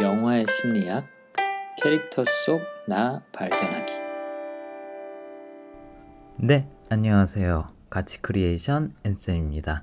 영화의 심리학, 캐릭터 속 나 발견하기. 네, 안녕하세요. 가치 크리에이션 앤쌤입니다.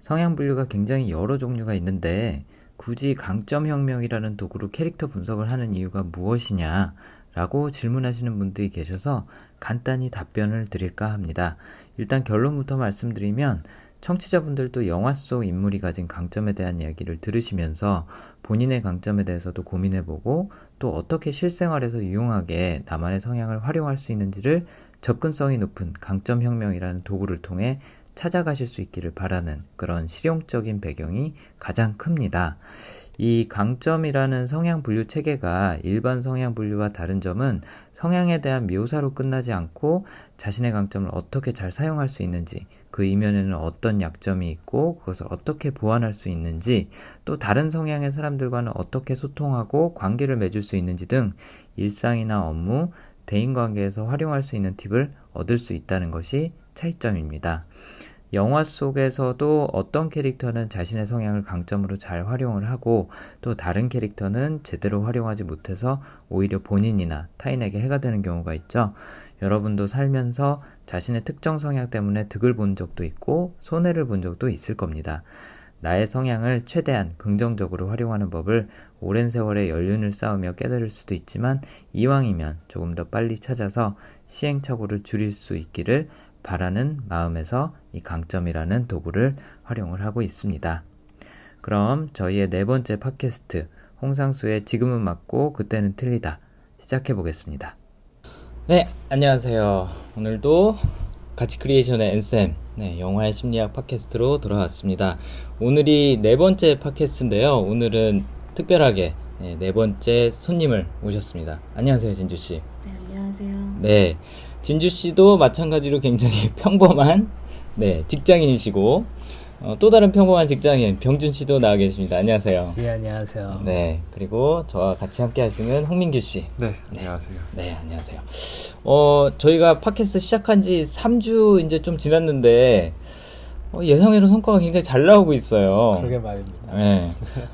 성향 분류가 굉장히 여러 종류가 있는데 굳이 강점 혁명이라는 도구로 캐릭터 분석을 하는 이유가 무엇이냐 라고 질문하시는 분들이 계셔서 간단히 답변을 드릴까 합니다. 일단 결론부터 말씀드리면 청취자분들도 영화 속 인물이 가진 강점에 대한 이야기를 들으시면서 본인의 강점에 대해서도 고민해보고 또 어떻게 실생활에서 유용하게 나만의 성향을 활용할 수 있는지를 접근성이 높은 강점 혁명이라는 도구를 통해 찾아가실 수 있기를 바라는 그런 실용적인 배경이 가장 큽니다. 이 강점이라는 성향 분류 체계가 일반 성향 분류와 다른 점은 성향에 대한 묘사로 끝나지 않고 자신의 강점을 어떻게 잘 사용할 수 있는지, 그 이면에는 어떤 약점이 있고 그것을 어떻게 보완할 수 있는지, 또 다른 성향의 사람들과는 어떻게 소통하고 관계를 맺을 수 있는지 등 일상이나 업무, 대인 관계에서 활용할 수 있는 팁을 얻을 수 있다는 것이 차이점입니다. 영화 속에서도 어떤 캐릭터는 자신의 성향을 강점으로 잘 활용을 하고 또 다른 캐릭터는 제대로 활용하지 못해서 오히려 본인이나 타인에게 해가 되는 경우가 있죠. 여러분도 살면서 자신의 특정 성향 때문에 득을 본 적도 있고 손해를 본 적도 있을 겁니다. 나의 성향을 최대한 긍정적으로 활용하는 법을 오랜 세월의 연륜을 쌓으며 깨달을 수도 있지만 이왕이면 조금 더 빨리 찾아서 시행착오를 줄일 수 있기를 바라는 마음에서 이 강점이라는 도구를 활용을 하고 있습니다. 그럼 저희의 네 번째 팟캐스트 홍상수의 지금은 맞고 그때는 틀리다 시작해 보겠습니다. 네, 안녕하세요. 오늘도 가치 크리에이션의 앤쌤, 네, 영화의 심리학 팟캐스트로 돌아왔습니다. 오늘이 네 번째 팟캐스트인데요. 오늘은 특별하게 네, 네 번째 손님을 모셨습니다. 안녕하세요, 진주 씨. 네, 안녕하세요. 네, 진주 씨도 마찬가지로 굉장히 평범한 네, 직장인이시고 어, 또 다른 평범한 직장인 병준 씨도 나와 계십니다. 안녕하세요. 예, 안녕하세요. 네, 그리고 저와 같이 함께 하시는 홍민규 씨. 네, 안녕하세요. 네, 안녕하세요. 어, 저희가 팟캐스트 시작한 지 3주 이제 좀 지났는데 어, 예상외로 성과가 굉장히 잘 나오고 있어요. 그러게 말입니다. 네.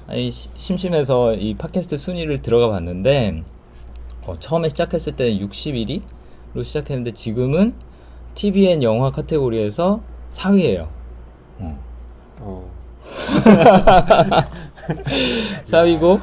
아니, 시- 심심해서 이 팟캐스트 순위를 들어가 봤는데 어, 처음에 시작했을 때는 61위로 시작했는데 지금은 TVN 영화 카테고리에서 4위예요. 어, 4위고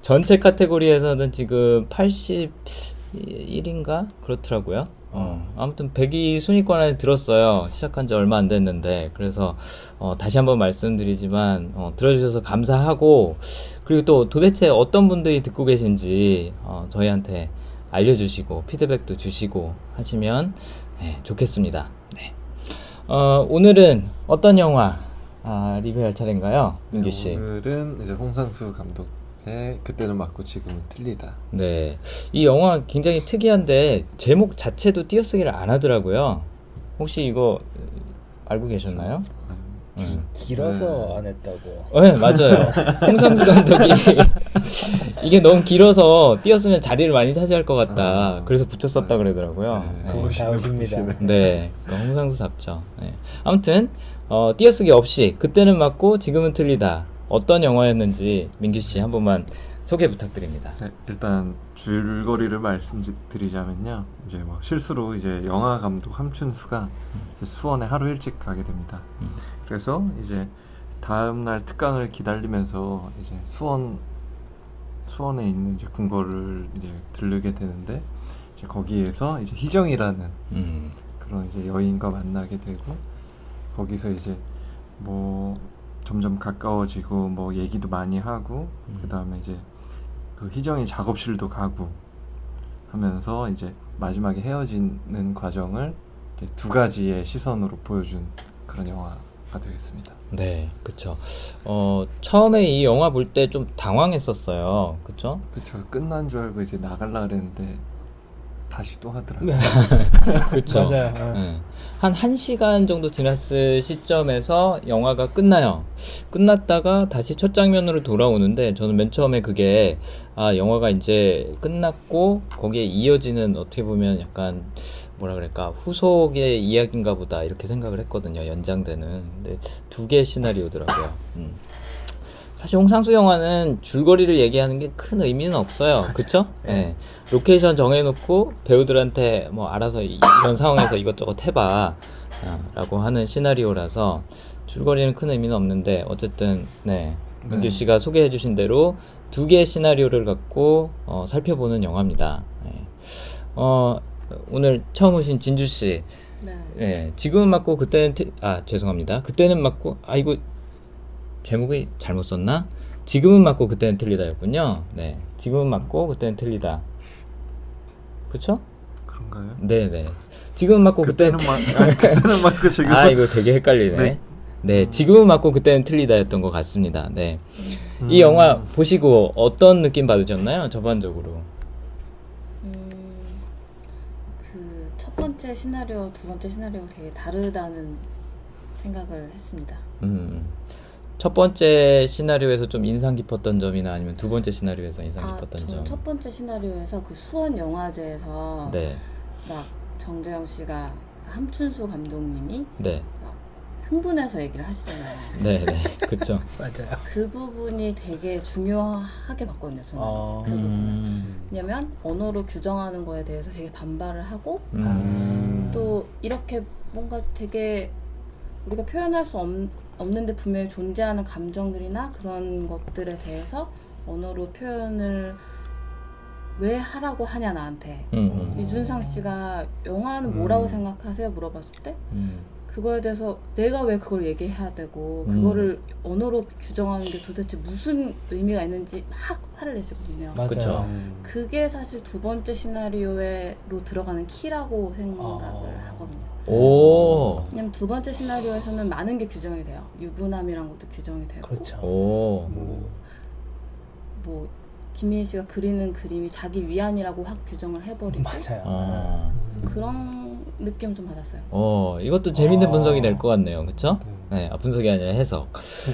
전체 카테고리에서는 지금 81인가 그렇더라고요. 어, 아무튼 100위 순위권 안에 들었어요. 시작한 지 얼마 안 됐는데 그래서 어, 다시 한번 말씀드리지만 어, 들어주셔서 감사하고 그리고 또 도대체 어떤 분들이 듣고 계신지 어, 저희한테 알려주시고 피드백도 주시고 하시면 네, 좋겠습니다. 네. 어, 오늘은 어떤 영화 아, 리뷰할 차례인가요, 민규 씨? 네, 오늘은 이제 홍상수 감독의 그때는 맞고 지금은 틀리다. 네. 이 영화 굉장히 특이한데 제목 자체도 띄어쓰기를 안 하더라고요. 혹시 이거 알고 계셨나요? 음. 길어서 안 했다고. 네, 맞아요. 홍상수 감독이 이게 너무 길어서 띄었으면 자리를 많이 차지할 것 같다. 아. 그래서 붙였었다 그러더라고요. 네, 네. 다우십니다. 네, 그러니까 홍상수 잡죠. 네. 아무튼 어, 띄어쓰기 없이 그때는 맞고 지금은 틀리다. 어떤 영화였는지 민규 씨 한 번만 소개 부탁드립니다. 네, 일단 줄거리를 말씀드리자면요. 이제 뭐 실수로 이제 영화 감독 함춘수가 이제 수원에 하루 일찍 가게 됩니다. 음. 그래서 이제 다음 날 특강을 기다리면서 이제 수원 수원에 있는 이제 궁궐을 이제 들르게 되는데 이제 거기에서 이제 희정이라는 음, 그런 이제 여인과 만나게 되고 거기서 이제 뭐 점점 가까워지고 뭐 얘기도 많이 하고 음. 그 다음에 이제 그 희정이 작업실도 가고 하면서 이제 마지막에 헤어지는 과정을 이제 두 가지의 시선으로 보여준 그런 영화 가 되겠습니다. 네, 그쵸. 어, 처음에 이 영화 볼 때 좀 당황했었어요. 그쵸? 그쵸 끝난 줄 알고 이제 나갈라 그랬는데 다시 또 하더라고요. 그쵸. 맞아요. 어. 네. 한 1시간 정도 지났을 시점에서 영화가 끝나요. 끝났다가 다시 첫 장면으로 돌아오는데 저는 맨 처음에 그게 아, 영화가 이제 끝났고 거기에 이어지는 어떻게 보면 약간 뭐라 그럴까 후속의 이야기인가 보다 이렇게 생각을 했거든요. 연장되는. 근데 두 개의 시나리오더라고요. 음. 사실 홍상수 영화는 줄거리를 얘기하는 게 큰 의미는 없어요. 그쵸? 예. 로케이션 정해놓고 배우들한테 뭐 알아서 이- 이런 상황에서 이것저것 해봐. 아, 라고 하는 시나리오라서 줄거리는 큰 의미는 없는데 어쨌든 네. 민규 씨가 소개해 주신 대로 두 개의 시나리오를 갖고 어, 살펴보는 영화입니다. 예. 어, 오늘 처음 오신 진주 씨. 네. 예, 지금은 맞고 그때는 틀, 아 죄송합니다. 그때는 맞고 아 이거 제목이 잘못 썼나? 지금은 맞고 그때는 틀리다였군요. 네, 지금은 맞고 그때는 틀리다. 그쵸? 그런가요? 네, 네. 지금은 맞고 그때는 그때는 막 아니, 그때는 막그 지금 아 이거 되게 헷갈리네. 네. 네, 지금은 맞고 그때는 틀리다였던 것 같습니다. 네, 음. 이 영화 보시고 어떤 느낌 받으셨나요? 전반적으로. 음, 그 첫 번째 시나리오, 두 번째 시나리오가 되게 다르다는 생각을 했습니다. 음, 첫 번째 시나리오에서 좀 인상 깊었던 점이나 아니면 두 번째 시나리오에서 인상 아, 깊었던 저는 점. 첫 번째 시나리오에서 그 수원 영화제에서 네, 막 정재영 씨가 그 함춘수 감독님이 네, 막 흥분해서 얘기를 하시잖아요. 네, 네, 그쵸. 맞아요. 그 부분이 되게 중요하게 봤거든요. 저는 어. 그 부분. 음, 왜냐면 언어로 규정하는 거에 대해서 되게 반발을 하고 음, 또 이렇게 뭔가 되게 우리가 표현할 수 없, 없는데 분명히 존재하는 감정들이나 그런 것들에 대해서 언어로 표현을 왜 하라고 하냐 나한테 음, 음, 유준상 씨가 영화는 뭐라고 음. 생각하세요 물어봤을 때 음, 그거에 대해서 내가 왜 그걸 얘기해야 되고 음. 그거를 언어로 규정하는 게 도대체 무슨 의미가 있는지 막 화를 내시거든요. 맞아요. 그쵸. 그게 사실 두 번째 시나리오로 들어가는 키라고 생각을 아. 하거든요. 오, 왜냐면 두 번째 시나리오에서는 많은 게 규정이 돼요. 유부남이란 것도 규정이 되고 그렇죠. 오, 뭐, 뭐 김민희 씨가 그리는 그림이 자기 위안이라고 확 규정을 해버리고 맞아요. 아. 그런 느낌 좀 받았어요. 어, 이것도 재밌는 어. 분석이 될 것 같네요. 그쵸? 네, 아, 분석이 아니라 해석.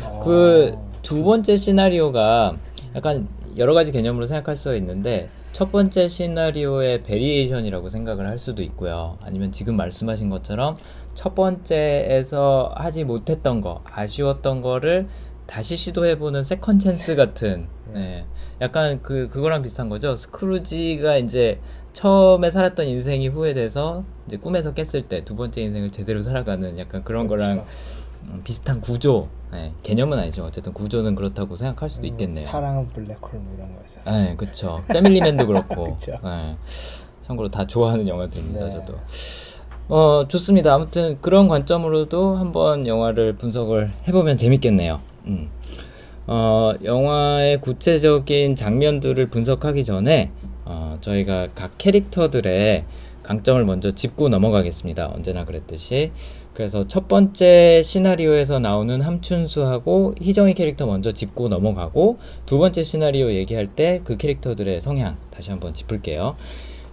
어. 그두 번째 시나리오가 약간 여러 가지 개념으로 생각할 수가 있는데 첫 번째 시나리오의 variation이라고 생각을 할 수도 있고요. 아니면 지금 말씀하신 것처럼 첫 번째에서 하지 못했던 거, 아쉬웠던 거를 다시 시도해보는 second chance 같은, 네. 약간 그, 그거랑 비슷한 거죠. 스크루지가 이제 처음에 살았던 인생이 후회돼서 이제 꿈에서 깼을 때 두 번째 인생을 제대로 살아가는 약간 그런 거랑 음, 비슷한 구조, 네, 개념은 아니죠. 어쨌든 구조는 그렇다고 생각할 수도 있겠네요. 사랑은 블랙홀 뭐 이런 거죠. 네, 그쵸. 패밀리맨도 그렇고. 네. 참고로 다 좋아하는 영화들입니다, 네. 저도. 어, 좋습니다. 아무튼 그런 관점으로도 한번 영화를 분석을 해보면 재밌겠네요. 음. 어, 영화의 구체적인 장면들을 분석하기 전에, 어, 저희가 각 캐릭터들의 강점을 먼저 짚고 넘어가겠습니다. 언제나 그랬듯이. 그래서 첫 번째 시나리오에서 나오는 함춘수하고 희정이 캐릭터 먼저 짚고 넘어가고 두 번째 시나리오 얘기할 때 그 캐릭터들의 성향 다시 한번 짚을게요.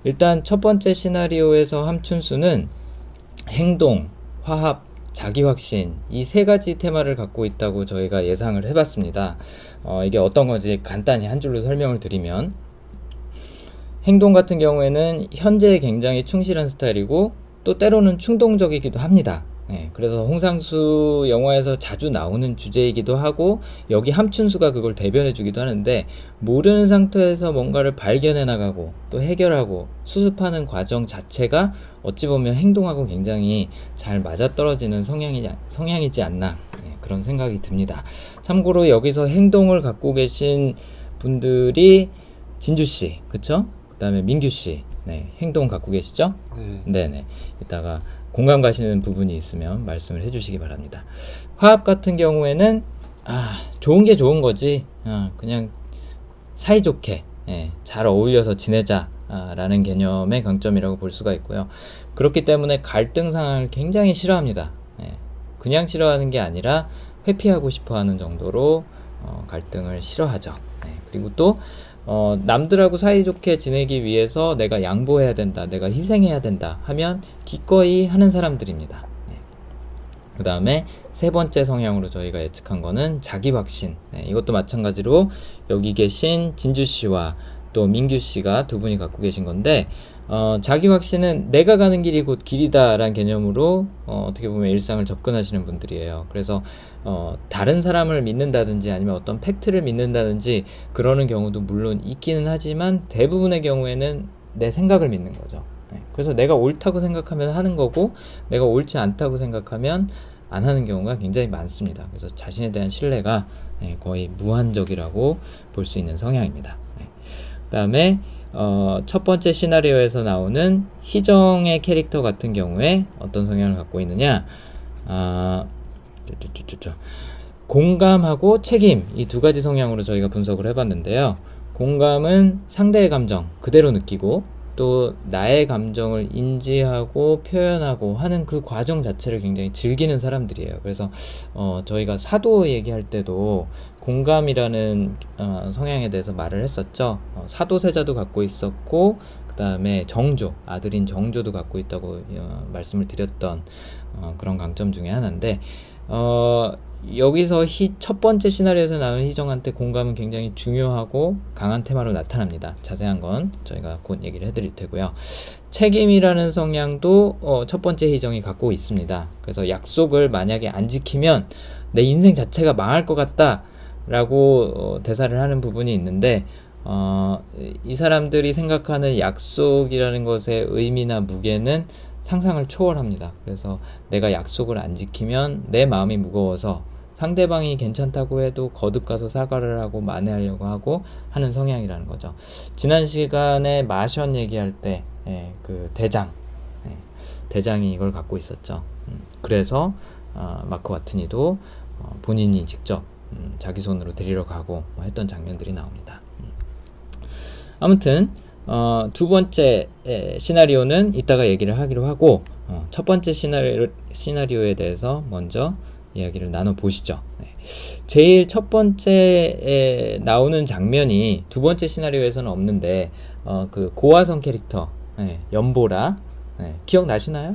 일단 첫 번째 시나리오에서 함춘수는 행동, 화합, 자기 확신 이 세 가지 테마를 갖고 있다고 저희가 예상을 해봤습니다. 어, 이게 어떤 건지 간단히 한 줄로 설명을 드리면 행동 같은 경우에는 현재에 굉장히 충실한 스타일이고 또 때로는 충동적이기도 합니다. 네, 그래서 홍상수 영화에서 자주 나오는 주제이기도 하고 여기 함춘수가 그걸 대변해주기도 하는데 모르는 상태에서 뭔가를 발견해 나가고 또 해결하고 수습하는 과정 자체가 어찌 보면 행동하고 굉장히 잘 맞아떨어지는 성향이, 성향이지 않나 네, 그런 생각이 듭니다. 참고로 여기서 행동을 갖고 계신 분들이 진주 씨, 그쵸? 그 다음에 민규 씨, 네, 행동 갖고 계시죠? 네. 네네. 이따가 공감 가시는 부분이 있으면 말씀을 해주시기 바랍니다. 화합 같은 경우에는 아 좋은 게 좋은 거지. 아, 그냥 사이좋게 예, 잘 어울려서 지내자 라는 개념의 강점이라고 볼 수가 있고요. 그렇기 때문에 갈등 상황을 굉장히 싫어합니다. 예, 그냥 싫어하는 게 아니라 회피하고 싶어 하는 정도로 어, 갈등을 싫어하죠. 예, 그리고 또 어, 남들하고 사이좋게 지내기 위해서 내가 양보해야 된다, 내가 희생해야 된다 하면 기꺼이 하는 사람들입니다. 그 다음에 세 번째 성향으로 저희가 예측한 거는 자기 확신. 네, 이것도 마찬가지로 여기 계신 진주 씨와 또 민규 씨가 두 분이 갖고 계신 건데, 어, 자기 확신은 내가 가는 길이 곧 길이다라는 개념으로 어, 어떻게 보면 일상을 접근하시는 분들이에요. 그래서 어, 다른 사람을 믿는다든지 아니면 어떤 팩트를 믿는다든지 그러는 경우도 물론 있기는 하지만 대부분의 경우에는 내 생각을 믿는 거죠. 네. 그래서 내가 옳다고 생각하면 하는 거고 내가 옳지 않다고 생각하면 안 하는 경우가 굉장히 많습니다. 그래서 자신에 대한 신뢰가 네, 거의 무한적이라고 볼 수 있는 성향입니다. 네. 그 다음에 어, 첫 번째 시나리오에서 나오는 희정의 캐릭터 같은 경우에 어떤 성향을 갖고 있느냐? 아. 공감하고 책임 이 두 가지 성향으로 저희가 분석을 해봤는데요. 공감은 상대의 감정 그대로 느끼고 또 나의 감정을 인지하고 표현하고 하는 그 과정 자체를 굉장히 즐기는 사람들이에요. 그래서 어, 저희가 사도 얘기할 때도 공감이라는 어, 성향에 대해서 말을 했었죠. 어, 사도세자도 갖고 있었고 그 다음에 정조 아들인 정조도 갖고 있다고 어, 말씀을 드렸던 어, 그런 강점 중에 하나인데 어, 여기서 희, 첫 번째 시나리오에서 나오는 희정한테 공감은 굉장히 중요하고 강한 테마로 나타납니다. 자세한 건 저희가 곧 얘기를 해드릴 테고요. 책임이라는 성향도 어, 첫 번째 희정이 갖고 있습니다. 그래서 약속을 만약에 안 지키면 내 인생 자체가 망할 것 같다 라고 어, 대사를 하는 부분이 있는데 어, 이 사람들이 생각하는 약속이라는 것의 의미나 무게는 상상을 초월합니다. 그래서 내가 약속을 안 지키면 내 마음이 무거워서 상대방이 괜찮다고 해도 거듭 가서 사과를 하고 만회하려고 하고 하는 성향이라는 거죠. 지난 시간에 마션 얘기할 때, 예, 그 대장, 예, 대장이 이걸 갖고 있었죠. 음, 그래서 어, 마크 와트니도 어, 본인이 직접 음, 자기 손으로 데리러 가고 뭐 했던 장면들이 나옵니다. 음. 아무튼 어, 두 번째 에, 시나리오는 이따가 얘기를 하기로 하고 어, 첫 번째 시나리오, 시나리오에 대해서 먼저 이야기를 나눠 보시죠. 네. 제일 첫 번째에 나오는 장면이 두 번째 시나리오에서는 없는데 어, 그 고화성 캐릭터 네, 연보라 네, 기억 나시나요?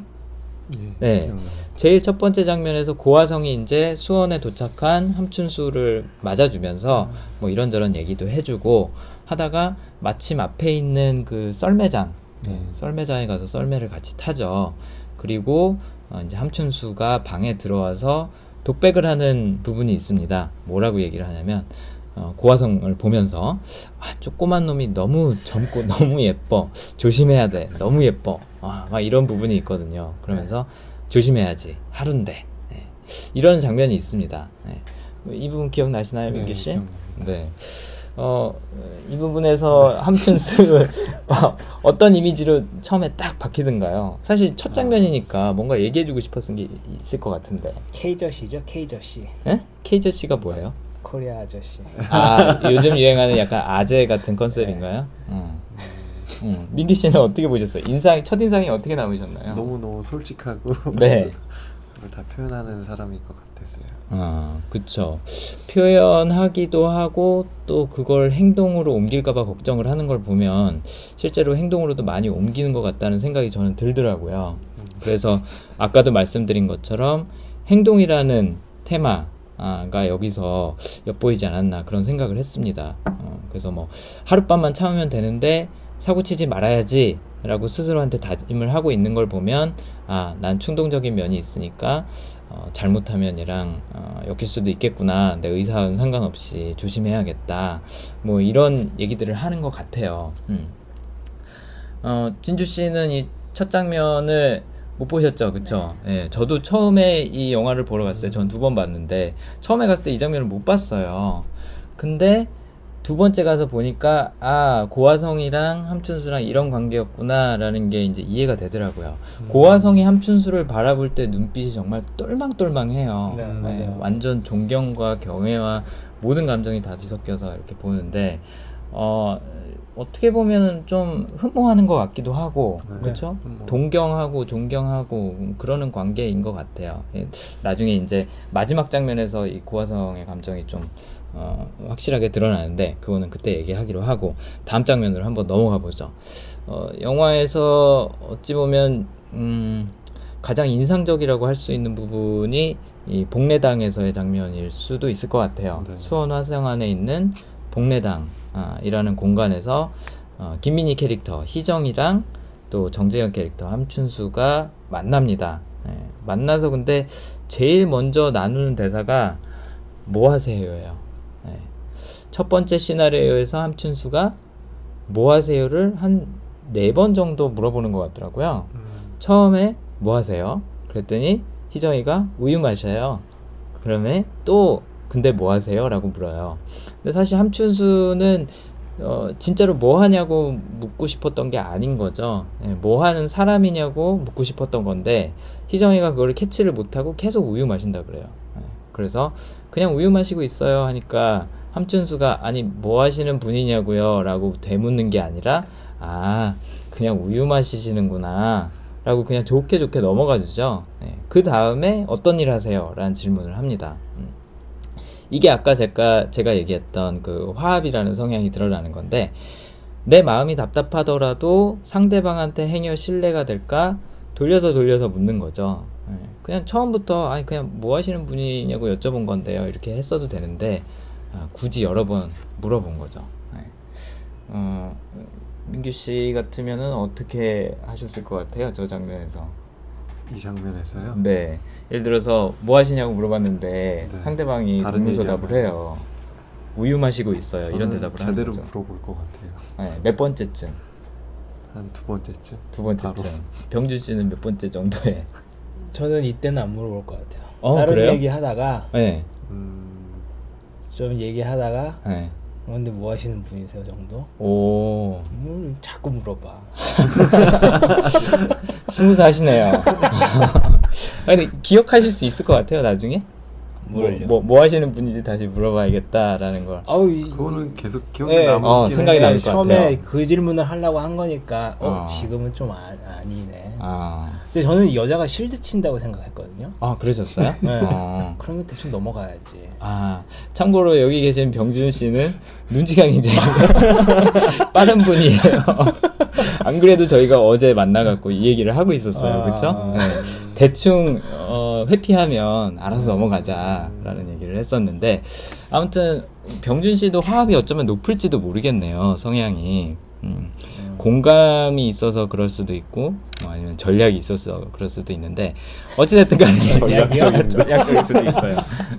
예, 네. 기억나요. 제일 첫 번째 장면에서 고화성이 이제 수원에 도착한 함춘수를 맞아주면서 뭐 이런저런 얘기도 해주고 하다가 마침 앞에 있는 그 썰매장, 네, 썰매장에 가서 썰매를 같이 타죠. 그리고 어, 이제 함춘수가 방에 들어와서 독백을 하는 부분이 있습니다. 뭐라고 얘기를 하냐면 어, 고화성을 보면서 아, 조그만 놈이 너무 젊고 너무 예뻐 조심해야 돼 너무 예뻐 아, 막 이런 부분이 있거든요. 그러면서 조심해야지 하루인데 네. 이런 장면이 있습니다. 네. 이 부분 기억나시나요, 민규 씨? 네. 어, 이 부분에서 함춘수 어, 어떤 이미지로 처음에 딱 박히던가요? 사실 첫 장면이니까 뭔가 얘기해주고 싶었던 게 있을 것 같은데. K저씨죠 K저씨 예? 케이저 씨가 뭐예요? 코리아 아저씨 아, 요즘 유행하는 약간 아재 같은 컨셉인가요? 음. 음. 민기 씨는 어떻게 보셨어요? 인상, 첫 인상이 어떻게 남으셨나요? 너무 너무 솔직하고 네. 그걸 다 표현하는 사람일 것 같았어요. 아, 그쵸. 표현하기도 하고 또 그걸 행동으로 옮길까봐 걱정을 하는 걸 보면 실제로 행동으로도 많이 옮기는 것 같다는 생각이 저는 들더라고요. 그래서 아까도 말씀드린 것처럼 행동이라는 테마 가 여기서 엿보이지 않았나 그런 생각을 했습니다. 어, 그래서 뭐 하룻밤만 참으면 되는데 사고 치지 말아야지 라고 스스로한테 다짐을 하고 있는 걸 보면 아, 난 충동적인 면이 있으니까 어, 잘못하면 얘랑 어, 엮일 수도 있겠구나. 내 의사와는 상관없이 조심해야겠다. 뭐 이런 얘기들을 하는 것 같아요. 음. 어, 진주 씨는 이 첫 장면을 못 보셨죠, 그쵸? 예, 저도 처음에 이 영화를 보러 갔어요. 전 두 번 봤는데 처음에 갔을 때 이 장면을 못 봤어요. 근데 두 번째 가서 보니까 아 고화성이랑 함춘수랑 이런 관계였구나라는 게 이제 이해가 되더라고요. 고화성이 함춘수를 바라볼 때 눈빛이 정말 똘망똘망해요. 네, 맞아요. 완전 존경과 경외와 모든 감정이 다 뒤섞여서 이렇게 보는데 어 어떻게 보면은 좀 흠모하는 것 같기도 하고 네. 그렇죠? 흠모. 동경하고 존경하고 그러는 관계인 것 같아요. 예, 나중에 이제 마지막 장면에서 이 고화성의 감정이 좀 어, 확실하게 드러나는데 그거는 그때 얘기하기로 하고 다음 장면으로 한번 넘어가 보죠. 어, 영화에서 어찌 보면 음, 가장 인상적이라고 할 수 있는 부분이 이 복례당에서의 장면일 수도 있을 것 같아요. 네. 수원 화성 안에 있는 복례당이라는 공간에서 어, 김민희 캐릭터 희정이랑 또 정재현 캐릭터 함춘수가 만납니다. 예, 만나서 근데 제일 먼저 나누는 대사가 뭐 하세요예요. 예. 첫 번째 시나리오에서 함춘수가 뭐 하세요를 한 네 번 정도 물어보는 것 같더라고요. 음. 처음에 뭐 하세요? 그랬더니 희정이가 우유 마셔요. 그러면 또 근데 뭐 하세요? 라고 물어요. 근데 사실 함춘수는 어, 진짜로 뭐 하냐고 묻고 싶었던 게 아닌 거죠. 예, 뭐 하는 사람이냐고 묻고 싶었던 건데 희정이가 그걸 캐치를 못하고 계속 우유 마신다 그래요. 예, 그래서 그냥 우유 마시고 있어요 하니까 함춘수가 아니 뭐 하시는 분이냐고요 라고 되묻는 게 아니라 아 그냥 우유 마시시는구나 라고 그냥 좋게 좋게 넘어가 주죠. 예, 그 다음에 어떤 일 하세요? 라는 질문을 합니다. 음. 이게 아까 제가, 제가 얘기했던 그 화합이라는 성향이 드러나는 건데, 내 마음이 답답하더라도 상대방한테 행여 신뢰가 될까? 돌려서 돌려서 묻는 거죠. 예, 그냥 처음부터, 아니, 그냥 뭐 하시는 분이냐고 여쭤본 건데요. 이렇게 했어도 되는데, 아, 굳이 여러 번 물어본 거죠. 예. 어, 민규 씨 같으면은 어떻게 하셨을 것 같아요? 저 장면에서. 이 장면에서요. 네. 예를 들어서 뭐 하시냐고 물어봤는데 네. 상대방이 다른 동문서답을 얘기하면. 해요. 우유 마시고 있어요. 이런 대답을 제대로 거죠. 물어볼 것 같아요. 네, 몇 번째쯤? 한 두 번째쯤. 두 번째쯤. 바로. 병준 씨는 몇 번째 정도에? 저는 이때는 안 물어볼 것 같아요. 어, 다른 그래요? 얘기 하다가 네. 음, 좀 얘기하다가 네. 어, 근데 뭐 하시는 분이세요 정도? 오. 뭘 자꾸 물어봐. smooth 하시네요. 아니 기억하실 수 있을 것 같아요 나중에. 뭐? 뭐, 뭐 하시는 분인지 다시 물어봐야겠다라는 걸. 아우 이, 그거는 계속 기억에 네. 남긴 어, 해. 생각이 네, 남을 것 처음에 같아요. 그 질문을 하려고 한 거니까 어, 어. 지금은 좀 아, 아니네. 아. 근데 저는 여자가 실드 친다고 생각했거든요. 아 그러셨어요? 네. 어. 그러면 대충 넘어가야지. 아, 참고로 여기 계신 병준 씨는 눈치가 굉장히 빠른 분이에요. 안 그래도 저희가 어제 만나갖고 이 얘기를 하고 있었어요. 아. 그쵸? 네. 대충, 어, 회피하면 알아서 넘어가자라는 얘기를 했었는데, 아무튼, 병준 씨도 화합이 어쩌면 높을지도 모르겠네요. 성향이. 음, 공감이 있어서 그럴 수도 있고, 뭐 아니면 전략이 있어서 그럴 수도 있는데, 어찌됐든 간에 전략적인, 전략적일 수도 있어요.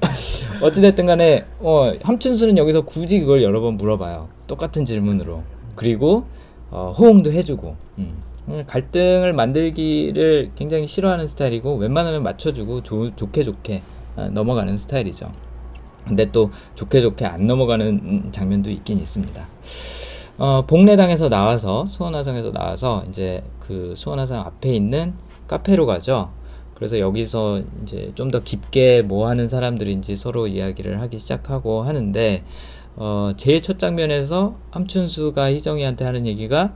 어찌됐든 간에, 어, 함춘수는 여기서 굳이 그걸 여러 번 물어봐요. 똑같은 질문으로. 그리고, 어, 호응도 해주고, 음. 음, 갈등을 만들기를 굉장히 싫어하는 스타일이고, 웬만하면 맞춰주고, 좋 좋게 좋게 아, 넘어가는 스타일이죠. 근데 또 좋게 좋게 안 넘어가는 음, 장면도 있긴 있습니다. 어, 복례당에서 나와서 수원화성에서 나와서 이제 그 수원화성 앞에 있는 카페로 가죠. 그래서 여기서 이제 좀 더 깊게 뭐 하는 사람들인지 서로 이야기를 하기 시작하고 하는데 어, 제일 첫 장면에서 함춘수가 희정이한테 하는 얘기가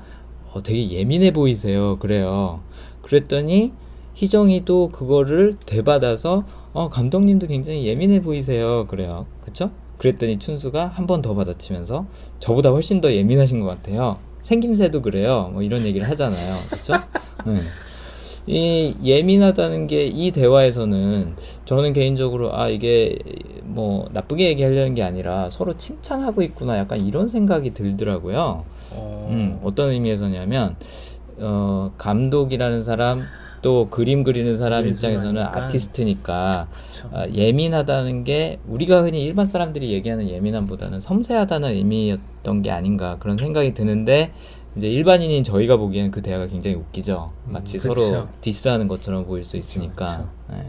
어, 되게 예민해 보이세요. 그래요. 그랬더니 희정이도 그거를 되받아서 어, 감독님도 굉장히 예민해 보이세요. 그래요. 그쵸? 그랬더니 춘수가 한 번 더 받아치면서 저보다 훨씬 더 예민하신 것 같아요. 생김새도 그래요. 뭐 이런 얘기를 하잖아요. 그쵸? 네. 이 예민하다는 게 이 대화에서는 저는 개인적으로 아 이게 뭐 나쁘게 얘기하려는 게 아니라 서로 칭찬하고 있구나 약간 이런 생각이 들더라고요. 어, 음, 어떤 의미에서냐면 어, 감독이라는 사람 또 그림 그리는 사람 입장에서는. 아티스트니까 그쵸. 아, 예민하다는 게 우리가 흔히 일반 사람들이 얘기하는 예민함보다는 섬세하다는 의미였던 게 아닌가 그런 생각이 드는데 이제 일반인인 저희가 보기엔 그 대화가 굉장히 웃기죠. 마치 음, 서로 그쵸. 디스하는 것처럼 보일 수 있으니까. 그쵸. 예.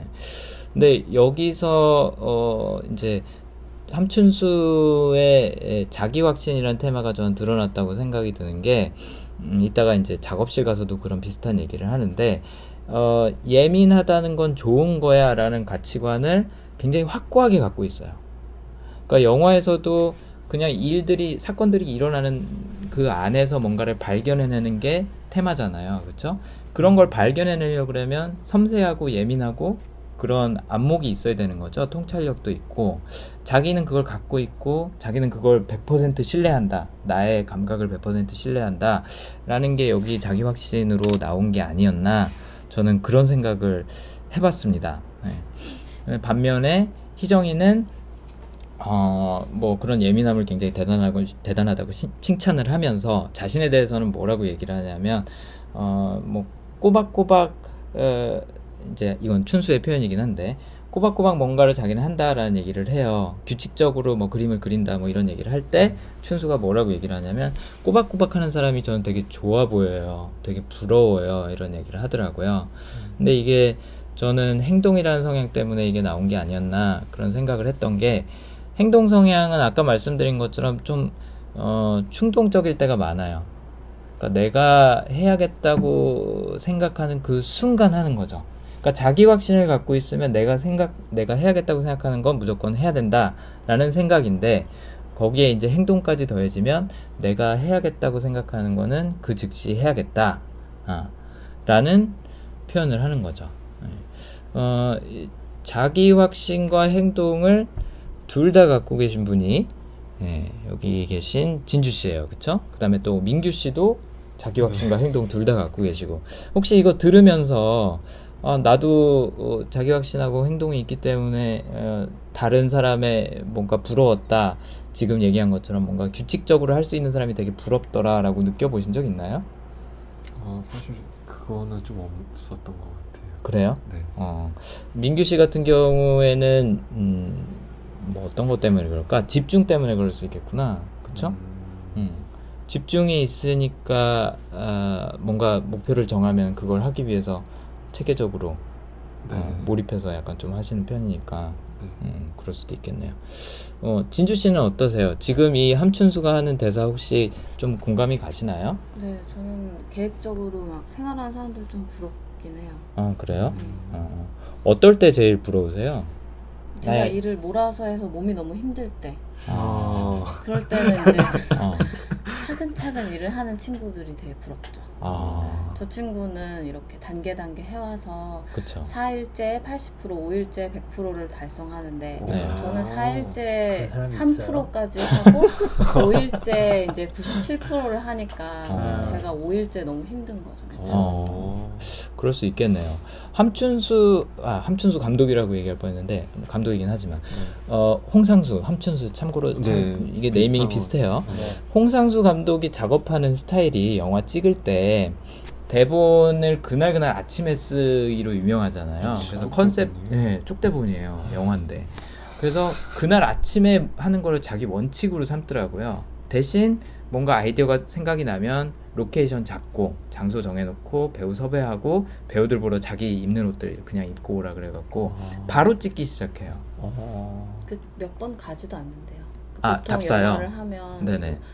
근데 여기서 어 이제 함춘수의 에, 자기 확신이라는 테마가 저는 드러났다고 생각이 드는 게 음, 이따가 이제 작업실 가서도 그런 비슷한 얘기를 하는데 어, 예민하다는 건 좋은 거야라는 가치관을 굉장히 확고하게 갖고 있어요. 그러니까 영화에서도 그냥 일들이 사건들이 일어나는 그 안에서 뭔가를 발견해내는 게 테마잖아요. 그렇죠? 그런 걸 발견해내려 그러면 섬세하고 예민하고 그런 안목이 있어야 되는 거죠. 통찰력도 있고 자기는 그걸 갖고 있고 자기는 그걸 100% 신뢰한다. 나의 감각을 100% 신뢰한다. 라는 게 여기 자기 확신으로 나온 게 아니었나. 저는 그런 생각을 해봤습니다. 네. 반면에 희정이는 어, 뭐 그런 예민함을 굉장히 대단하고 대단하다고 시- 칭찬을 하면서 자신에 대해서는 뭐라고 얘기를 하냐면 어, 뭐 꼬박꼬박 어, 이제 이건 춘수의 표현이긴 한데 꼬박꼬박 뭔가를 자기는 한다라는 얘기를 해요. 규칙적으로 뭐 그림을 그린다 뭐 이런 얘기를 할 때 춘수가 뭐라고 얘기를 하냐면 꼬박꼬박 하는 사람이 저는 되게 좋아 보여요. 되게 부러워요. 이런 얘기를 하더라고요. 근데 이게 저는 행동이라는 성향 때문에 이게 나온 게 아니었나 그런 생각을 했던 게 행동 성향은 아까 말씀드린 것처럼 좀 어, 충동적일 때가 많아요. 그러니까 내가 해야겠다고 생각하는 그 순간 하는 거죠. 그러니까 자기 확신을 갖고 있으면 내가 생각 내가 해야겠다고 생각하는 건 무조건 해야 된다라는 생각인데 거기에 이제 행동까지 더해지면 내가 해야겠다고 생각하는 거는 그 즉시 해야겠다. 아, 라는 표현을 하는 거죠. 예. 어, 이 자기 확신과 행동을 둘 다 갖고 계신 분이 예, 여기 계신 진주 씨예요. 그쵸? 그 다음에 또 민규 씨도 자기 확신과 행동 둘 다 갖고 계시고 혹시 이거 들으면서 아, 나도 어, 자기 확신하고 행동이 있기 때문에 어, 다른 사람의 뭔가 부러웠다 지금 얘기한 것처럼 뭔가 규칙적으로 할 수 있는 사람이 되게 부럽더라라고 느껴보신 적 있나요? 어, 사실 그거는 좀 없었던 것 같아요. 그래요? 네. 어, 민규 씨 같은 경우에는 음, 뭐 어떤 것 때문에 그럴까? 집중 때문에 그럴 수 있겠구나. 그쵸? 음, 음. 집중이 있으니까 아, 뭔가 목표를 정하면 그걸 하기 위해서 체계적으로 네. 어, 몰입해서 약간 좀 하시는 편이니까 네. 음, 그럴 수도 있겠네요. 어, 진주 씨는 어떠세요? 지금 이 함춘수가 하는 대사 혹시 좀 공감이 가시나요? 네, 저는 계획적으로 막 생활하는 사람들 좀 부럽긴 해요. 아 그래요? 네. 어, 어떨 때 제일 부러우세요? 제가 나의- 일을 몰아서 해서 몸이 너무 힘들 때 아, 그럴 때는 이제 어, 차근차근 일을 하는 친구들이 되게 부럽죠. 아, 저 친구는 이렇게 단계 단계 해와서 그쵸. 4일째 80%, 5일째 100%를 달성하는데 네. 저는 그런 4일째 사람이 있어요? 3%까지 하고 5일째 이제 97%를 하니까 아. 제가 5일째 너무 힘든 거죠. 어. 그럴 수 있겠네요. 함춘수 아 함춘수 감독이라고 얘기할 뻔 했는데 감독이긴 하지만 어 홍상수 함춘수 참고로 참 네, 이게 네이밍이 비슷한 것 비슷해요. 네. 홍상수 감독이 작업하는 스타일이 영화 찍을 때 대본을 그날 그날 아침에 쓰기로 유명하잖아요. 그래서 컨셉 쪽대본이에요? 예 쪽대본이에요 영화인데 그래서 그날 아침에 하는 거를 자기 원칙으로 삼더라고요. 대신 뭔가 아이디어가 생각이 나면 로케이션 잡고 장소 정해놓고 배우 섭외하고 배우들 보러 자기 입는 옷들 그냥 입고 오라 그래갖고 바로 찍기 시작해요. 어. 그몇 번 가지도 않는데요. 그 아, 보통 답사요? 영화를 하면 네네. 뭐, 뭐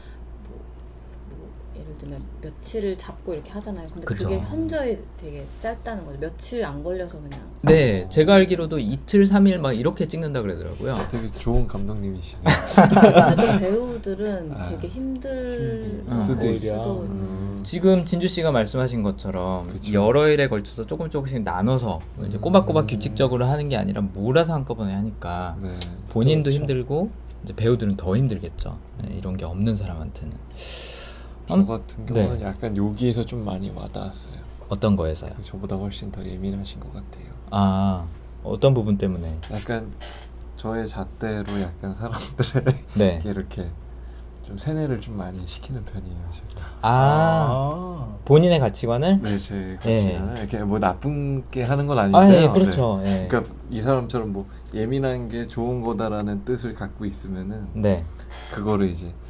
예를 들면 며칠을 잡고 이렇게 하잖아요. 근데 그쵸. 그게 현저히 되게 짧다는 거죠. 며칠 안 걸려서 그냥 네, 제가 알기로도 이틀, 삼일 막 이렇게 찍는다 그러더라고요. 되게 좋은. 근데 또 배우들은 아, 되게 힘들 힘들 수도. 수도 음, 지금 진주 씨가 말씀하신 것처럼 그쵸. 여러 일에 걸쳐서 조금 조금씩 나눠서 이제 꼬박꼬박 규칙적으로 하는 게 아니라 몰아서 한꺼번에 하니까 네. 본인도 그렇죠. 힘들고 이제 배우들은 더 힘들겠죠. 네, 이런 게 없는 사람한테는 저 음, 같은 네. 경우는 약간 여기에서 좀 많이 와닿았어요. 어떤 거에서요? 저보다 훨씬 더 예민하신 것 같아요. 아 어떤 부분 때문에? 약간 저의 잣대로 약간 사람들에게 네. 이렇게 좀 세뇌를 좀 많이 시키는 편이에요. 제가. 아 아. 본인의 가치관을? 네, 제 예. 가치관을 이렇게 뭐 나쁜 게 하는 건 아닌데요. 아 예, 그렇죠. 네. 예. 그러니까 이 사람처럼 뭐 예민한 게 좋은 거다라는 뜻을 갖고 있으면은 네. 그거를 이제 아,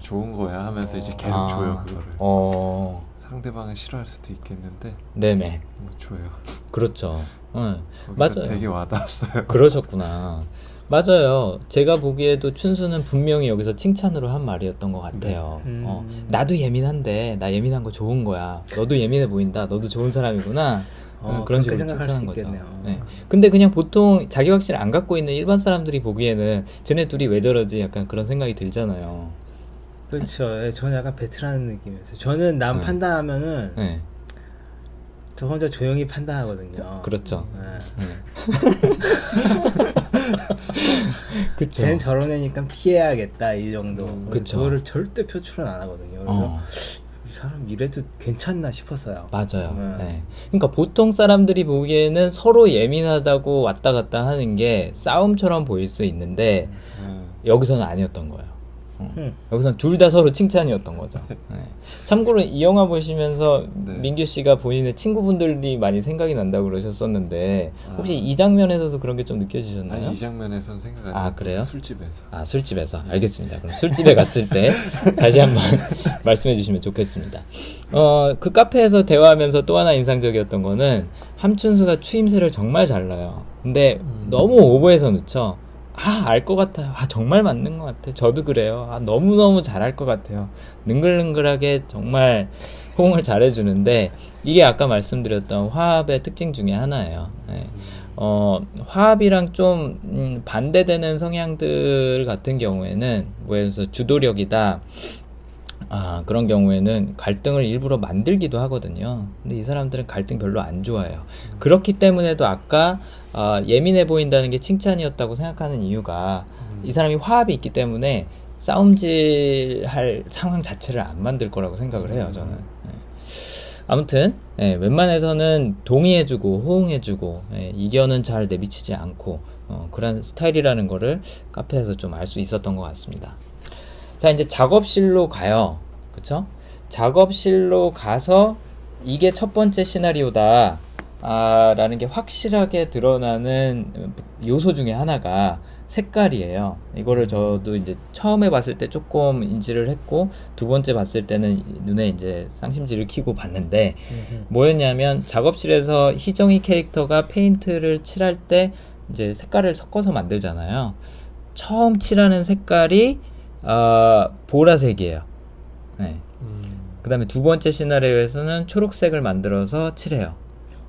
좋은 거야 하면서 이제 계속 아, 줘요 그거를. 어, 상대방은 싫어할 수도 있겠는데 네네. 뭐 줘요. 그렇죠. 응. 거기서 맞아요. 되게 와닿았어요. 그러셨구나. 맞아요. 제가 보기에도 춘수는 분명히 여기서 칭찬으로 한 말이었던 것 같아요. 네. 음. 어, 나도 예민한데 나 예민한 거 좋은 거야. 너도 예민해 보인다. 너도 좋은 사람이구나. 어, 응, 그런 식으로 칭찬한 수 거죠. 네. 근데 그냥 보통 자기 확신을 안 갖고 있는 일반 사람들이 보기에는 쟤네 둘이 왜 저러지? 약간 그런 생각이 들잖아요. 그렇죠. 예, 저는 약간 배틀하는 느낌이었어요. 저는 남 네. 판단하면은 네. 저 혼자 조용히 판단하거든요. 그렇죠. 예. 네. 그쵸. 쟤는 저런 애니까 피해야겠다 이 정도. 음, 그쵸. 그거를 절대 표출은 안 하거든요. 그래서 어. 사람 이래도 괜찮나 싶었어요. 맞아요. 네. 네. 그러니까 보통 사람들이 보기에는 서로 예민하다고 왔다 갔다 하는 게 싸움처럼 보일 수 있는데 음. 여기서는 아니었던 거예요. 어. 음. 여기서는 둘다 서로 칭찬이었던 거죠. 네. 참고로 이 영화 보시면서 네. 민규 씨가 본인의 친구분들이 많이 생각이 난다고 그러셨었는데 혹시 아. 이 장면에서도 그런 게 좀 느껴지셨나요? 아니 이 장면에서는 생각 안 아, 그래요? 술집에서 아 술집에서 알겠습니다. 그럼 술집에 갔을 때 다시 한번 말씀해 주시면 좋겠습니다. 어 그 카페에서 대화하면서 또 하나 인상적이었던 거는 함춘수가 추임새를 정말 잘 넣어요. 근데 너무 오버해서 넣죠. 아 알 것 같아요. 아 정말 맞는 것 같아. 저도 그래요. 아 너무 너무 잘할 것 같아요. 능글능글하게 정말 호응을 잘해주는데 이게 아까 말씀드렸던 화합의 특징 중에 하나예요. 네. 어, 화합이랑 좀 음, 반대되는 성향들 같은 경우에는 뭐 예를 들어서 주도력이다. 아, 그런 경우에는 갈등을 일부러 만들기도 하거든요. 근데 이 사람들은 갈등 별로 안 좋아해요. 그렇기 때문에도 아까 아, 예민해 보인다는 게 칭찬이었다고 생각하는 이유가 이 사람이 화합이 있기 때문에 싸움질 할 상황 자체를 안 만들 거라고 생각을 해요, 저는. 네. 아무튼 예, 웬만해서는 동의해주고 호응해주고 예, 이견은 잘 내비치지 않고 어, 그런 스타일이라는 거를 카페에서 좀 알 수 있었던 것 같습니다. 자 이제 작업실로 가요. 그쵸? 작업실로 가서 이게 첫 번째 시나리오다. 아, 라는 게 확실하게 드러나는 요소 중에 하나가 색깔이에요. 이거를 저도 이제 처음에 봤을 때 조금 인지를 했고 두 번째 봤을 때는 눈에 이제 쌍심지를 켜고 봤는데 뭐였냐면 작업실에서 희정이 캐릭터가 페인트를 칠할 때 이제 색깔을 섞어서 만들잖아요. 처음 칠하는 색깔이 어, 보라색이에요. 네. 그 다음에 두 번째 시나리오에서는 초록색을 만들어서 칠해요.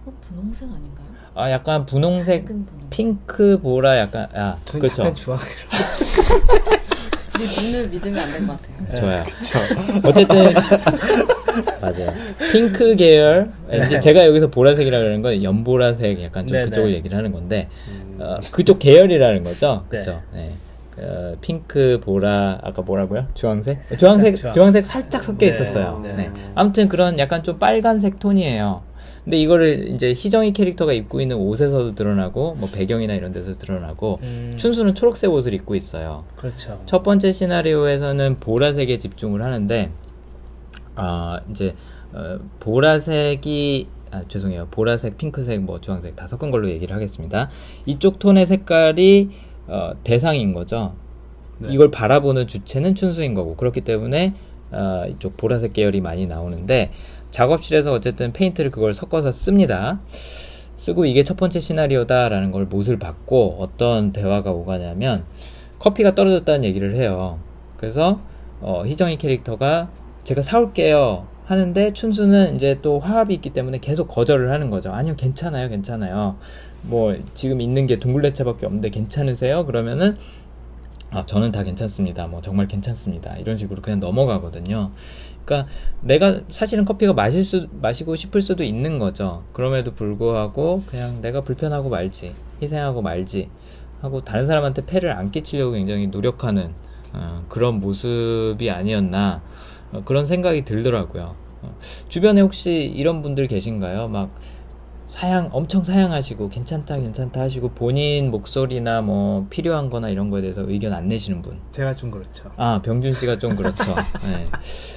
어, 분홍색 아닌가요? 아, 약간 분홍색, 분홍색. 핑크, 보라, 약간, 아, 전 그렇죠. 약간 주황. 우리 눈을 믿으면 안 될 것 같아요. 좋아요. 어쨌든 맞아요. 핑크 계열. 이제 제가 여기서 보라색이라 그러는 건 연보라색 약간 좀 네네. 그쪽을 얘기를 하는 건데 어, 그쪽 계열이라는 거죠. 네. 그렇죠. 네. 어, 핑크, 보라, 아까 뭐라고요? 주황색? 주황색, 주황. 주황색 살짝 섞여 네, 있었어요. 네. 네. 아무튼 그런 약간 좀 빨간색 톤이에요. 근데 이거를 이제 희정이 캐릭터가 입고 있는 옷에서도 드러나고, 뭐 배경이나 이런 데서 드러나고, 음. 춘수는 초록색 옷을 입고 있어요. 그렇죠. 첫 번째 시나리오에서는 보라색에 집중을 하는데 아 이제 어, 보라색이 아 죄송해요 보라색 핑크색 뭐 주황색 다 섞은 걸로 얘기를 하겠습니다 이쪽 톤의 색깔이 어, 대상인 거죠 네. 이걸 바라보는 주체는 춘수인 거고 그렇기 때문에 어, 이쪽 보라색 계열이 많이 나오는데 작업실에서 어쨌든 페인트를 그걸 섞어서 씁니다 쓰고 이게 첫 번째 시나리오다라는 걸 못을 받고 어떤 대화가 오가냐면 커피가 떨어졌다는 얘기를 해요. 그래서 어, 희정이 캐릭터가 제가 사올게요 하는데 춘수는 이제 또 화합이 있기 때문에 계속 거절을 하는 거죠. 아니요, 괜찮아요, 괜찮아요. 뭐 지금 있는 게 둥글레차밖에 없는데 괜찮으세요? 그러면은 아, 저는 다 괜찮습니다. 뭐 정말 괜찮습니다. 이런 식으로 그냥 넘어가거든요. 그러니까 내가 사실은 커피가 마실 수 마시고 싶을 수도 있는 거죠. 그럼에도 불구하고 그냥 내가 불편하고 말지, 희생하고 말지 하고 다른 사람한테 폐를 안 끼치려고 굉장히 노력하는 어, 그런 모습이 아니었나 어, 그런 생각이 들더라고요. 어, 주변에 혹시 이런 분들 계신가요? 막 사양 엄청 사양하시고 괜찮다 괜찮다 하시고 본인 목소리나 뭐 필요한 거나 이런 거에 대해서 의견 안 내시는 분. 제가 좀 그렇죠. 아, 병준 씨가 좀 그렇죠. 네.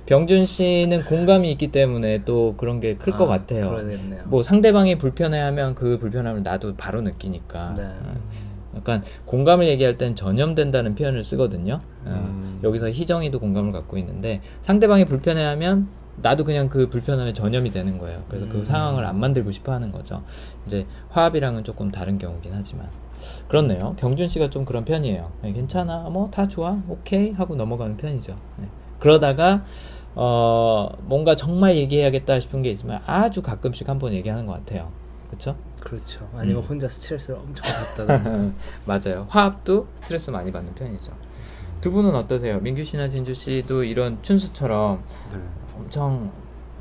병준 씨는 공감이 있기 때문에 또 그런 게 클것 아, 같아요. 그러겠네요. 뭐 상대방이 불편해하면 그 불편함을 나도 바로 느끼니까. 네. 어, 약간 공감을 얘기할 땐 전염된다는 표현을 쓰거든요. 어, 음. 여기서 희정이도 공감을 갖고 있는데 상대방이 불편해하면 나도 그냥 그 불편함에 전염이 되는 거예요. 그래서 그 음. 상황을 안 만들고 싶어 하는 거죠. 이제 화합이랑은 조금 다른 경우긴 하지만. 그렇네요. 병준 씨가 좀 그런 편이에요. 네, 괜찮아. 뭐 다 좋아. 오케이. 하고 넘어가는 편이죠. 네. 그러다가 어 뭔가 정말 얘기해야겠다 싶은 게 있으면 아주 가끔씩 한 번 얘기하는 것 같아요. 그렇죠? 그렇죠. 아니면 음. 혼자 스트레스를 엄청 받다가 맞아요. 화합도 스트레스 많이 받는 편이죠. 두 분은 어떠세요? 민규 씨나 진주 씨도 이런 춘수처럼 네. 엄청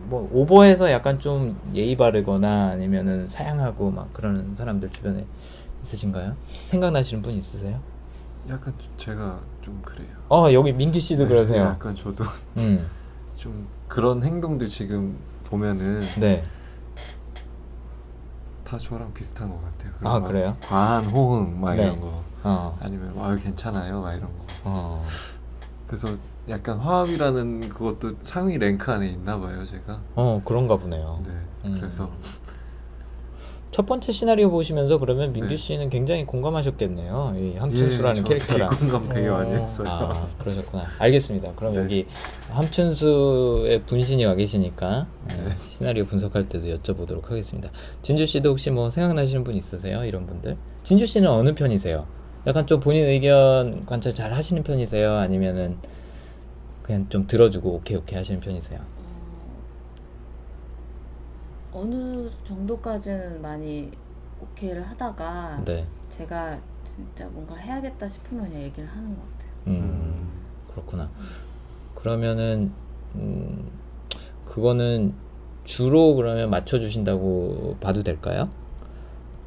뭐 오버해서 약간 좀 예의 바르거나 아니면은 사양하고 막 그러는 사람들 주변에 있으신가요? 생각나시는 분 있으세요? 약간 제가 좀 그래요. 어 여기 민규 씨도 네, 그러세요. 약간 저도 음. 좀 그런 행동들 지금 보면은 네. 다 저랑 비슷한 것 같아요. 아, 막 그래요? 과한 호응 막 네. 이런 거 어. 아니면 와 괜찮아요 막 이런 거. 어. 그래서 약간 화합이라는 그것도 상위 랭크 안에 있나 봐요 제가. 어, 그런가 보네요. 네. 음. 그래서 첫 번째 시나리오 보시면서 그러면 민규 네. 씨는 굉장히 공감하셨겠네요. 이 예, 함춘수라는 저 캐릭터랑. 공감 되게 많이 어. 했어요. 아, 그러셨구나. 알겠습니다. 그럼 네. 여기 함춘수의 분신이 와 계시니까 네, 네. 시나리오 분석할 때도 여쭤보도록 하겠습니다. 진주 씨도 혹시 뭐 생각나시는 분 있으세요? 이런 분들? 진주 씨는 어느 편이세요? 약간 좀 본인 의견 관찰 잘 하시는 편이세요? 아니면은 그냥 좀 들어주고 오케이 오케이 하시는 편이세요? 어느 정도까지는 많이 오케이를 하다가 네. 제가 진짜 뭔가 해야겠다 싶으면 그냥 얘기를 하는 것 같아요. 음, 그렇구나. 그러면은 음, 그거는 주로 그러면 맞춰주신다고 봐도 될까요?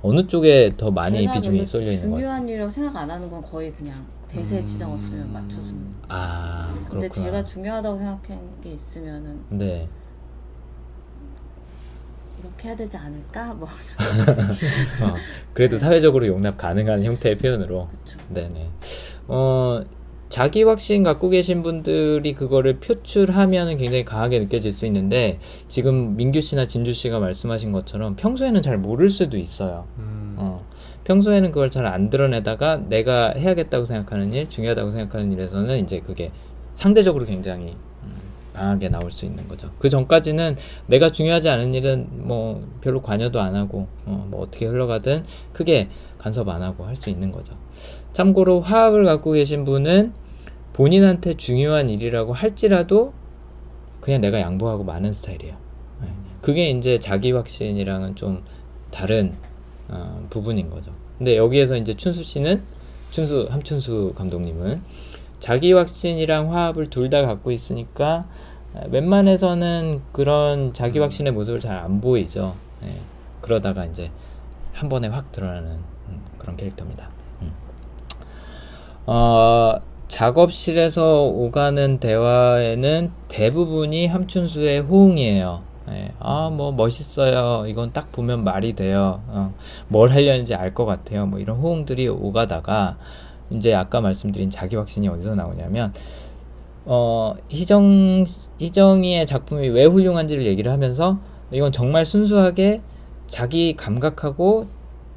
어느 쪽에 더 많이 비중이 쏠려 있는 것 같아요? 중요한 일이라고 생각 안 하는 건 거의 그냥 대세 지정 없으면 맞춰주는 거. 아, 근데 그렇구나. 제가 중요하다고 생각한 게 있으면은 네. 이렇게 해야 되지 않을까? 뭐 어, 그래도 사회적으로 용납 가능한 형태의 표현으로. 그쵸. 네네. 어, 자기 확신 갖고 계신 분들이 그거를 표출하면 굉장히 강하게 느껴질 수 있는데, 지금 민규 씨나 진주 씨가 말씀하신 것처럼 평소에는 잘 모를 수도 있어요. 음. 어, 평소에는 그걸 잘 안 드러내다가 내가 해야겠다고 생각하는 일, 중요하다고 생각하는 일에서는 이제 그게 상대적으로 굉장히 음, 강하게 나올 수 있는 거죠. 그 전까지는 내가 중요하지 않은 일은 뭐 별로 관여도 안 하고 어, 뭐 어떻게 흘러가든 크게 간섭 안 하고 할 수 있는 거죠. 참고로 화합을 갖고 계신 분은 본인한테 중요한 일이라고 할지라도 그냥 내가 양보하고 마는 스타일이에요. 네. 그게 이제 자기 확신이랑은 좀 다른 어, 부분인 거죠. 근데 여기에서 이제 춘수 씨는 춘수 함춘수 감독님은 자기 확신이랑 화합을 둘 다 갖고 있으니까 에, 웬만해서는 그런 자기 확신의 모습을 잘 안 보이죠. 예. 그러다가 이제 한 번에 확 드러나는 음, 그런 캐릭터입니다. 음. 어, 작업실에서 오가는 대화에는 대부분이 함춘수의 호응이에요. 예, 아, 뭐, 멋있어요. 이건 딱 보면 말이 돼요. 어, 뭘 하려는지 알 것 같아요. 뭐, 이런 호응들이 오가다가, 이제 아까 말씀드린 자기 확신이 어디서 나오냐면, 어, 희정, 희정이의 작품이 왜 훌륭한지를 얘기를 하면서, 이건 정말 순수하게 자기 감각하고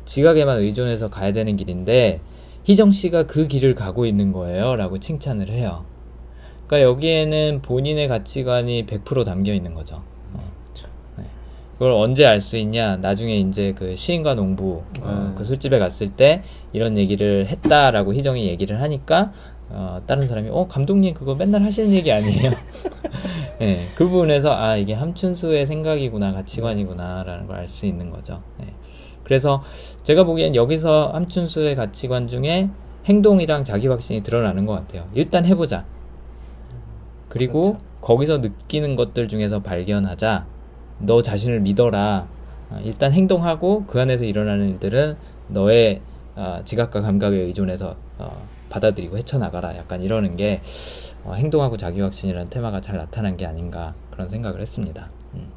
지각에만 의존해서 가야 되는 길인데, 희정 씨가 그 길을 가고 있는 거예요. 라고 칭찬을 해요. 그러니까 여기에는 본인의 가치관이 100% 담겨 있는 거죠. 그걸 언제 알 수 있냐? 나중에 이제 그 시인과 농부 어, 음. 그 술집에 갔을 때 이런 얘기를 했다라고 희정이 얘기를 하니까 어, 다른 사람이 어 감독님 그거 맨날 하시는 얘기 아니에요? 네, 그 부분에서 아 이게 함춘수의 생각이구나 가치관이구나라는 걸 알 수 있는 거죠. 네. 그래서 제가 보기엔 여기서 함춘수의 가치관 중에 행동이랑 자기 확신이 드러나는 것 같아요. 일단 해보자. 그리고 그렇죠. 거기서 느끼는 것들 중에서 발견하자. 너 자신을 믿어라. 아, 일단 행동하고 그 안에서 일어나는 일들은 너의 아, 지각과 감각에 의존해서 어, 받아들이고 헤쳐나가라. 약간 이러는 게 어, 행동하고 자기 확신이라는 테마가 잘 나타난 게 아닌가 그런 생각을 했습니다. 음.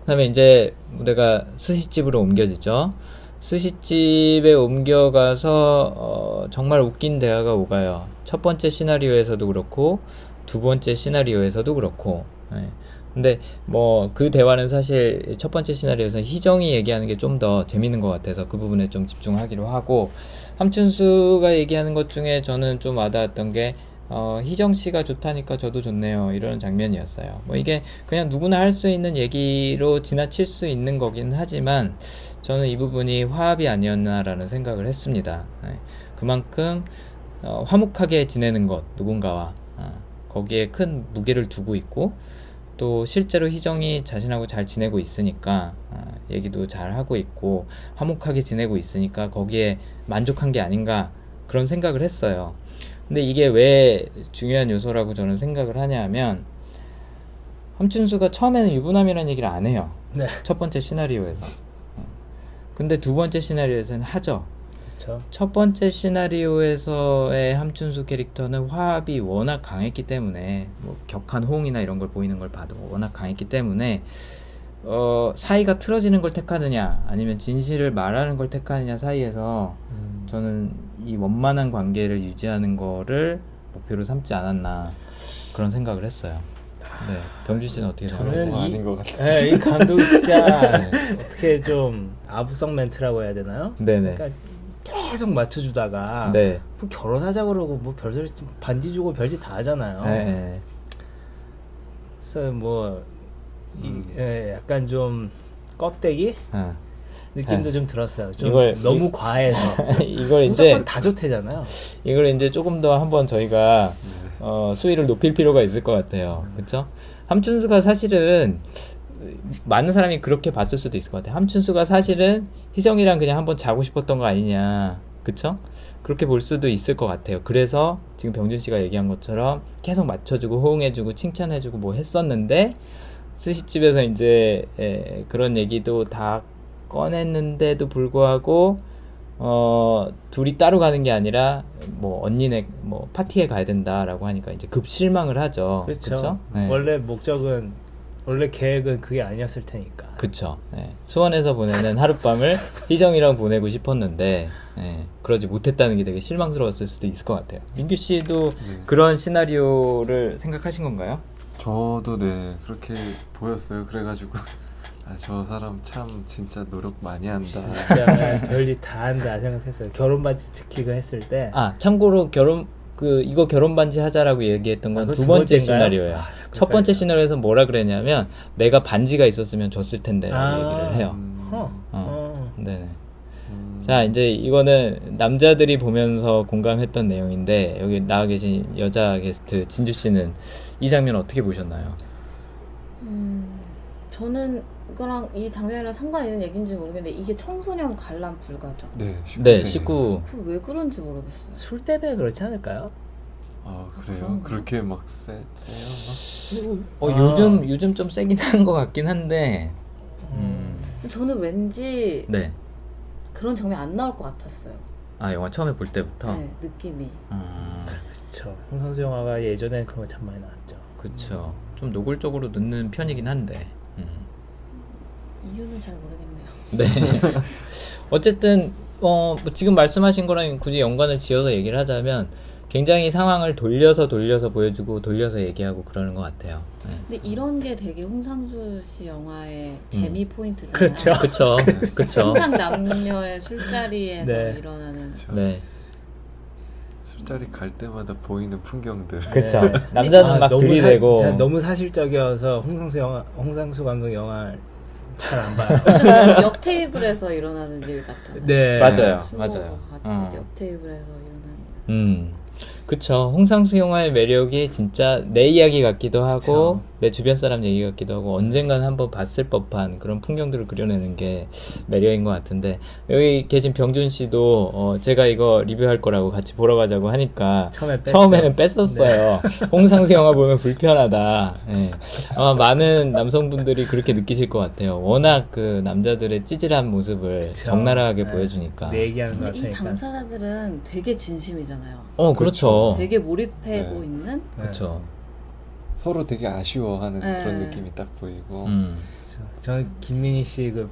그다음에 이제 무대가 스시집으로 옮겨지죠. 스시집에 옮겨가서 어, 정말 웃긴 대화가 오가요. 첫 번째 시나리오에서도 그렇고 두 번째 시나리오에서도 그렇고. 예. 근데 뭐 그 대화는 사실 첫 번째 시나리오에서 희정이 얘기하는 게 좀 더 재밌는 것 같아서 그 부분에 좀 집중하기로 하고 함춘수가 얘기하는 것 중에 저는 좀 와닿았던 게 어, 희정 씨가 좋다니까 저도 좋네요. 이런 장면이었어요. 뭐 이게 그냥 누구나 할 수 있는 얘기로 지나칠 수 있는 거긴 하지만 저는 이 부분이 화합이 아니었나라는 생각을 했습니다. 네. 그만큼 어, 화목하게 지내는 것 누군가와 어, 거기에 큰 무게를 두고 있고 또 실제로 희정이 자신하고 잘 지내고 있으니까 어, 얘기도 잘 하고 있고 화목하게 지내고 있으니까 거기에 만족한 게 아닌가 그런 생각을 했어요. 근데 이게 왜 중요한 요소라고 저는 생각을 하냐 하면 함춘수가 처음에는 유부남이라는 얘기를 안 해요. 네. 첫 번째 시나리오에서. 어. 근데 두 번째 시나리오에서는 하죠. 그렇죠. 첫 번째 시나리오에서의 함춘수 캐릭터는 화합이 워낙 강했기 때문에 뭐 격한 호응이나 이런 걸 보이는 걸 봐도 워낙 강했기 때문에 어, 사이가 틀어지는 걸 택하느냐 아니면 진실을 말하는 걸 택하느냐 사이에서 음. 저는 이 원만한 관계를 유지하는 거를 목표로 삼지 않았나 그런 생각을 했어요. 네, 병준 씨는 어떻게 생각하세요? 이- 아닌 것 같아요. 네, 이 감독이 진짜 어떻게 좀 아부성 멘트라고 해야 되나요? 네네. 그러니까 계속 맞춰주다가 네. 뭐 결혼하자 그러고 뭐 별소리 좀 반지 주고 별짓 다 하잖아요. 네. 그래서 뭐 이, 음. 예, 약간 좀 껍데기 어. 느낌도 네. 좀 들었어요. 좀 이걸- 너무 이- 과해서 이걸 이제 다 좋대잖아요. 이걸 이제 조금 더 한번 저희가 어, 수위를 높일 필요가 있을 것 같아요. 그렇죠? 함춘수가 사실은 많은 사람이 그렇게 봤을 수도 있을 것 같아요. 함춘수가 사실은 희정이랑 그냥 한번 자고 싶었던 거 아니냐. 그쵸? 그렇게 볼 수도 있을 것 같아요. 그래서 지금 병준 씨가 얘기한 것처럼 계속 맞춰주고 호응해주고 칭찬해주고 뭐 했었는데 스시집에서 이제 에, 그런 얘기도 다 꺼냈는데도 불구하고 어 둘이 따로 가는 게 아니라 뭐 언니네 뭐 파티에 가야 된다라고 하니까 이제 급 실망을 하죠. 그렇죠. 네. 원래 목적은 원래 계획은 그게 아니었을 테니까. 그쵸. 네. 수원에서 보내는 하룻밤을 희정이랑 보내고 싶었는데, 네. 그러지 못했다는 게 되게 실망스러웠을 수도 있을 것 같아요. 민규 씨도 네. 그런 시나리오를 생각하신 건가요? 저도 네 그렇게 보였어요. 그래가지고 아, 저 사람 참 진짜 노력 많이 한다. 진짜 별짓 다 한다 생각했어요. 결혼 반지 특히 그 했을 때. 아, 참고로 결혼, 그, 이거 결혼 반지 하자라고 얘기했던 아, 건 그거 두두 번째? 시나리오예요. 아, 첫 번째. 시나리오에서 뭐라 그랬냐면, 내가 반지가 있었으면 줬을 텐데, 라고 아. 얘기를 해요. 음, 허. 어. 어. 네네. 음, 자, 이제 이거는 남자들이 보면서 공감했던 내용인데, 여기 나와 계신 여자 게스트 진주 씨는 이 장면 어떻게 보셨나요? 음, 저는 이거랑 이 장면이랑 상관 있는 얘기인지 모르겠는데 이게 청소년 관람 불가죠. 네, 네, 19세. 19. 그 왜 그런지 모르겠어요. 술 때문에 그렇지 않을까요? 아 그래요? 그런가? 그렇게 막 세, 세요? 어, 아. 요즘, 요즘 좀 세긴 한 것 같긴 한데, 음, 저는 왠지 네. 그런 장면 안 나올 것 같았어요. 아, 영화 처음에 볼 때부터? 네, 느낌이. 아, 그렇죠. 홍상수 영화가 예전엔 그런 거 참 많이 나왔죠. 그쵸. 좀 노골적으로 넣는 편이긴 한데, 음. 이유는 잘 모르겠네요. 네. 어쨌든 어, 뭐 지금 말씀하신 거랑 굳이 연관을 지어서 얘기를 하자면 굉장히 상황을 돌려서 돌려서 보여주고 돌려서 얘기하고 그러는 것 같아요. 네. 근데 이런 게 되게 홍상수 씨 영화의 재미 포인트잖아요. 그렇죠. 그쵸, 그쵸. 항상 남녀의 술자리에서 네. 일어나는 저 네, 술자리 갈 때마다 보이는 풍경들. 네. 남자는 아, 막 너무 들이대고. 사, 너무 사실적이어서 홍상수 영화, 홍상수 감독 영화 잘 안 봐요. 그러니까 옆 테이블에서 일어나는 일 같잖아요. 네. 맞아요, 술 맞아요. 어. 옆 테이블에서 일어나는 음, 그쵸. 홍상수 영화의 매력이 진짜 내 이야기 같기도 하고, 그쵸. 내 주변 사람 얘기 같기도 하고, 언젠간 한번 봤을 법한 그런 풍경들을 그려내는 게 매력인 것 같은데, 여기 계신 병준 씨도, 어, 제가 이거 리뷰할 거라고 같이 보러 가자고 하니까, 처음에 뺐죠. 처음에는 뺐었어요. 홍상수 영화 보면 불편하다. 예. 아마 많은 남성분들이 그렇게 느끼실 것 같아요. 워낙 그 남자들의 찌질한 모습을 그쵸. 적나라하게 네. 보여주니까. 내 얘기하는 거 근데 이 같으니까. 당사자들은 되게 진심이잖아요. 어, 그렇죠. 되게 몰입하고 네. 있는 네. 그렇죠. 서로 되게 아쉬워하는 네. 그런 느낌이 딱 보이고. 음. 저- 저는 김민희 씨그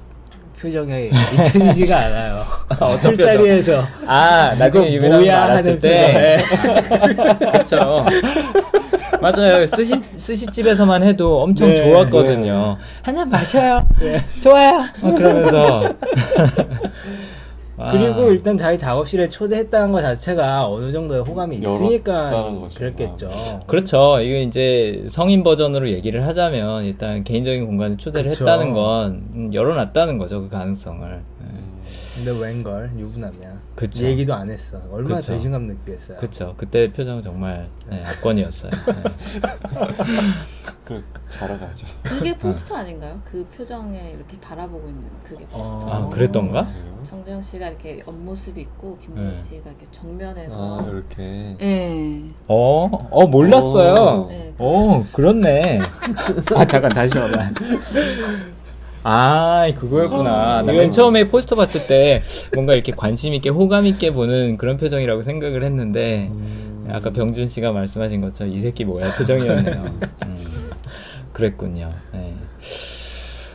표정이 잊혀지지가 않아요. 어떤 술자리에서 아, 나중에 유명한 거 알았을 하는 때. 그렇죠. 맞아요. 스시, 스시집에서만 해도 엄청 네. 좋았거든요. 한잔 마셔요. 좋아요. 막 그러면서. 아, 그리고 일단 자기 작업실에 초대했다는 것 자체가 어느 정도의 호감이 있으니까. 그랬겠죠. 그렇죠. 이게 이제 성인 버전으로 얘기를 하자면 일단 개인적인 공간에 초대를 그쵸. 했다는 건 음, 열어놨다는 거죠. 그 가능성을. 네. 음, 근데 웬걸 유부남이야. 그쵸. 얘기도 안 했어. 얼마나 그쵸. 배신감 느끼겠어요. 그렇죠. 그때 표정 정말 네, 압권이었어요. 네. 그 자러 가죠. 그게 포스터 아닌가요? 그 표정에 이렇게 바라보고 있는 그게 포스터. 아, 그랬던가? 그래요? 정재영 씨가 이렇게 옆모습이 있고 김민희 네. 씨가 이렇게 정면에서 아 이렇게. 네. 어, 어 몰랐어요. 오. 네. 어, 그렇네. 아 잠깐 다시 와봐. 아, 그거였구나. 나 맨 처음에 포스터 봤을 때 뭔가 이렇게 관심 있게 호감 있게 보는 그런 표정이라고 생각을 했는데 아까 병준 씨가 말씀하신 것처럼 이 새끼 뭐야 표정이었네요. 음, 그랬군요. 네.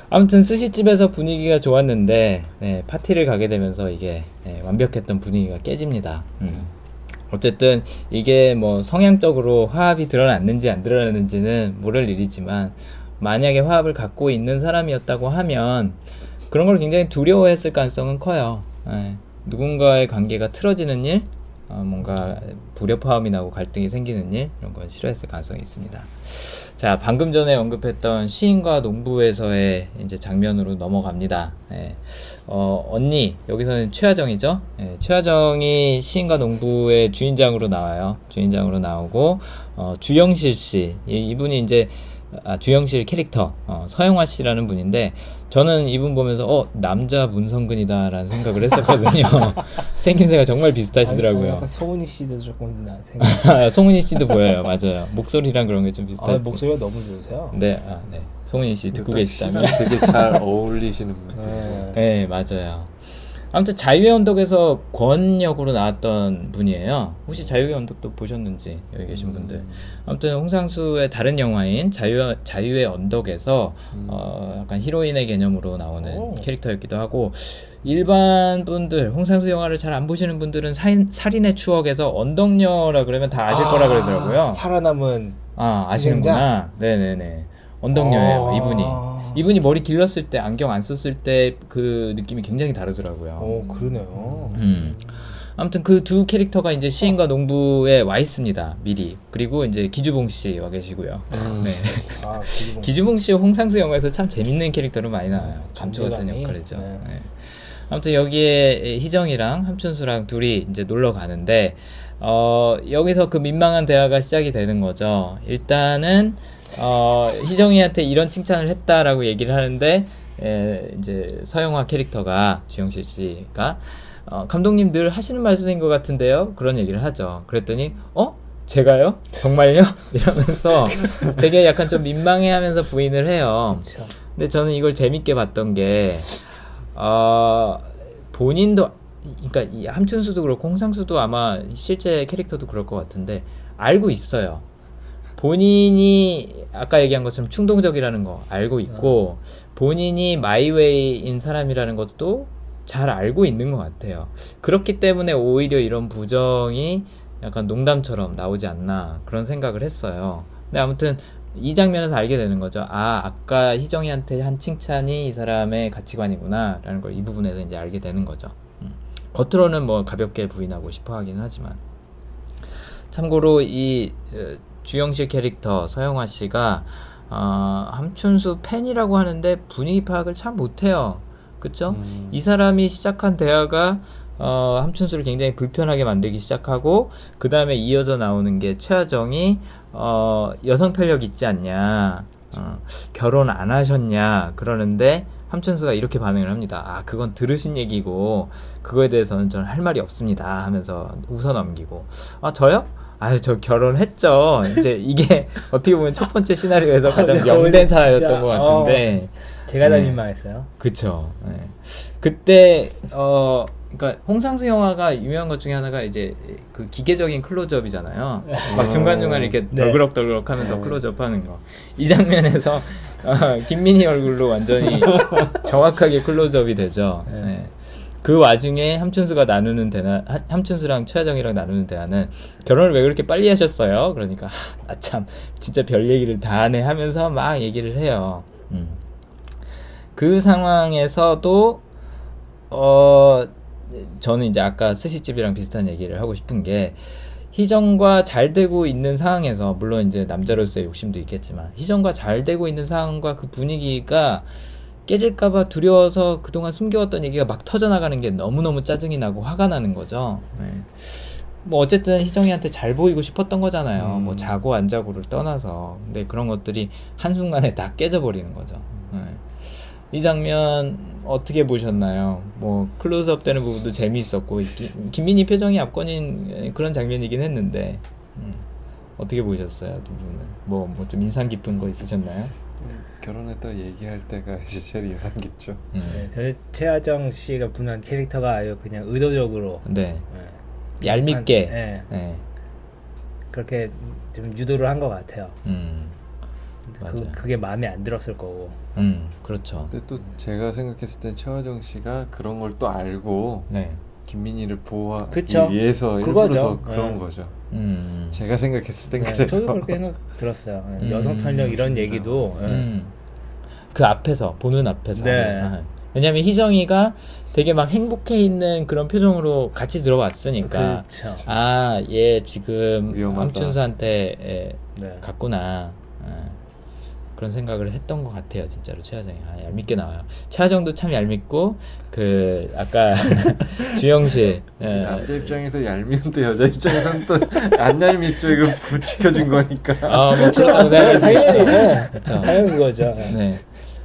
아무튼 스시집에서 분위기가 좋았는데 네, 파티를 가게 되면서 이게 네, 완벽했던 분위기가 깨집니다. 음. 어쨌든 이게 뭐 성향적으로 화합이 드러났는지 안 드러났는지는 모를 일이지만 만약에 화합을 갖고 있는 사람이었다고 하면 그런 걸 굉장히 두려워했을 가능성은 커요. 예. 누군가의 관계가 틀어지는 일, 어, 뭔가 불협화음이 나고 갈등이 생기는 일 이런 건 싫어했을 가능성이 있습니다. 자, 방금 전에 언급했던 시인과 농부에서의 이제 장면으로 넘어갑니다. 예. 어, 언니 여기서는 최하정이죠. 예, 최하정이 시인과 농부의 주인장으로 나와요. 주인장으로 나오고 어, 주영실 씨 이, 이분이 이제 아, 주영실 캐릭터 어, 서영화 씨라는 분인데 저는 이분 보면서 어 남자 문성근이다라는 생각을 했었거든요. 생김새가 정말 비슷하시더라고요. 약간 소은이 씨도 조금 나 생각. 아, 송은이 씨도 보여요. 맞아요. 목소리랑 그런 게좀 아, 비슷해요. 목소리가 너무 좋으세요. 네, 아, 네. 송은이 씨 듣고 계시다면. 되게 잘 어울리시는 분들. 네. 네, 맞아요. 아무튼 자유의 언덕에서 권 역으로 나왔던 분이에요. 혹시 자유의 언덕도 보셨는지 여기 계신 분들. 아무튼 홍상수의 다른 영화인 자유 자유의 언덕에서 어, 약간 히로인의 개념으로 나오는 오. 캐릭터였기도 하고 일반 분들 홍상수 영화를 잘 안 보시는 분들은 살인, 살인의 추억에서 언덕녀라 그러면 다 아실 거라 그러더라고요. 살아남은 아 아시는구나. 네네네. 언덕녀예요 아. 이분이. 이분이 머리 길렀을 때 안경 안 썼을 때 그 느낌이 굉장히 다르더라고요. 오 그러네요. 음. 아무튼 그 두 캐릭터가 이제 시인과 농부에 와 있습니다. 미리. 그리고 이제 기주봉 씨 와 계시고요. 네. 아 기주봉. 기주봉 씨 홍상수 영화에서 참 재밌는 캐릭터로 많이 나와요. 감초 같은. 역할이죠. 네. 네. 아무튼 여기에 희정이랑 함춘수랑 둘이 이제 놀러 가는데 어, 여기서 그 민망한 대화가 시작이 되는 거죠. 일단은 어, 희정이한테 이런 칭찬을 했다라고 얘기를 하는데 에, 이제 서영화 캐릭터가 주영실 씨가 어, 감독님 늘 하시는 말씀인 것 같은데요. 그런 얘기를 하죠. 그랬더니 어? 제가요? 정말요? 이러면서 되게 약간 좀 민망해하면서 부인을 해요. 근데 저는 이걸 재밌게 봤던 게, 어, 본인도, 그러니까 이 함춘수도 그렇고 홍상수도 아마 실제 캐릭터도 그럴 것 같은데, 알고 있어요. 본인이 아까 얘기한 것처럼 충동적이라는 거 알고 있고, 본인이 마이웨이인 사람이라는 것도 잘 알고 있는 것 같아요. 그렇기 때문에 오히려 이런 부정이 약간 농담처럼 나오지 않나 그런 생각을 했어요. 근데 아무튼 이 장면에서 알게 되는 거죠. 아, 아까 희정이한테 한 칭찬이 이 사람의 가치관이구나 라는 걸 이 부분에서 이제 알게 되는 거죠. 음. 겉으로는 뭐 가볍게 부인하고 싶어 하긴 하지만. 참고로 이 어, 주영실 캐릭터 서영화 씨가 어, 함춘수 팬이라고 하는데 분위기 파악을 참 못해요. 그쵸? 이 사람이 시작한 대화가 어, 함춘수를 굉장히 불편하게 만들기 시작하고 그 다음에 이어져 나오는 게 최하정이 어, 여성 편력 있지 않냐 어, 결혼 안 하셨냐 그러는데 함춘수가 이렇게 반응을 합니다. 아 그건 들으신 얘기고 그거에 대해서는 저는 할 말이 없습니다 하면서 웃어 넘기고 아 저요? 아유 저 결혼했죠. 이제 이게 어떻게 보면 첫 번째 시나리오에서 가장 네, 명된. 사연이었던 것 같은데 제가 다 네. 민망했어요. 그쵸. 네. 그때 어 그러니까 홍상수 영화가 유명한 것 중에 하나가 이제 그 기계적인 클로즈업이잖아요. 막 중간 중간 이렇게 네. 덜그럭덜그럭하면서 클로즈업하는 거. 이 장면에서 어, 김민희 얼굴로 완전히 정확하게 클로즈업이 되죠. 네. 네. 그 와중에 함춘수가 나누는 대화, 하- 함춘수랑 최하정이랑 나누는 대화는 결혼을 왜 그렇게 빨리 하셨어요? 그러니까 아 참 진짜 별 얘기를 다 하네 하면서 막 얘기를 해요. 음. 그 상황에서도 어 저는 이제 아까 스시집이랑 비슷한 얘기를 하고 싶은 게 희정과 잘 되고 있는 상황에서 물론 이제 남자로서의 욕심도 있겠지만 희정과 잘 되고 있는 상황과 그 분위기가 깨질까봐 두려워서 그동안 숨겨왔던 얘기가 막 터져나가는 게 너무너무 짜증이 나고 화가 나는 거죠. 네. 뭐 어쨌든 희정이한테 잘 보이고 싶었던 거잖아요. 음. 뭐 자고 안 자고를 떠나서. 근데 그런 것들이 한순간에 다 깨져버리는 거죠. 네. 이 장면 어떻게 보셨나요? 뭐 클로즈업 되는 부분도 재미있었고 기- 김민희 표정이 압권인 그런 장면이긴 했는데 음, 어떻게 보셨어요 두 분은? 뭐 뭐 좀 인상 깊은 거 있으셨나요? 결혼했다 얘기할 때가 이제 제일 인상 깊죠. 음. 네, 저는 최하정 씨가 분한 캐릭터가 아주 그냥 의도적으로 네. 예, 얄밉게. 한- 예, 네. 그렇게 좀 유도를 한 것 같아요. 음. 그, 맞아요. 그게 마음에 안 들었을 거고. 음. 그렇죠. 근데 또 제가 생각했을 땐 최화정 씨가 그런 걸 또 알고 네. 김민희를 보호하기 그쵸. 위해서 그거죠. 일부러 더 그런 네. 거죠. 음. 제가 생각했을 땐 네, 그래요. 저도 그렇게 생각 들었어요. 예, 음, 여성 편력 이런. 얘기도 예. 음. 그 앞에서 보는 앞에서 네. 아, 왜냐면 희정이가 되게 막 행복해 있는 그런 표정으로 같이 들어왔으니까 그렇죠. 아얘 지금 위험하다. 황춘수한테 에, 네. 갔구나 아, 그런 생각을 했던 것 같아요 진짜로 최하정이 아, 얄밉게 나와요 최하정도 참 얄밉고 그 아까 주영실 예, 남자 입장에서 얄미운데 여자 입장에서는 또 안 얄밉죠. 이거 부- 지켜준 거니까. 아, 뭐 그렇다고 생각해요. 그렇죠. 당연 그거죠. 예. 네.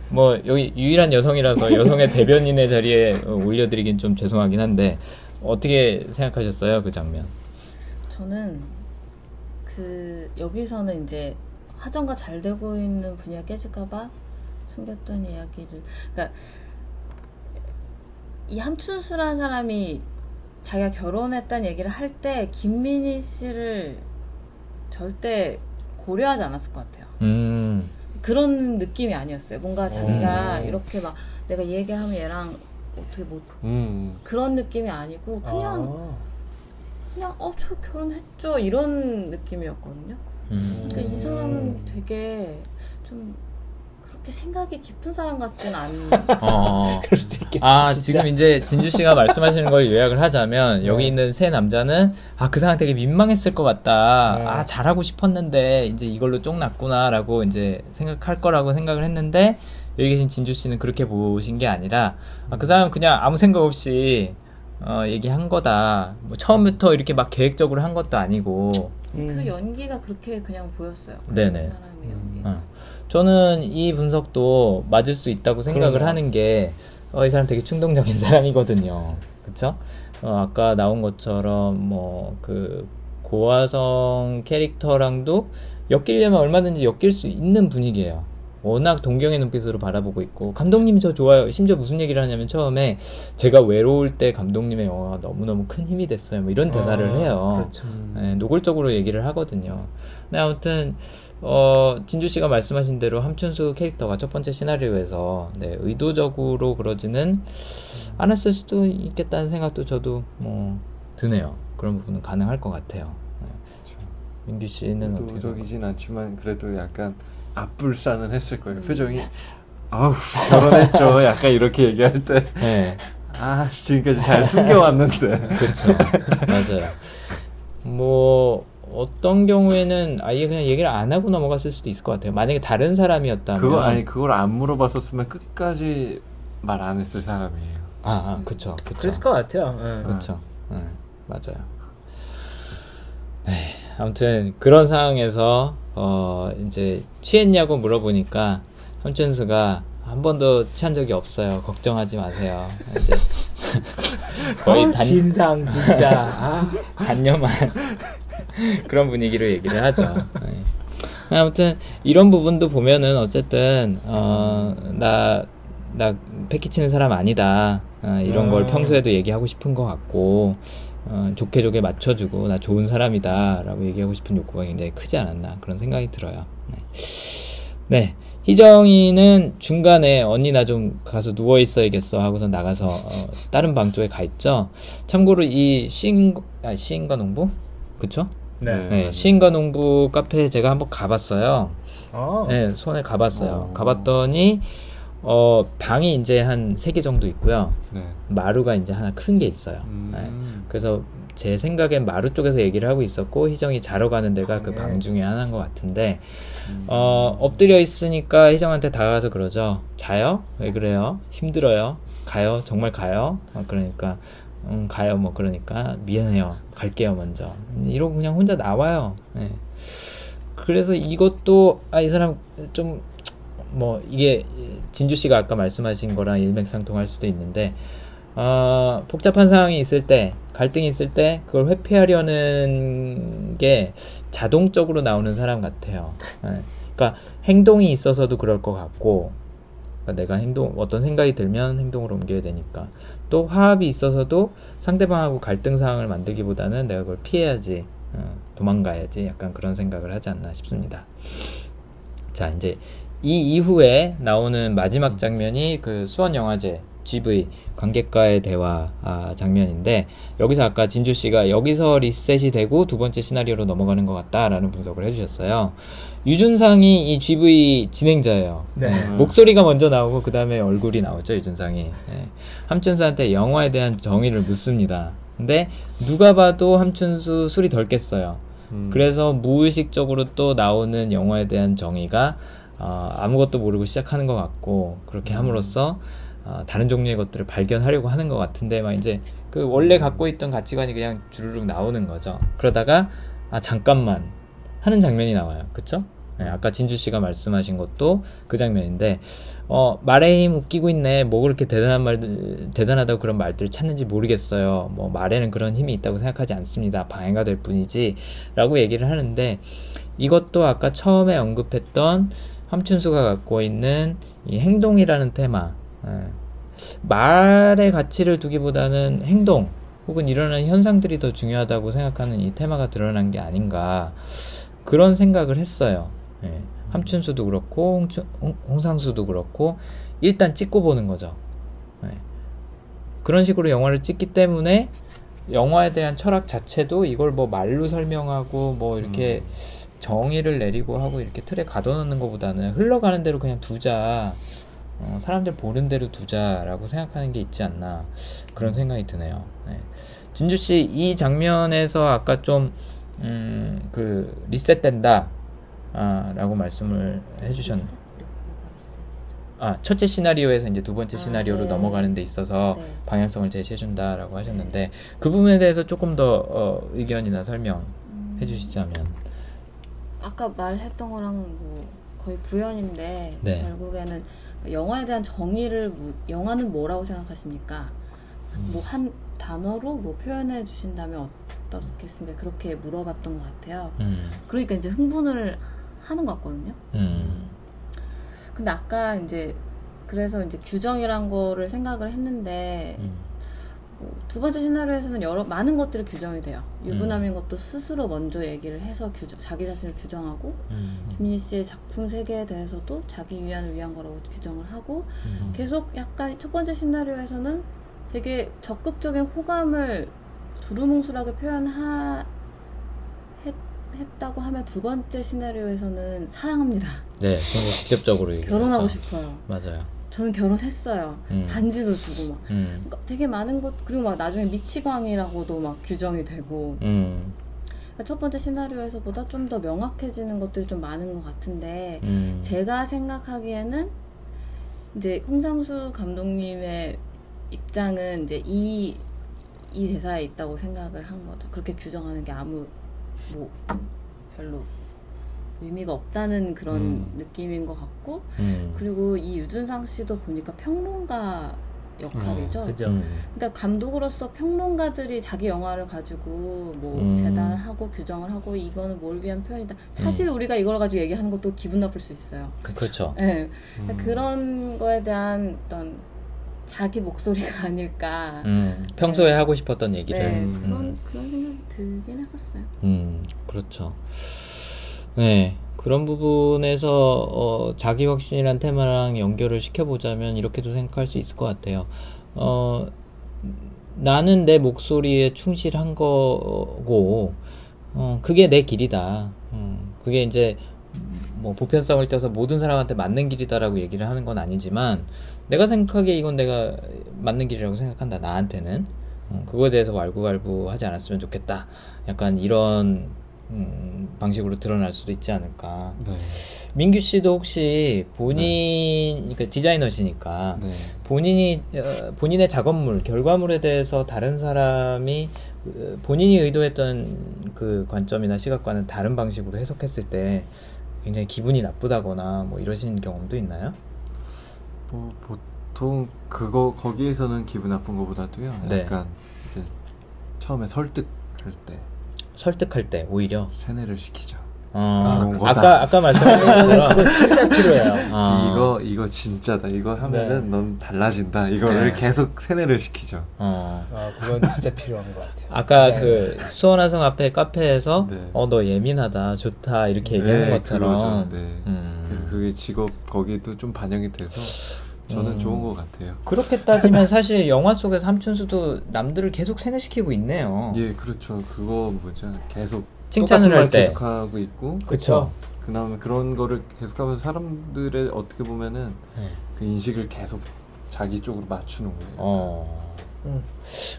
뭐 여기 유일한 여성이라서 여성의 대변인의 자리에 어, 올려드리긴 좀 죄송하긴 한데 어떻게 생각하셨어요 그 장면? 저는 그 여기서는 이제 화정과 잘 되고 있는 분위기가 깨질까봐 숨겼던 이야기를 그러니까 이 함춘수라는 사람이 자기가 결혼했다는 얘기를 할 때 김민희 씨를 절대 고려하지 않았을 것 같아요. 음, 그런 느낌이 아니었어요. 뭔가 자기가 오. 이렇게 막 내가 이 얘기를 하면 얘랑 어떻게 뭐 음. 그런 느낌이 아니고 그냥 아. 그냥 어 저 결혼했죠 이런 느낌이었거든요. 음. 그러니까 이 음. 사람은 되게 좀 그렇게 생각이 깊은 사람 같진 않. 어. 그럴 수 있겠다. 아 진짜. 지금 이제 진주 씨가 말씀하시는 걸 요약을 하자면 여기 네. 있는 세 남자는 아 그 사람 되게 민망했을 것 같다. 네. 아 잘하고 싶었는데 이제 이걸로 쫑났구나라고 이제 생각할 거라고 생각을 했는데 여기 계신 진주 씨는 그렇게 보신 게 아니라 아, 그 사람 그냥 아무 생각 없이 어, 얘기한 거다. 뭐 처음부터 이렇게 막 계획적으로 한 것도 아니고 음. 그 연기가 그렇게 그냥 보였어요. 그 네네. 사람의 연기. 어. 저는 이 분석도 맞을 수 있다고 생각을 그럼요. 하는 게, 어, 이 사람 되게 충동적인 사람이거든요. 그쵸? 어, 아까 나온 것처럼, 뭐, 그, 고화성 캐릭터랑도 엮이려면 얼마든지 엮일 수 있는 분위기예요. 워낙 동경의 눈빛으로 바라보고 있고, 감독님이 저 좋아요. 심지어 무슨 얘기를 하냐면 처음에 제가 외로울 때 감독님의 영화가 너무너무 큰 힘이 됐어요. 뭐 이런 대사를 아, 해요. 그렇죠. 네, 노골적으로 얘기를 하거든요. 근데 아무튼 어, 진주 씨가 말씀하신 대로 함춘수 캐릭터가 첫 번째 시나리오에서 네, 의도적으로 그러지는 않았을 수도 있겠다는 생각도 저도 뭐 드네요. 그런 부분은 가능할 것 같아요. 네. 민규 씨는 어떻게 생각하세요? 도적이진 않지만 그래도 약간 앞불싸는 했을 거예요. 표정이 아우 결혼했죠. 약간 이렇게 얘기할 때 네, 아, 지금까지 잘 숨겨왔는데. 그렇죠. 맞아요. 뭐 어떤 경우에는 아예 그냥 얘기를 안 하고 넘어갔을 수도 있을 것 같아요. 만약에 다른 사람이었다면 그거 아니 그걸 안 물어봤었으면 끝까지 말 안 했을 사람이에요. 아, 아 그쵸, 그쵸. 그랬을 것 같아요. 예. 그렇죠. 네, 맞아요. 네, 아무튼 그런 상황에서 어 이제 취했냐고 물어보니까 함준수가 한 번도 취한 적이 없어요. 걱정하지 마세요. 이제 거의 어, 단, 진상 진짜. 아. 단념한 그런 분위기로 얘기를 하죠. 네. 아무튼 이런 부분도 보면은 어쨌든 어나나 패키치는 사람 아니다. 어, 이런 걸 아. 평소에도 얘기하고 싶은 것 같고 어, 좋게 좋게 맞춰주고 나 좋은 사람이다라고 얘기하고 싶은 욕구가 굉장히 크지 않았나 그런 생각이 들어요. 네. 네. 희정이는 중간에 언니 나 좀 가서 누워 있어야겠어 하고서 나가서 어, 다른 방 쪽에 가 있죠. 참고로 이 시인 아, 시인과 농부 그쵸? 네. 네, 시인과 농부 카페 제가 한번 가봤어요. 어. 네, 손에 가봤어요. 어. 가봤더니 어 방이 이제 한 세 개 정도 있고요. 네. 마루가 이제 하나 큰 게 있어요. 음. 네. 그래서 제 생각엔 마루 쪽에서 얘기를 하고 있었고 희정이 자러 가는 데가 그 네. 방 중에 하나인 것 같은데 음. 어 엎드려 있으니까 희정한테 다가가서 그러죠. 자요? 왜 그래요? 힘들어요? 가요? 정말 가요? 어, 그러니까 음 가요 뭐 그러니까 미안해요. 갈게요 먼저. 이러고 그냥 혼자 나와요. 네. 그래서 이것도 아 이 사람 좀 뭐 이게 진주 씨가 아까 말씀하신 거랑 일맥상통할 수도 있는데 어, 복잡한 상황이 있을 때 갈등이 있을 때 그걸 회피하려는 게 자동적으로 나오는 사람 같아요. 예. 그러니까 행동이 있어서도 그럴 것 같고 그러니까 내가 행동 어떤 생각이 들면 행동으로 옮겨야 되니까 또 화합이 있어서도 상대방하고 갈등 상황을 만들기보다는 내가 그걸 피해야지 어, 도망가야지 약간 그런 생각을 하지 않나 싶습니다. 자 이제 이 이후에 나오는 마지막 장면이 그 수원 영화제 GV 관객과의 대화 아, 장면인데 여기서 아까 진주 씨가 여기서 리셋이 되고 두 번째 시나리오로 넘어가는 것 같다라는 분석을 해주셨어요. 유준상이 이 GV 진행자예요. 네. 네, 목소리가 먼저 나오고 그 다음에 얼굴이 나오죠 유준상이. 네. 함춘수한테 영화에 대한 정의를 묻습니다. 근데 누가 봐도 함춘수 술이 덜 깼어요. 음. 그래서 무의식적으로 또 나오는 영화에 대한 정의가 어, 아무것도 모르고 시작하는 것 같고 그렇게 함으로써 어, 다른 종류의 것들을 발견하려고 하는 것 같은데 막 이제 그 원래 갖고 있던 가치관이 그냥 주르륵 나오는 거죠. 그러다가 아 잠깐만 하는 장면이 나와요. 그쵸? 네, 아까 진주 씨가 말씀하신 것도 그 장면인데 어 말의 힘 웃기고 있네. 뭐 그렇게 대단한 말들 대단하다고 그런 말들을 찾는지 모르겠어요. 뭐 말에는 그런 힘이 있다고 생각하지 않습니다. 방해가 될 뿐이지라고 얘기를 하는데 이것도 아까 처음에 언급했던 함춘수가 갖고 있는 이 행동이라는 테마 예. 말의 가치를 두기보다는 행동 혹은 일어나는 현상들이 더 중요하다고 생각하는 이 테마가 드러난 게 아닌가 그런 생각을 했어요. 예. 함춘수도 그렇고 홍춘, 홍, 홍상수도 그렇고 일단 찍고 보는 거죠. 예. 그런 식으로 영화를 찍기 때문에 영화에 대한 철학 자체도 이걸 뭐 말로 설명하고 뭐 이렇게 정의를 내리고 하고 이렇게 틀에 가둬놓는 것보다는 흘러가는 대로 그냥 두자. 어, 사람들 보는 대로 두자라고 생각하는 게 있지 않나 그런 생각이 드네요. 네. 진주 씨 이 장면에서 아까 좀 음, 그 리셋된다 아, 라고 말씀을 해주셨는데 아 첫째 시나리오에서 이제 두 번째 아, 시나리오로 네. 넘어가는 데 있어서 네. 방향성을 제시해준다라고 하셨는데 그 부분에 대해서 조금 더 어, 의견이나 설명 음, 해주시자면 아까 말했던 거랑 뭐 거의 부연인데 네. 결국에는 영화에 대한 정의를 묻- 영화는 뭐라고 생각하십니까? 음. 뭐한 단어로 뭐 표현해 주신다면 어떻겠습니까? 그렇게 물어봤던 것 같아요. 음, 그러니까 이제 흥분을 하는 것 같거든요. 음, 근데 아까 이제 그래서 이제 규정이란 거를 생각을 했는데 음, 뭐 두 번째 시나리오에서는 여러 많은 것들이 규정이 돼요. 음. 유부남인 것도 스스로 먼저 얘기를 해서 규정, 자기 자신을 규정하고 음, 김민희 씨의 작품 세계에 대해서도 자기 위안을 위한 거라고 규정을 하고 음. 계속 약간 첫 번째 시나리오에서는 되게 적극적인 호감을 두루뭉술하게 표현하 했, 했다고 하면 두 번째 시나리오에서는 사랑합니다. 네, 그런 거 직접적으로 결혼하고. 싶어요. 맞아요. 저는 결혼했어요. 음. 반지도 주고 막. 음, 그러니까 되게 많은 것 그리고 막 나중에 미치광이라고도 막 규정이 되고 음, 그러니까 첫 번째 시나리오에서보다 좀 더 명확해지는 것들이 좀 많은 것 같은데 음. 제가 생각하기에는 이제 홍상수 감독님의 입장은 이제 이, 이 대사에 있다고 생각을 한 거죠. 그렇게 규정하는 게 아무 뭐 별로 의미가 없다는 그런 음. 느낌인 것 같고 음. 그리고 이 유준상 씨도 보니까 평론가 역할이죠. 그죠. 음. 그러니까 감독으로서 평론가들이 자기 영화를 가지고 뭐 음. 재단을 하고 규정을 하고 이거는 뭘 위한 표현이다. 사실 우리가 이걸 가지고 얘기하는 것도 기분 나쁠 수 있어요. 그렇죠. 네. 음. 그런 거에 대한 어떤 자기 목소리가 아닐까. 음, 평소에 하고 싶었던 얘기를. 네, 음. 그런 그런 생각이 들긴 했었어요. 음, 그렇죠. 네, 그런 부분에서 어, 자기 확신이란 테마랑 연결을 시켜보자면 이렇게도 생각할 수 있을 것 같아요. 어, 나는 내 목소리에 충실한 거고, 어, 그게 내 길이다. 음, 그게 이제 뭐 보편성을 떼서 모든 사람한테 맞는 길이다라고 얘기를 하는 건 아니지만 내가 생각하기에 이건 내가 맞는 길이라고 생각한다. 나한테는 어, 그거에 대해서 왈구왈부하지 않았으면 좋겠다. 약간 이런 음, 방식으로 드러날 수도 있지 않을까. 네. 민규 씨도 혹시 본인 그러니까 디자이너시니까 네. 본인이 어, 본인의 작업물 결과물에 대해서 다른 사람이 어, 본인이 의도했던 그 관점이나 시각과는 다른 방식으로 해석했을 때 굉장히 기분이 나쁘다거나 뭐 이러신 경험도 있나요? 뭐 보통 그거 거기에서는 기분 나쁜 것보다도요. 네. 약간 이제 처음에 설득할 때 설득할 때 오히려 세뇌를 시키죠. 어, 그런 거다. 아까 아까 말씀하신 것처럼 진짜 필요해요. 어, 이거 이거 진짜다. 이거 하면은 네. 넌 달라진다. 이거를 계속 세뇌를 시키죠. 어. 아, 그건 진짜 필요한 것 같아요. 아까 네. 그 수원화성 앞에 카페에서 네. 어너 예민하다 좋다 이렇게 얘기하는 네, 것처럼 그거죠. 네. 음. 그래서 그게 직업 거기도 좀 반영이 돼서 저는 음. 좋은 것 같아요. 그렇게 따지면 사실 영화 속에서 함춘수도 남들을 계속 세뇌시키고 있네요. 예, 그렇죠. 그거 뭐죠? 계속 칭찬을 똑같은 할말 때. 계속하고 있고 그쵸. 그다음에 그런 거를 계속하면서 사람들의 어떻게 보면은 네. 그 인식을 계속 자기 쪽으로 맞추는 거예요. 어. 음.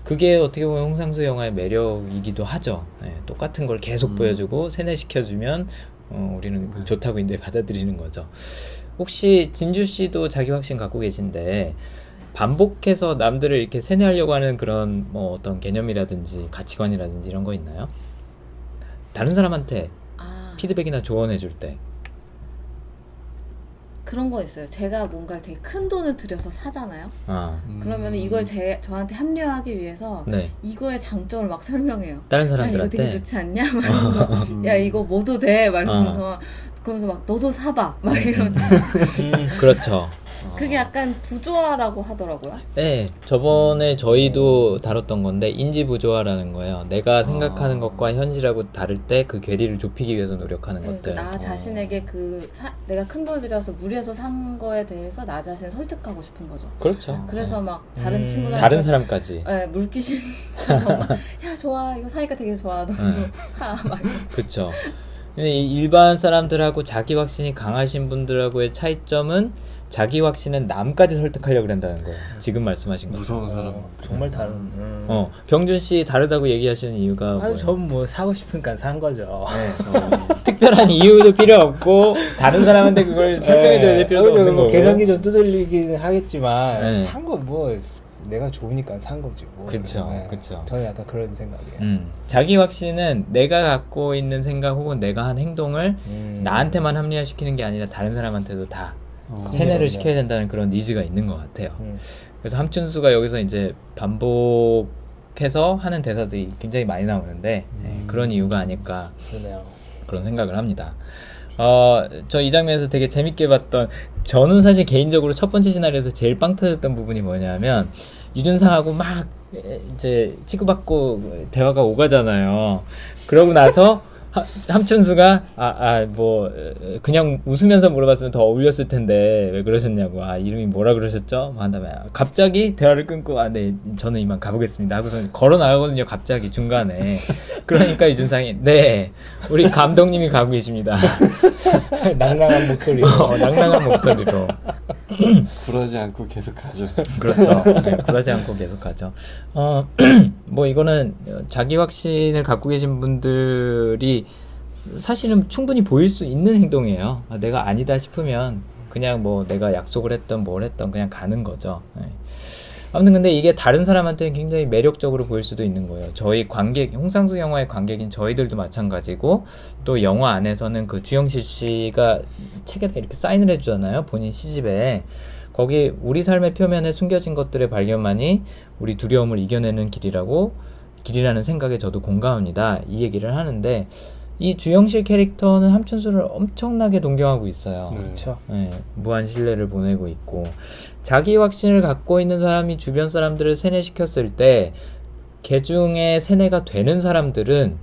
그게 어떻게 보면 홍상수 영화의 매력이기도 하죠. 네, 똑같은 걸 계속 음. 보여주고 세뇌시켜주면 어, 우리는 네. 좋다고 이제 받아들이는 거죠. 혹시 진주 씨도 자기 확신 갖고 계신데 반복해서 남들을 이렇게 세뇌하려고 하는 그런 뭐 어떤 개념이라든지 가치관이라든지 이런 거 있나요? 다른 사람한테 아 피드백이나 조언해 줄 때. 그런 거 있어요. 제가 뭔가를 되게 큰 돈을 들여서 사잖아요. 아, 음. 그러면 이걸 제 저한테 합리화하기 위해서 네. 이거의 장점을 막 설명해요. 다른 야 이거 사람들한테. 되게 좋지 않냐? 음. 야 이거 뭐도 돼? 막 어. 이러면서 그러면서 막 너도 사봐 막 이런 음. 그렇죠. 그게 약간 부조화라고 하더라고요. 네, 저번에 저희도 다뤘던 건데 인지 부조화라는 거예요. 내가 생각하는 아. 것과 현실하고 다를 때 그 괴리를 좁히기 위해서 노력하는 네, 그 것들. 나 자신에게 그 사- 내가 큰 돈 들여서 무리해서 산 거에 대해서 나 자신을 설득하고 싶은 거죠. 그렇죠. 그래서 막 다른 음. 친구들 다른 사람까지. 네, 물귀신처럼 막, 야 좋아 이거 사니까 되게 좋아 너도 응. 사막 그렇죠. 일반 사람들하고 자기 확신이 강하신 분들하고의 차이점은 자기 확신은 남까지 설득하려고 그런다는 거예요. 지금 말씀하신 거. 무서운 사람. 어, 정말 다른. 음. 어, 병준 씨 다르다고 얘기하시는 이유가 뭐예요? 전뭐 사고 싶으니까 산 거죠. 네. 특별한 이유도 필요 없고 다른 사람한테 그걸 설명해 줘야 될 필요도 그죠. 없는 뭐 거고. 계산기 좀 두들리긴 하겠지만 네. 산거 뭐 내가 좋으니까 산 거지 뭐. 그쵸, 네. 그쵸. 저는 약간 그런 생각이에요. 음, 자기 확신은 내가 갖고 있는 생각 혹은 내가 한 행동을 음. 나한테만 합리화시키는 게 아니라 다른 사람한테도 다 어. 세뇌를. 시켜야 된다는 그런 니즈가 있는 것 같아요. 음. 그래서 함춘수가 여기서 이제 반복해서 하는 대사들이 굉장히 많이 나오는데 네, 음. 그런 이유가 아닐까 그러네요. 그런 생각을 합니다. 어, 저 이 장면에서 되게 재밌게 봤던 저는 사실 개인적으로 첫 번째 시나리오에서 제일 빵 터졌던 부분이 뭐냐면 유준상하고 막 이제 치고받고 대화가 오가잖아요. 그러고 나서 하- 함춘수가 아아뭐 그냥 웃으면서 물어봤으면 더 어울렸을 텐데 왜 그러셨냐고 아 이름이 뭐라 그러셨죠? 뭐 한다음에 아, 갑자기 대화를 끊고 아 네 저는 이만 가보겠습니다 하고서 걸어 나가거든요 갑자기 중간에 그러니까 유준상이 네 우리 감독님이 가고 계십니다 낭낭한 목소리로. 어, 낭낭한 목소리로 굴하지 않고 계속 가죠. 그렇죠. 네, 굴하지 않고 계속하죠. 어, 뭐 이거는 자기 확신을 갖고 계신 분들이 사실은 충분히 보일 수 있는 행동이에요. 아, 내가 아니다 싶으면 그냥 뭐 내가 약속을 했던 뭘 했던 그냥 가는 거죠. 네. 아무튼 근데 이게 다른 사람한테는 굉장히 매력적으로 보일 수도 있는 거예요. 저희 관객, 홍상수 영화의 관객인 저희들도 마찬가지고 또 영화 안에서는 그 주영실 씨가 책에다 이렇게 사인을 해주잖아요. 본인 시집에. 거기 우리 삶의 표면에 숨겨진 것들의 발견만이 우리 두려움을 이겨내는 길이라고 길이라는 생각에 저도 공감합니다. 이 얘기를 하는데 이 주영실 캐릭터는 함춘수를 엄청나게 동경하고 있어요. 네. 그렇죠. 네, 무한 신뢰를 보내고 있고 자기 확신을 갖고 있는 사람이 주변 사람들을 세뇌시켰을 때 개중에 세뇌가 되는 사람들은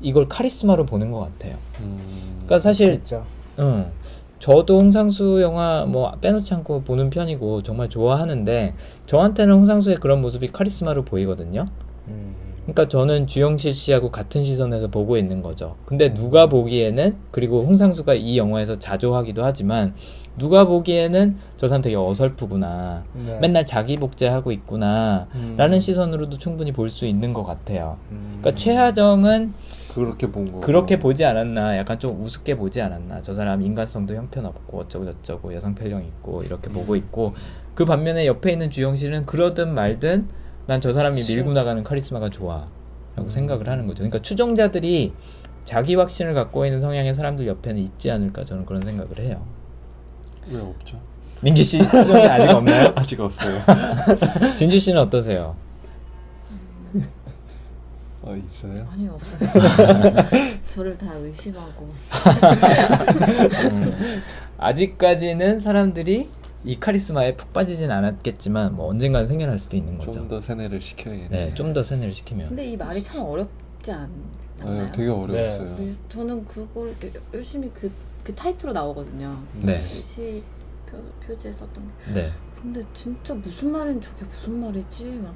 이걸 카리스마로 보는 것 같아요. 음. 그러니까 사실 그렇죠. 응. 저도 홍상수 영화 뭐 빼놓지 않고 보는 편이고 정말 좋아하는데 저한테는 홍상수의 그런 모습이 카리스마로 보이거든요. 음. 그러니까 저는 주영실 씨하고 같은 시선에서 보고 있는 거죠. 근데 누가 보기에는 그리고 홍상수가 이 영화에서 자조하기도 하지만 누가 보기에는 저 사람 되게 어설프구나. 네. 맨날 자기 복제하고 있구나. 음. 라는 시선으로도 충분히 볼 수 있는 것 같아요. 음. 그러니까 최하정은 그렇게 본 거. 그렇게 보지 않았나 약간 좀 우습게 보지 않았나 저 사람 인간성도 형편없고 어쩌고 저쩌고 여성 편령 있고 이렇게 보고 있고 그 반면에 옆에 있는 주영실은 그러든 말든 난 저 사람이 밀고 나가는 카리스마가 좋아 라고 생각을 하는 거죠 그러니까 추종자들이 자기 확신을 갖고 있는 성향의 사람들 옆에는 있지 않을까 저는 그런 생각을 해요 왜 없죠? 민규 씨 추종이 아직 없나요? 아직 없어요. 진주 씨는 어떠세요? 아, 어, 있어요? 아니 없어요. 저를 다 의심하고 아직까지는 사람들이 이 카리스마에 푹 빠지진 않았겠지만 뭐 언젠가는 생겨날 수도 있는 거죠. 좀 더 세뇌를 시켜야겠네. 네, 좀 더 세뇌를 시키면. 근데 이 말이 참 어렵지 않, 않나요? 아, 되게 어려웠어요. 네, 저는 그걸 이렇게 열심히 그, 그 타이틀로 나오거든요. 네. 그시 표, 표지에 썼던 게. 네. 근데 진짜 무슨 말인 저게 무슨 말이지? 막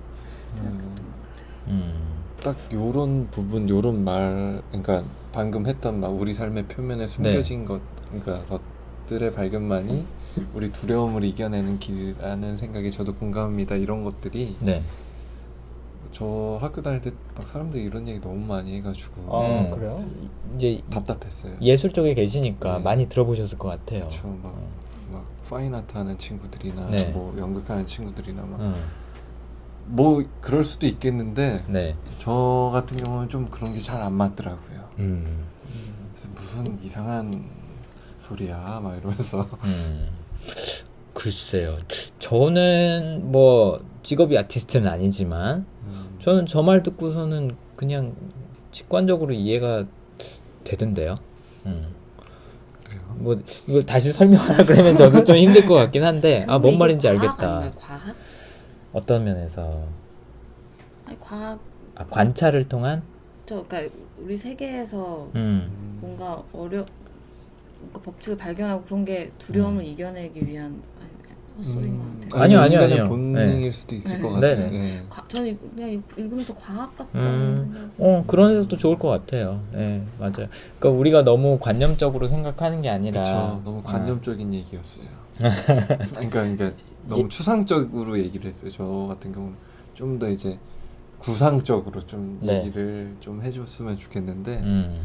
생각했던 것 같아요. 음. 딱 요런 부분, 요런 말, 그러니까 방금 했던 막 우리 삶의 표면에 숨겨진 것, 그러니까 것들의 발견만이 우리 두려움을 이겨내는 길이라는 생각에 저도 공감합니다. 이런 것들이 네. 저 학교 다닐 때 막 사람들이 이런 얘기 너무 많이 해가지고 아 음. 그래요? 이제 답답했어요. 예술 쪽에 계시니까 네. 많이 들어보셨을 것 같아요. 그렇죠. 막, 막 파인아트 하는 친구들이나 네. 뭐 연극하는 친구들이나 막 음. 뭐 그럴 수도 있겠는데 네. 저 같은 경우는 좀 그런 게 잘 안 맞더라고요. 음. 그래서 무슨 이상한 소리야 막 이러면서 음. 글쎄요. 저는 뭐 직업이 아티스트는 아니지만 음, 저는 저 말 듣고서는 그냥 직관적으로 이해가 되던데요. 음. 그래요. 뭐 이걸 다시 설명하라 그러면 저도 좀 힘들 것 같긴 한데 아 뭔 말인지 과학 알겠다. 아닌가요? 과학? 어떤 면에서 아니 과학 아, 관찰을 통한 저 그러니까 우리 세계에서 음. 음, 뭔가 어려 뭔가 법칙을 발견하고 그런 게 두려움을 이겨내기 위한 아니, 헛소리인 것 같아요. 아니요, 아니요, 인간의 아니요. 본능일 네. 수도 있을 네. 것 같아요. 네네. 네. 과- 저는 이- 그냥 읽- 읽으면서 과학 같다는 음. 어 그런 해석도 좋을 것 같아요. 네 맞아요. 그러니까 우리가 너무 관념적으로 생각하는 게 아니라 그렇죠. 너무 어, 관념적인 얘기였어요. 그러니까, 그러니까 너무 예. 추상적으로 얘기를 했어요. 저 같은 경우는 좀 더 이제 구상적으로 좀 네. 얘기를 좀 해줬으면 좋겠는데 음.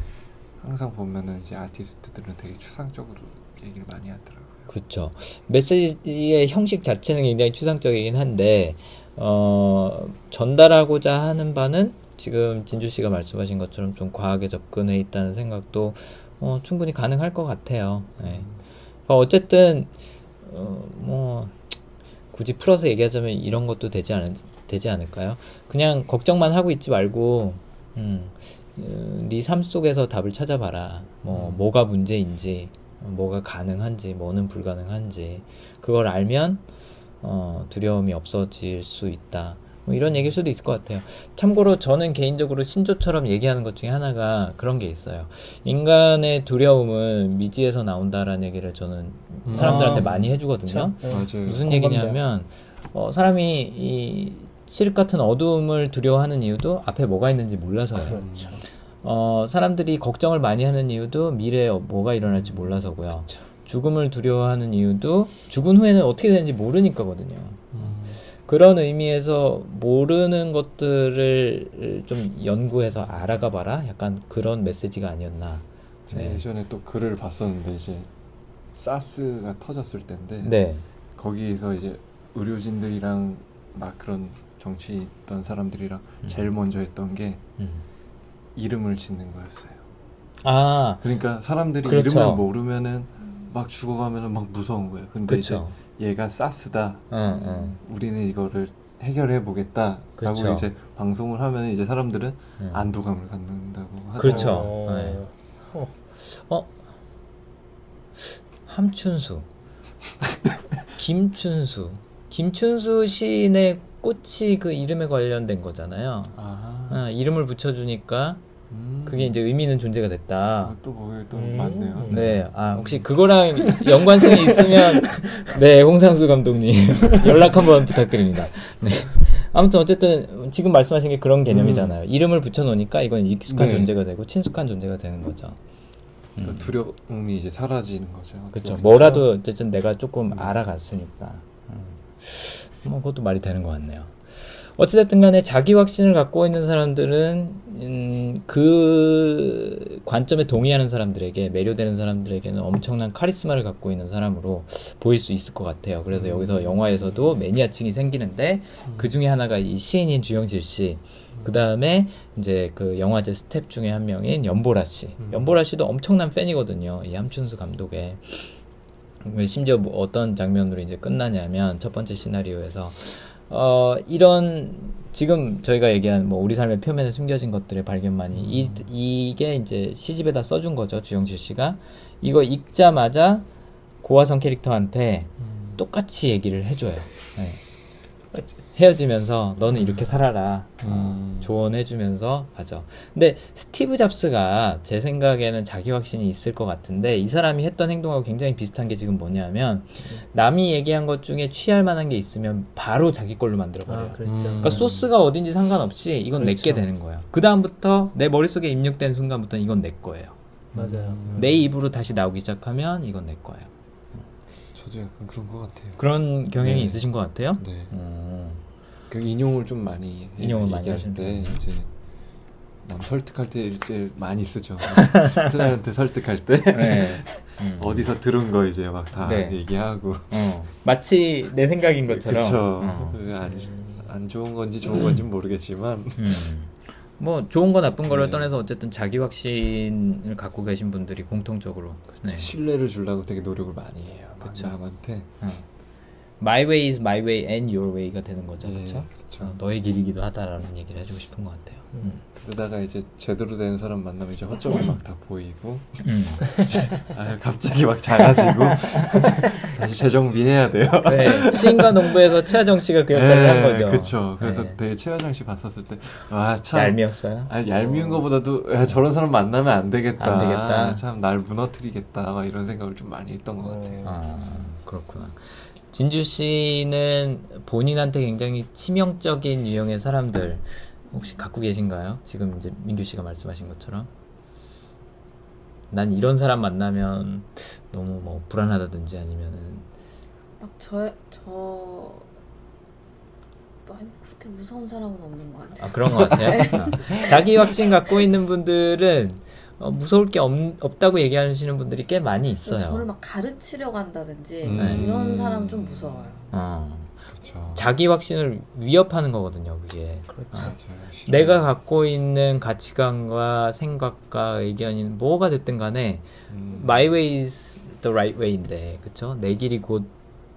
항상 보면은 이제 아티스트들은 되게 추상적으로 얘기를 많이 하더라고요. 그렇죠. 메시지의 형식 자체는 굉장히 추상적이긴 한데 어, 전달하고자 하는 바는 지금 진주 씨가 말씀하신 것처럼 좀 과하게 접근해 있다는 생각도 어, 충분히 가능할 것 같아요. 네. 그러니까 어쨌든 어, 뭐 굳이 풀어서 얘기하자면 이런 것도 되지 않 되지 않을까요? 그냥 걱정만 하고 있지 말고 음, 네삶 속에서 답을 찾아봐라. 뭐 음. 뭐가 문제인지, 뭐가 가능한지, 뭐는 불가능한지 그걸 알면 어, 두려움이 없어질 수 있다. 뭐 이런 얘기일 수도 있을 것 같아요. 참고로 저는 개인적으로 신조처럼 얘기하는 것 중에 하나가 그런 게 있어요. 인간의 두려움은 미지에서 나온다라는 얘기를 저는 사람들한테 아, 많이 해주거든요. 네. 맞아요. 무슨. 얘기냐면 어, 사람이 이 칠흑 같은 어두움을 두려워하는 이유도 앞에 뭐가 있는지 몰라서예요. 그렇죠. 어, 사람들이 걱정을 많이 하는 이유도 미래에 뭐가 일어날지 몰라서고요. 죽음을 두려워하는 이유도 죽은 후에는 어떻게 되는지 모르니까거든요. 음, 그런 의미에서 모르는 것들을 좀 연구해서 알아가 봐라. 약간 그런 메시지가 아니었나. 네. 예전에 또 글을 봤었는데 이제 사스가 터졌을 때인데 네. 거기에서 이제 의료진들이랑 막 그런 정치 있던 사람들이랑 음. 제일 먼저 했던 게 음. 이름을 짓는 거였어요. 아, 그러니까 사람들이 그렇죠. 이름을 모르면은 막 죽어가면은 막 무서운 거예요. 근데 그쵸. 이제 얘가 사스다. 응, 응. 우리는 이거를 해결해 보겠다라고 그쵸. 이제 방송을 하면 이제 사람들은 응. 안도감을 갖는다고 하더라고요. 그렇죠. 어, 네. 어? 함춘수. 김춘수. 김춘수 시인의 꽃이 그 이름에 관련된 거잖아요. 아, 아, 이름을 붙여주니까 음. 그게 이제 의미 있는 존재가 아, 됐다. 또 거기 또 음. 맞네요. 네, 아, 혹시 그거랑 연관성이 있으면, 네, 홍상수 감독님, 연락 한번 부탁드립니다. 네. 아무튼 어쨌든, 지금 말씀하신 게 그런 개념이잖아요. 이름을 붙여놓으니까 이건 익숙한 네. 존재가 되고, 친숙한 존재가 되는 거죠. 그 두려움이 이제 사라지는 거죠. 그렇죠. 뭐라도 어쨌든 내가 조금 알아갔으니까. 음. 뭐 그것도 말이 되는 것 같네요. 어찌됐든 간에 자기 확신을 갖고 있는 사람들은 음, 그 관점에 동의하는 사람들에게 매료되는 사람들에게는 엄청난 카리스마를 갖고 있는 사람으로 보일 수 있을 것 같아요. 그래서 여기서 영화에서도 매니아층이 생기는데 그 중에 하나가 이 시인인 주영실 씨. 그 다음에 이제 그 영화제 스텝 중에 한 명인 연보라 씨. 연보라 씨도 엄청난 팬이거든요. 이 함춘수 감독의. 왜 심지어 뭐 어떤 장면으로 이제 끝나냐면 첫 번째 시나리오에서 어, 이런 지금 저희가 얘기한 뭐 우리 삶의 표면에 숨겨진 것들의 발견만이 이, 이게 이제 시집에다 써준 거죠 주영실 씨가 이거 읽자마자 고화성 캐릭터한테 똑같이 얘기를 해줘요. 네. 헤어지면서 너는 이렇게 살아라 음. 조언해주면서 하죠. 근데 스티브 잡스가 제 생각에는 자기 확신이 있을 것 같은데 이 사람이 했던 행동하고 굉장히 비슷한 게 지금 뭐냐면 남이 얘기한 것 중에 취할 만한 게 있으면 바로 자기 걸로 만들어 버려요. 아, 그랬죠. 음. 그러니까 소스가 어딘지 상관없이 이건 그렇죠. 내게 되는 거예요. 그 다음부터 내 머릿속에 입력된 순간부터 이건 내 거예요. 맞아요. 내 입으로 다시 나오기 시작하면 이건 내 거예요. 저도 약간 그런 것 같아요. 그런 경향이 네. 있으신 것 같아요. 네. 음. 그 인용을 좀 많이. 인용을 많이 얘기할 하시는 때 편이에요. 이제 남 설득할 때 이제 많이 쓰죠. 클라이언트 설득할 때 네. 음. 어디서 들은 거 이제 막 다 네. 얘기하고 어. 마치 내 생각인 것처럼. 그쵸. 어. 그게 안, 안 좋은 건지 좋은 건지 모르겠지만 음. 뭐 좋은 거 나쁜 거를 네. 떠나서 어쨌든 자기 확신을 갖고 계신 분들이 공통적으로 네. 신뢰를 주려고 되게 노력을 많이 해요. 막 그쵸. 남한테. 어. My way is my way and your way가 되는 거죠, 네, 그렇죠? 그쵸. 너의 길이기도 하다라는 얘기를 해주고 싶은 것 같아요. 음. 그러다가 이제 제대로 된 사람 만나면 이제 허점이 막 다 보이고 음. 아, 갑자기 막 작아지고 다시 재정비해야 돼요. 네, 시인과 농부에서 최하정 씨가 그 역할을 한 거죠. 그렇죠. 그래서 네. 되게 최하정 씨 봤었을 때 아, 참 얄미웠어요. 아니, 얄미운 거보다도 야, 저런 사람 만나면 안 되겠다. 안 되겠다. 참 날 무너뜨리겠다. 막 이런 생각을 좀 많이 했던 것 같아요. 아, 그렇구나. 진주 씨는 본인한테 굉장히 치명적인 유형의 사람들 혹시 갖고 계신가요? 지금 이제 민규 씨가 말씀하신 것처럼 난 이런 사람 만나면 너무 뭐 불안하다든지 아니면은 막저저 아니 그렇게 무서운 사람은 없는 것 같아요. 아 그런 것 같아요. 아, 자기 확신 갖고 있는 분들은 어, 무서울 게 없, 없다고 얘기하시는 분들이 꽤 많이 있어요. 저를 막 가르치려고 한다든지 음. 이런 사람 좀 무서워요. 어, 그렇죠. 자기 확신을 위협하는 거거든요. 그게. 그렇죠. 싫어요. 내가 갖고 있는 가치관과 생각과 의견이 뭐가 됐든 간에 음, my way is the right way인데 그쵸? 내 길이 곧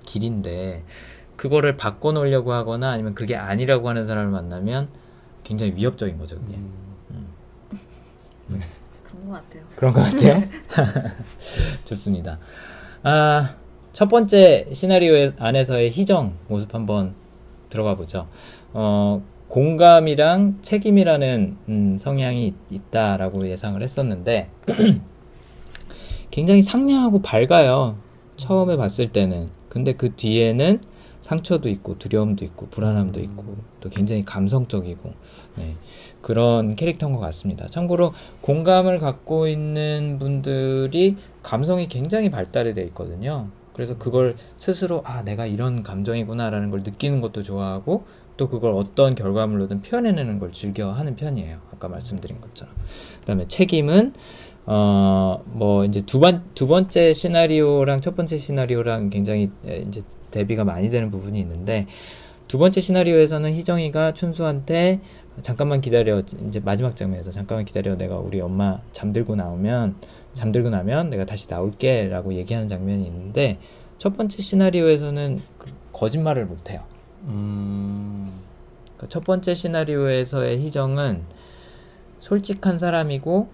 길인데 그거를 바꿔 놓으려고 하거나 아니면 그게 아니라고 하는 사람을 만나면 굉장히 위협적인 거죠 그게 음, 그런 것 같아요. 그런 것 같아요 좋습니다 아, 첫 번째 시나리오 안에서의 희정 모습 한번 들어가 보죠 어, 공감이랑 책임이라는 음, 성향이 있- 있다라고 예상을 했었는데 굉장히 상냥하고 밝아요. 처음에 봤을 때는. 근데 그 뒤에는 상처도 있고 두려움도 있고 불안함도 있고 또 굉장히 감성적이고 네, 그런 캐릭터인 것 같습니다. 참고로 공감을 갖고 있는 분들이 감성이 굉장히 발달이 돼 있거든요. 그래서 그걸 스스로 아 내가 이런 감정이구나라는 걸 느끼는 것도 좋아하고 또 그걸 어떤 결과물로든 표현해내는 걸 즐겨 하는 편이에요. 아까 말씀드린 것처럼. 그다음에 책임은 어, 뭐, 이제 두 번, 두 번째 시나리오랑 첫 번째 시나리오랑 굉장히 에, 이제 대비가 많이 되는 부분이 있는데, 두 번째 시나리오에서는 희정이가 춘수한테 잠깐만 기다려, 이제 마지막 장면에서 잠깐만 기다려, 내가 우리 엄마 잠들고 나오면, 잠들고 나면 내가 다시 나올게 라고 얘기하는 장면이 있는데, 첫 번째 시나리오에서는 그 거짓말을 못 해요. 음, 그러니까 첫 번째 시나리오에서의 희정은 솔직한 사람이고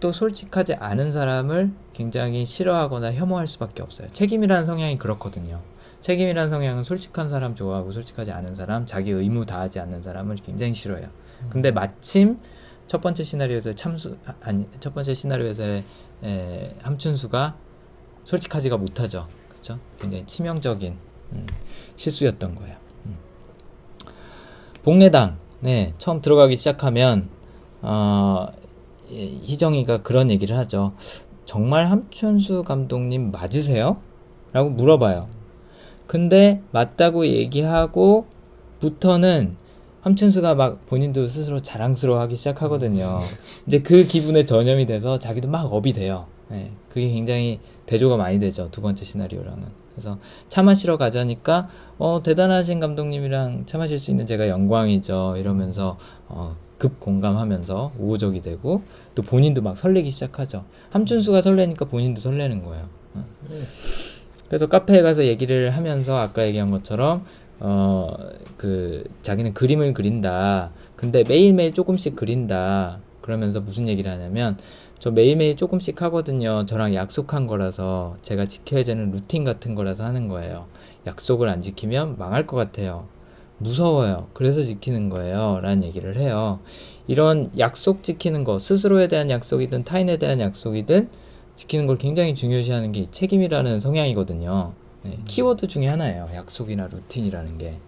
또 솔직하지 않은 사람을 굉장히 싫어하거나 혐오할 수밖에 없어요. 책임이라는 성향이 그렇거든요. 책임이라는 성향은 솔직한 사람 좋아하고 솔직하지 않은 사람, 자기 의무 다하지 않는 사람을 굉장히 싫어해요. 근데 마침 첫 번째 시나리오에서의 참수 아, 아니 첫 번째 시나리오에서의 에, 함춘수가 솔직하지가 못하죠. 그렇죠? 굉장히 치명적인 음, 실수였던 거예요. 음. 복례당 네 처음 들어가기 시작하면 어, 예, 희정이가 그런 얘기를 하죠. 정말 함춘수 감독님 맞으세요? 라고 물어봐요. 근데 맞다고 얘기하고 부터는 함춘수가 막 본인도 스스로 자랑스러워하기 시작하거든요. 이제 그 기분에 전염이 돼서 자기도 막 업이 돼요. 네, 그게 굉장히 대조가 많이 되죠. 두 번째 시나리오랑은. 그래서 차 마시러 가자니까 어 대단하신 감독님이랑 차 마실 수 있는 제가 영광이죠. 이러면서 어, 급 공감하면서 우호적이 되고 또 본인도 막 설레기 시작하죠. 함춘수가 설레니까 본인도 설레는 거예요. 어. 그래서 카페에 가서 얘기를 하면서 아까 얘기한 것처럼 어, 그, 자기는 그림을 그린다. 근데 매일매일 조금씩 그린다. 그러면서 무슨 얘기를 하냐면, 저 매일매일 조금씩 하거든요. 저랑 약속한 거라서 제가 지켜야 되는 루틴 같은 거라서 하는 거예요. 약속을 안 지키면 망할 것 같아요. 무서워요. 그래서 지키는 거예요. 라는 얘기를 해요. 이런 약속 지키는 거, 스스로에 대한 약속이든 타인에 대한 약속이든 지키는 걸 굉장히 중요시하는 게 책임이라는 성향이거든요. 네, 키워드 중에 하나예요. 약속이나 루틴이라는 게.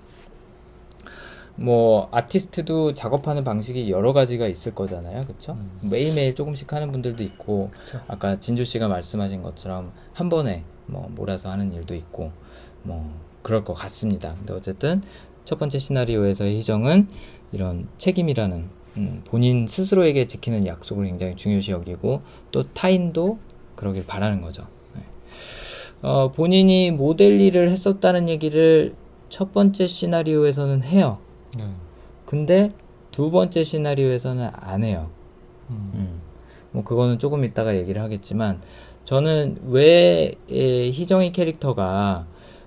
뭐 아티스트도 작업하는 방식이 여러 가지가 있을 거잖아요. 그쵸 매일매일 조금씩 하는 분들도 있고 그쵸. 아까 진주 씨가 말씀하신 것처럼 한 번에 뭐 몰아서 하는 일도 있고 뭐 그럴 것 같습니다. 근데 어쨌든 첫 번째 시나리오에서의 희정은 이런 책임이라는 음, 본인 스스로에게 지키는 약속을 굉장히 중요시 여기고 또 타인도 그러길 바라는 거죠. 네. 어, 본인이 모델 일을 했었다는 얘기를 첫 번째 시나리오에서는 해요. 네. 근데 두 번째 시나리오에서는 안 해요. 음. 음. 뭐 그거는 조금 이따가 얘기를 하겠지만 저는 왜 에, 희정이 캐릭터가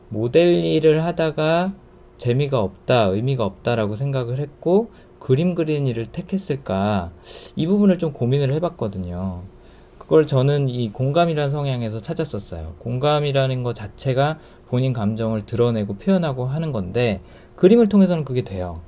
모델 일을 하다가 재미가 없다, 의미가 없다라고 생각을 했고 그림 그리는 일을 택했을까 이 부분을 좀 고민을 해봤거든요. 그걸 저는 이 공감이라는 성향에서 찾았었어요. 공감이라는 것 자체가 본인 감정을 드러내고 표현하고 하는 건데 그림을 통해서는 그게 돼요.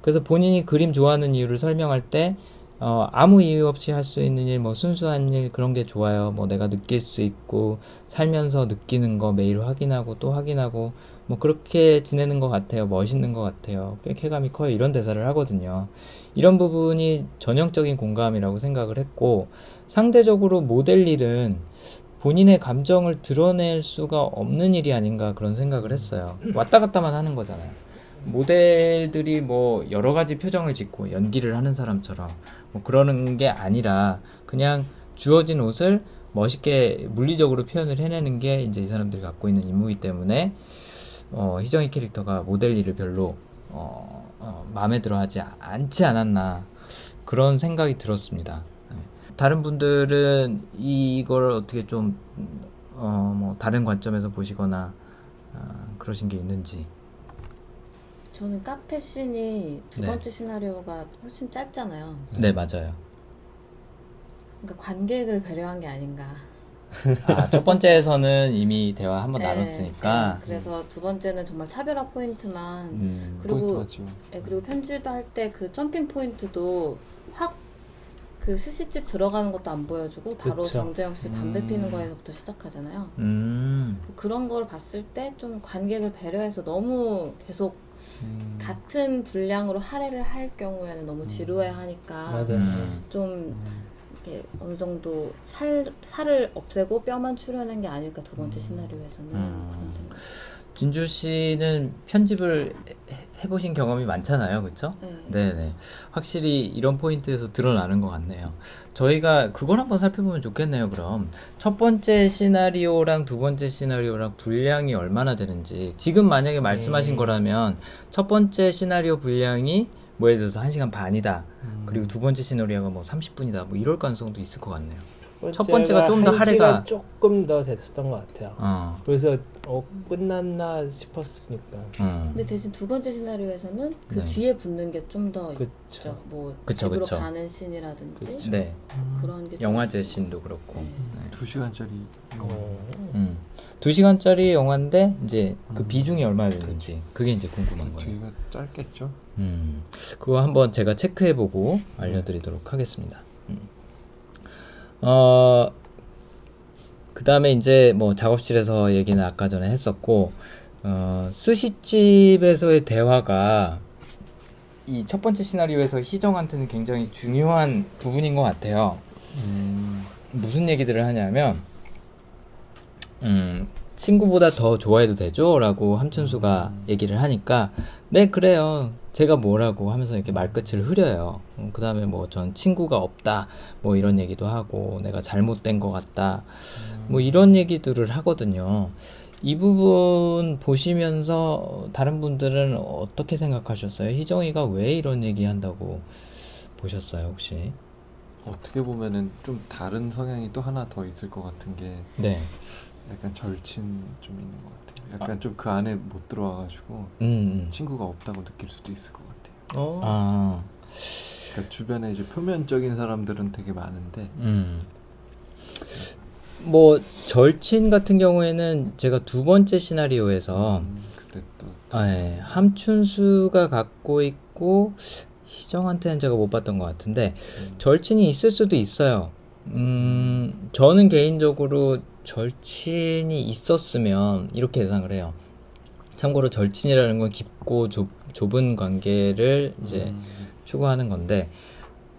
그래서 본인이 그림 좋아하는 이유를 설명할 때 어, 아무 이유 없이 할 수 있는 일, 뭐 순수한 일 그런 게 좋아요. 뭐 내가 느낄 수 있고 살면서 느끼는 거 매일 확인하고 또 확인하고 뭐 그렇게 지내는 것 같아요. 멋있는 것 같아요. 꽤 쾌감이 커요. 이런 대사를 하거든요. 이런 부분이 전형적인 공감이라고 생각을 했고 상대적으로 모델 일은 본인의 감정을 드러낼 수가 없는 일이 아닌가 그런 생각을 했어요. 왔다 갔다만 하는 거잖아요. 모델들이 뭐 여러 가지 표정을 짓고 연기를 하는 사람처럼 뭐 그러는 게 아니라 그냥 주어진 옷을 멋있게 물리적으로 표현을 해내는 게 이제 이 사람들이 갖고 있는 임무이기 때문에 어, 희정이 캐릭터가 모델 일을 별로 어, 어, 마음에 들어 하지 않지 않았나 그런 생각이 들었습니다. 네. 다른 분들은 이걸 어떻게 좀, 어, 뭐, 다른 관점에서 보시거나, 아, 그러신 게 있는지. 저는 카페 씬이 두 네. 번째 시나리오가 훨씬 짧잖아요. 네, 맞아요. 그러니까 관객을 배려한 게 아닌가. 아, 첫 번째에서는 이미 대화 한번 네, 나눴으니까. 네, 그래서 두 번째는 정말 차별화 포인트만 음, 그리고 포인트. 예, 그리고 편집할 때 그 점핑 포인트도 확 그 스시집 들어가는 것도 안 보여주고 바로 그쵸. 정재영 씨 담배 음. 피는 거에서부터 시작하잖아요. 음, 그런 걸 봤을 때 좀 관객을 배려해서 너무 계속 음. 같은 분량으로 할애를 할 경우에는 너무 지루해 하니까 맞아요. 음. 좀 이렇게 어느 정도 살 살을 없애고 뼈만 출연한 게 아닐까 두 번째 시나리오에서는 음. 그런 생각. 진주 씨는 편집을 해- 해보신 경험이 많잖아요, 그쵸? 네. 네네. 확실히 이런 포인트에서 드러나는 것 같네요. 저희가 그걸 한번 살펴보면 좋겠네요, 그럼. 첫 번째 시나리오랑 두 번째 시나리오랑 분량이 얼마나 되는지. 지금 만약에 말씀하신 음. 거라면 첫 번째 시나리오 분량이 뭐 예를 들어서 1시간 반이다. 음. 그리고 두 번째 시나리오가 뭐 30분이다. 뭐 이럴 가능성도 있을 것 같네요. 첫 번째가 좀더 한 할애가- 조금 더 됐었던 것 같아요. 어. 그래서 어, 끝났나 싶었으니까. 음. 근데 대신 두 번째 시나리오에서는 그 네. 뒤에 붙는 게 좀더 그쵸. 있죠. 뭐 그쵸, 집으로 그쵸. 가는 씬이라든지 그쵸. 네. 그런 게 영화제 좀 씬도 그렇고. 네. 네. 두 시간짜리 영화. 어, 음. 두 시간짜리 영화인데 이제 그 음. 비중이 얼마나 되는지 그게 이제 궁금한 거예요. 뒤가 짧겠죠. 음. 그거 한번 제가 체크해보고 알려드리도록 하겠습니다. 음. 어, 그 다음에 이제 뭐 작업실에서 얘기는 아까 전에 했었고, 어, 스시집에서의 대화가 이 첫 번째 시나리오에서 희정한테는 굉장히 중요한 부분인 것 같아요. 음. 무슨 얘기들을 하냐면, 음, 친구보다 더 좋아해도 되죠? 라고 함춘수가 얘기를 하니까, 네, 그래요. 제가 뭐라고 하면서 이렇게 말끝을 흐려요. 그 다음에 뭐 전 친구가 없다. 뭐 이런 얘기도 하고, 내가 잘못된 것 같다. 뭐 이런 얘기들을 하거든요. 이 부분 보시면서 다른 분들은 어떻게 생각하셨어요? 희정이가 왜 이런 얘기 한다고 보셨어요, 혹시? 어떻게 보면은 좀 다른 성향이 또 하나 더 있을 것 같은 게 네. 약간 절친 좀 있는 것 같아요. 약간 좀 그 안에 못 들어와가지고 음, 음. 친구가 없다고 느낄 수도 있을 것 같아요. 어. 아, 그러니까 주변에 이제 표면적인 사람들은 되게 많은데 음. 뭐 절친 같은 경우에는 제가 두 번째 시나리오에서 음, 그때 또 아, 예. 함춘수가 갖고 있고 희정한테는 제가 못 봤던 것 같은데 절친이 있을 수도 있어요. 음, 저는 개인적으로 절친이 있었으면 이렇게 예상을 해요. 참고로 절친이라는 건 깊고 좁, 좁은 관계를 이제 음, 추구하는 건데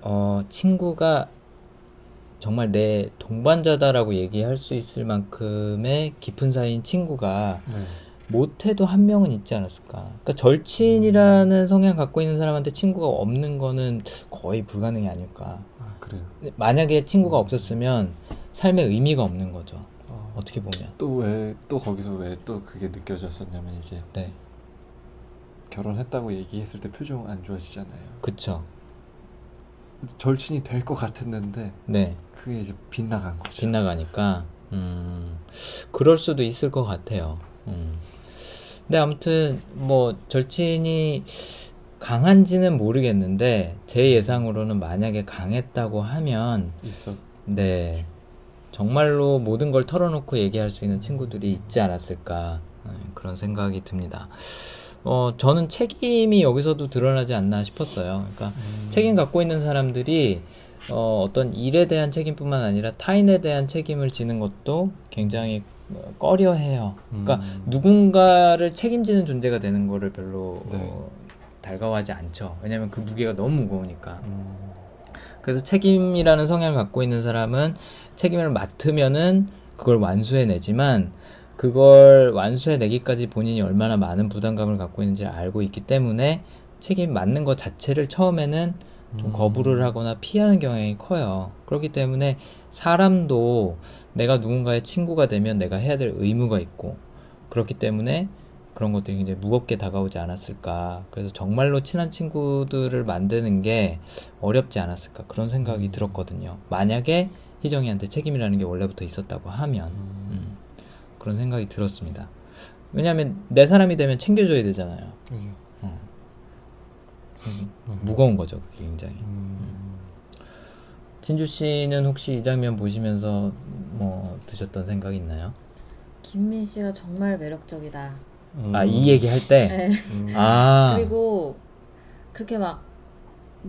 어, 친구가 정말 내 동반자다라고 얘기할 수 있을 만큼의 깊은 사이인 친구가 네. 못해도 한 명은 있지 않았을까. 그러니까 절친이라는 성향 갖고 있는 사람한테 친구가 없는 거는 거의 불가능이 아닐까. 아 그래요. 만약에 친구가 없었으면 삶의 의미가 없는 거죠. 어, 어떻게 보면. 또 왜 또 거기서 왜 또 그게 느껴졌었냐면 이제 네. 결혼했다고 얘기했을 때 표정 안 좋아지잖아요. 그쵸. 절친이 될 것 같았는데 네. 그게 이제 빗나간 거죠. 빗나가니까, 음, 그럴 수도 있을 것 같아요. 음. 근데 아무튼, 뭐, 절친이 강한지는 모르겠는데, 제 예상으로는 만약에 강했다고 하면, 있어. 네. 정말로 모든 걸 털어놓고 얘기할 수 있는 친구들이 있지 않았을까. 네, 그런 생각이 듭니다. 어, 저는 책임이 여기서도 드러나지 않나 싶었어요. 그러니까, 책임 갖고 있는 사람들이, 어, 어떤 일에 대한 책임뿐만 아니라 타인에 대한 책임을 지는 것도 굉장히 어, 꺼려 해요. 그러니까, 음. 누군가를 책임지는 존재가 되는 거를 별로 네. 어, 달가워하지 않죠. 왜냐면 그 무게가 너무 무거우니까. 음, 그래서 책임이라는 성향을 갖고 있는 사람은 책임을 맡으면은 그걸 완수해내지만 그걸 완수해내기까지 본인이 얼마나 많은 부담감을 갖고 있는지 알고 있기 때문에 책임 맡는 것 자체를 처음에는 좀 음. 거부를 하거나 피하는 경향이 커요. 그렇기 때문에 사람도 내가 누군가의 친구가 되면 내가 해야 될 의무가 있고 그렇기 때문에 그런 것들이 굉장히 무겁게 다가오지 않았을까. 그래서 정말로 친한 친구들을 만드는 게 어렵지 않았을까. 그런 생각이 들었거든요. 만약에 희정이한테 책임이라는 게 원래부터 있었다고 하면. 음, 그런 생각이 들었습니다. 왜냐하면 내 사람이 되면 챙겨줘야 되잖아요. 그죠. 무거운 거죠, 그게 굉장히. 음, 진주 씨는 혹시 이 장면 보시면서 뭐 드셨던 생각 있나요? 김민 씨가 정말 매력적이다. 음. 아, 이 얘기 할 때? 네. 음. 아, 그리고 그렇게 막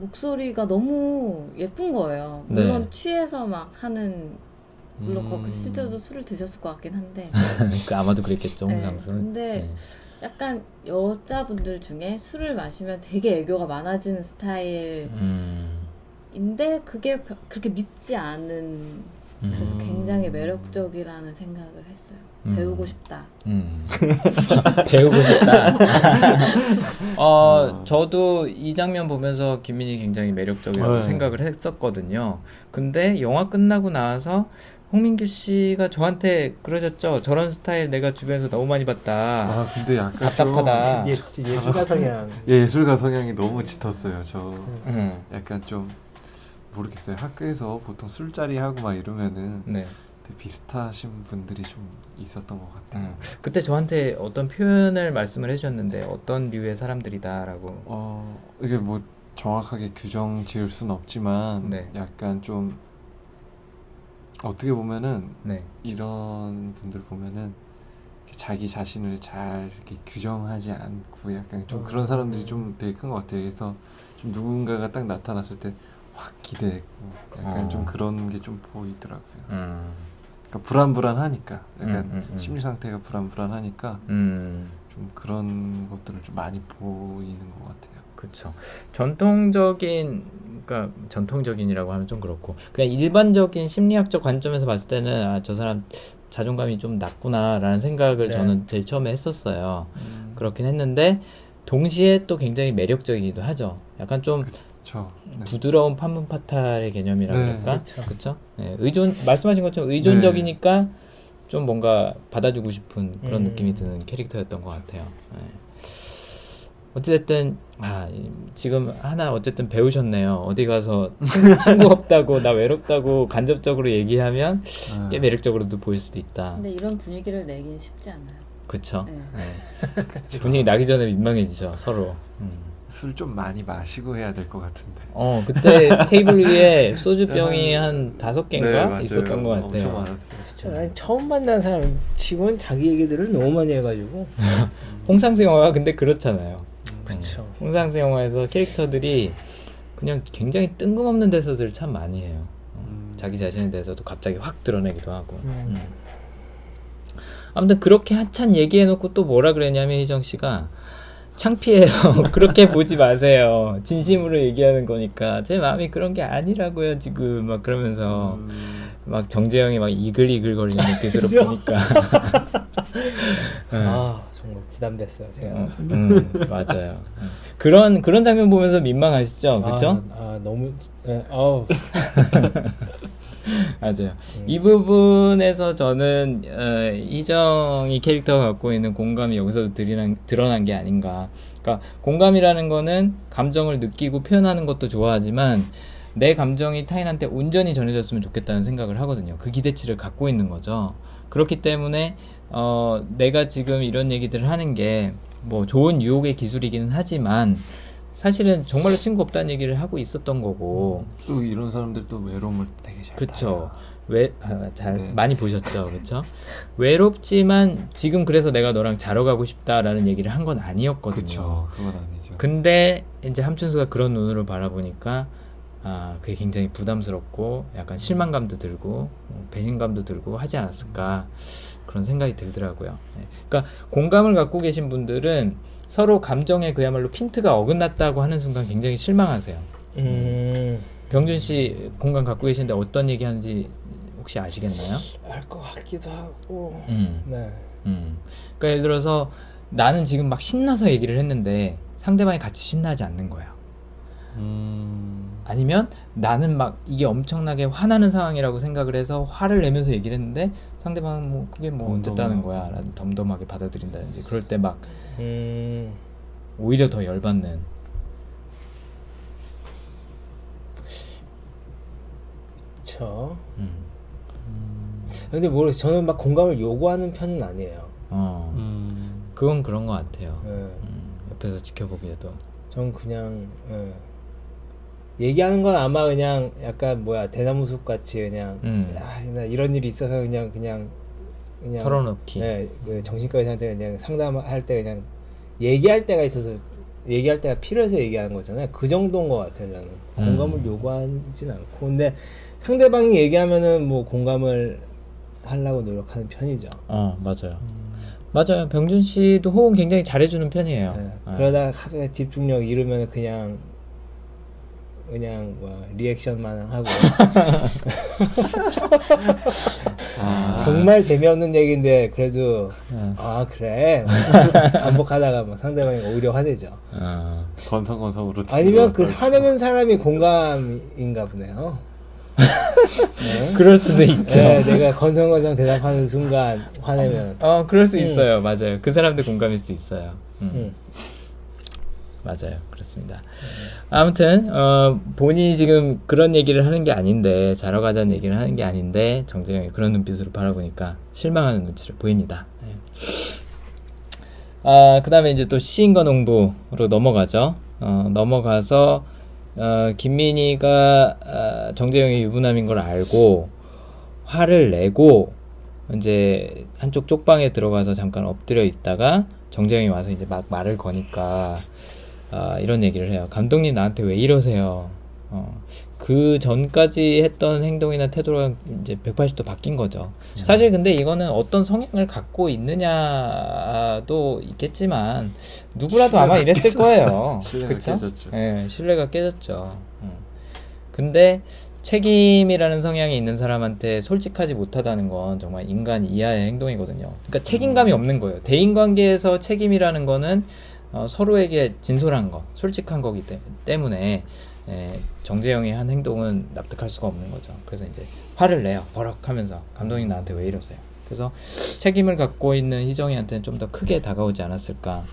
목소리가 너무 예쁜 거예요. 물론 네. 취해서 막 하는 물론 음. 거기 실제로도 술을 드셨을 것 같긴 한데. 그 아마도 그랬겠죠, 네, 홍상수는. 근데 네. 약간 여자분들 중에 술을 마시면 되게 애교가 많아지는 스타일인데 음, 그게 벼- 그렇게 밉지 않은 그래서 음. 굉장히 매력적이라는 생각을 했어요. 음. 배우고 싶다. 음. 배우고 싶다. 어, 저도 이 장면 보면서 김민희 굉장히 매력적이라고 네. 생각을 했었거든요. 근데 영화 끝나고 나서 홍민규 씨가 저한테 그러셨죠. 저런 스타일 내가 주변에서 너무 많이 봤다. 아 근데 약간 답답하다. 예, 예술가 성향. 좀 예술가 성향이 너무 짙었어요. 저 음, 약간 좀 모르겠어요. 학교에서 보통 술자리 하고 막 이러면은 네. 비슷하신 분들이 좀 있었던 것 같아요. 음. 그때 저한테 어떤 표현을 말씀을 해주셨는데 어떤 류의 사람들이다라고. 어 이게 뭐 정확하게 규정 지을 수는 없지만 네. 약간 좀 어떻게 보면은 네. 이런 분들 보면은 자기 자신을 잘 이렇게 규정하지 않고 약간 좀 그런 사람들이 좀 되게 큰 것 같아요. 그래서 좀 누군가가 딱 나타났을 때 확 기대고 약간 어. 좀 그런 게 좀 보이더라고요. 음, 그러니까 불안불안하니까 약간 음, 음, 음. 심리 상태가 불안불안하니까 음. 좀 그런 것들을 좀 많이 보이는 것 같아요. 그쵸. 전통적인, 그러니까 전통적인이라고 하면 좀 그렇고, 그냥 일반적인 심리학적 관점에서 봤을 때는, 아, 저 사람 자존감이 좀 낮구나라는 생각을 네. 저는 제일 처음에 했었어요. 그렇긴 했는데, 동시에 또 굉장히 매력적이기도 하죠. 약간 좀 그 렇죠. 네. 부드러운 판문 파탈의 개념이라 네, 그럴까? 그쵸. 그쵸? 네, 의존, 말씀하신 것처럼 의존적이니까 좀 뭔가 받아주고 싶은 그런 음. 느낌이 드는 캐릭터였던 것 같아요. 네. 어쨌든 아 이- 지금 하나 어쨌든 배우셨네요. 어디 가서 친- 친구 없다고 나 외롭다고 간접적으로 얘기하면 아, 꽤 매력적으로도 보일 수도 있다. 근데 이런 분위기를 내기는 쉽지 않아요. 그쵸? 네. 네. 분위기 나기 전에 민망해지죠 서로. 음. 술 좀 많이 마시고 해야 될 것 같은데. 어 그때 테이블 위에 소주병이 한 다섯 개인가 네. 있었던 것 같아요. 엄청 많았어요. 저 아니, 처음 만난 사람 치고는 자기 얘기들을 너무 많이 해가지고 홍상수 영화가 근데 그렇잖아요. 그쵸 홍상수 영화에서 캐릭터들이 그냥 굉장히 뜬금없는 대사들을 참 많이 해요. 어, 음. 자기 자신에 대해서도 갑자기 확 드러내기도 하고. 음. 음. 아무튼 그렇게 한참 얘기해놓고 또 뭐라 그랬냐면 희정 씨가 창피해요. 그렇게 보지 마세요. 진심으로 얘기하는 거니까 제 마음이 그런 게 아니라고요 지금 막 그러면서 음, 막 정재영이 막 이글이글 거리는 눈빛으로 그죠? 보니까. 네. 아 정말 부담됐어요 제가 어, 음, 맞아요. 음. 그런 그런 장면 보면서 민망하시죠, 그렇죠? 아, 아, 너무 네, 아우 맞아요. 음. 이 부분에서 저는 어, 이정이 캐릭터가 갖고 있는 공감이 여기서 드러난, 드러난 게 아닌가. 그러니까 공감이라는 거는 감정을 느끼고 표현하는 것도 좋아하지만 내 감정이 타인한테 온전히 전해졌으면 좋겠다는 생각을 하거든요. 그 기대치를 갖고 있는 거죠. 그렇기 때문에 어, 내가 지금 이런 얘기들을 하는 게 뭐 좋은 유혹의 기술이기는 하지만 사실은 정말로 친구 없다는 얘기를 하고 있었던 거고 또 이런 사람들 또 외로움을 되게 잘 그쵸. 왜, 아, 잘, 네. 많이 보셨죠. 그쵸? 외롭지만 지금 그래서 내가 너랑 자러 가고 싶다라는 얘기를 한 건 아니었거든요. 그쵸. 그건 아니죠. 근데 이제 함춘수가 그런 눈으로 바라보니까 아, 그게 굉장히 부담스럽고 약간 실망감도 들고 어, 배신감도 들고 하지 않았을까 그런 생각이 들더라고요. 네. 그러니까 공감을 갖고 계신 분들은 서로 감정에 그야말로 핀트가 어긋났다고 하는 순간 굉장히 실망하세요. 음, 병준 씨 공감 갖고 계신데 어떤 얘기 하는지 혹시 아시겠나요? 알 것 같기도 하고 음, 네 음. 그러니까 예를 들어서 나는 지금 막 신나서 얘기를 했는데 상대방이 같이 신나지 않는 거야. 음, 아니면 나는 막 이게 엄청나게 화나는 상황이라고 생각을 해서 화를 내면서 얘기를 했는데 상대방은 뭐 그게 뭐 어쨌다는 덤덤하고. 거야 라는 덤덤하게 받아들인다든지 그럴 때 막 음, 오히려 더 열받는 저 음. 근데 모르겠어요 저는 막 공감을 요구하는 편은 아니에요 어 음, 그건 그런 것 같아요 네. 음, 옆에서 지켜보기에도 전 그냥 예. 얘기하는 건 아마 그냥 약간 뭐야 대나무 숲 같이 그냥 음. 아, 나 이런 일이 있어서 그냥 그냥 그냥 털어놓기 네, 그 정신과 의사한테 그냥 상담할 때 그냥 얘기할 때가 있어서 얘기할 때가 필요해서 얘기하는 거잖아요. 그 정도인 것 같아요. 저는 음. 공감을 요구하진 않고 근데 상대방이 얘기하면은 뭐 공감을 하려고 노력하는 편이죠. 어 맞아요 맞아요 병준 씨도 호응 굉장히 잘해주는 편이에요 네, 어. 그러다 집중력 잃으면 그냥 그냥 뭐 리액션만 하고 아, 정말 재미없는 얘기인데 그래도 어. 아 그래 반복하다가 뭐 상대방이 오히려 화내죠. 어. 건성건성으로 아니면 그 화내는 사람이 공감인가 보네요. 네. 그럴 수도 있죠 네, 내가 건성건성 대답하는 순간 화내면 어 그럴 수 음. 있어요 맞아요 그 사람들 공감일 수 있어요 음. 음. 맞아요. 그렇습니다. 아무튼 어, 본인이 지금 그런 얘기를 하는 게 아닌데 자러 가자는 얘기를 하는 게 아닌데 정재영이 그런 눈빛으로 바라보니까 실망하는 눈치를 보입니다. 네. 아 그 다음에 이제 또 시인과 농부로 넘어가죠. 어, 넘어가서 어, 김민희가 아, 정재영이 유부남인 걸 알고 화를 내고 이제 한쪽 쪽방에 들어가서 잠깐 엎드려 있다가 정재영이 와서 이제 막 말을 거니까 아, 이런 얘기를 해요. 감독님 나한테 왜 이러세요? 어, 그 전까지 했던 행동이나 태도가 이제 180도 바뀐 거죠. 사실 근데 이거는 어떤 성향을 갖고 있느냐도 있겠지만 누구라도 아마 이랬을 거예요. 신뢰가 그쵸? 깨졌죠. 예, 신뢰가 깨졌죠. 음. 근데 책임이라는 성향이 있는 사람한테 솔직하지 못하다는 건 정말 인간 이하의 행동이거든요. 그러니까 책임감이 없는 거예요. 대인 관계에서 책임이라는 거는 어, 서로에게 진솔한 거, 솔직한 거기 때- 때문에 예, 정재영이 한 행동은 납득할 수가 없는 거죠. 그래서 이제 화를 내요. 버럭하면서 감독님 나한테 왜 이러세요? 그래서 책임을 갖고 있는 희정이한테는 좀 더 크게 다가오지 않았을까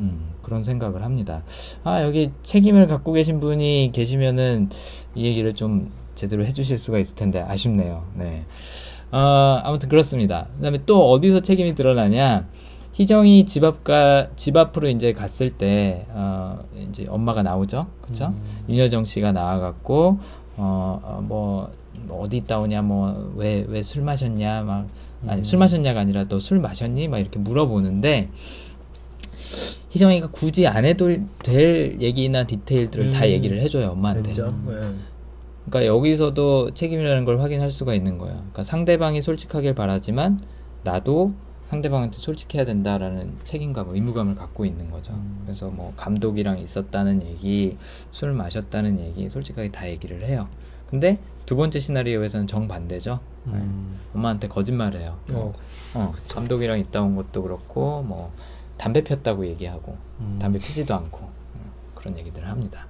음, 그런 생각을 합니다. 아 여기 책임을 갖고 계신 분이 계시면은 이 얘기를 좀 제대로 해주실 수가 있을 텐데 아쉽네요. 네. 어, 아무튼 그렇습니다. 그다음에 또 어디서 책임이 드러나냐? 희정이 집 앞가 집 앞으로 이제 갔을 때 어, 이제 엄마가 나오죠, 그렇죠? 윤여정 씨가 나와갖고 어, 어, 뭐, 뭐 어디 있다 오냐, 뭐 왜 왜 술 마셨냐, 막 아니 술 마셨냐가 아니라 너 술 마셨니? 막 이렇게 물어보는데 희정이가 굳이 안 해도 될 얘기나 디테일들을 다 음. 얘기를 해줘요 엄마한테. 그렇죠. 예. 그러니까 여기서도 책임이라는 걸 확인할 수가 있는 거예요. 그러니까 상대방이 솔직하길 바라지만 나도 상대방한테 솔직해야 된다라는 책임감, 의무감을 갖고 있는 거죠. 그래서 뭐 감독이랑 있었다는 얘기, 술 마셨다는 얘기, 솔직하게 다 얘기를 해요. 근데 두 번째 시나리오에서는 정반대죠. 네. 엄마한테 거짓말해요. 어, 어, 감독이랑 있다 온 것도 그렇고 뭐 담배 폈다고 얘기하고 담배 피지도 않고 음, 그런 얘기들을 합니다.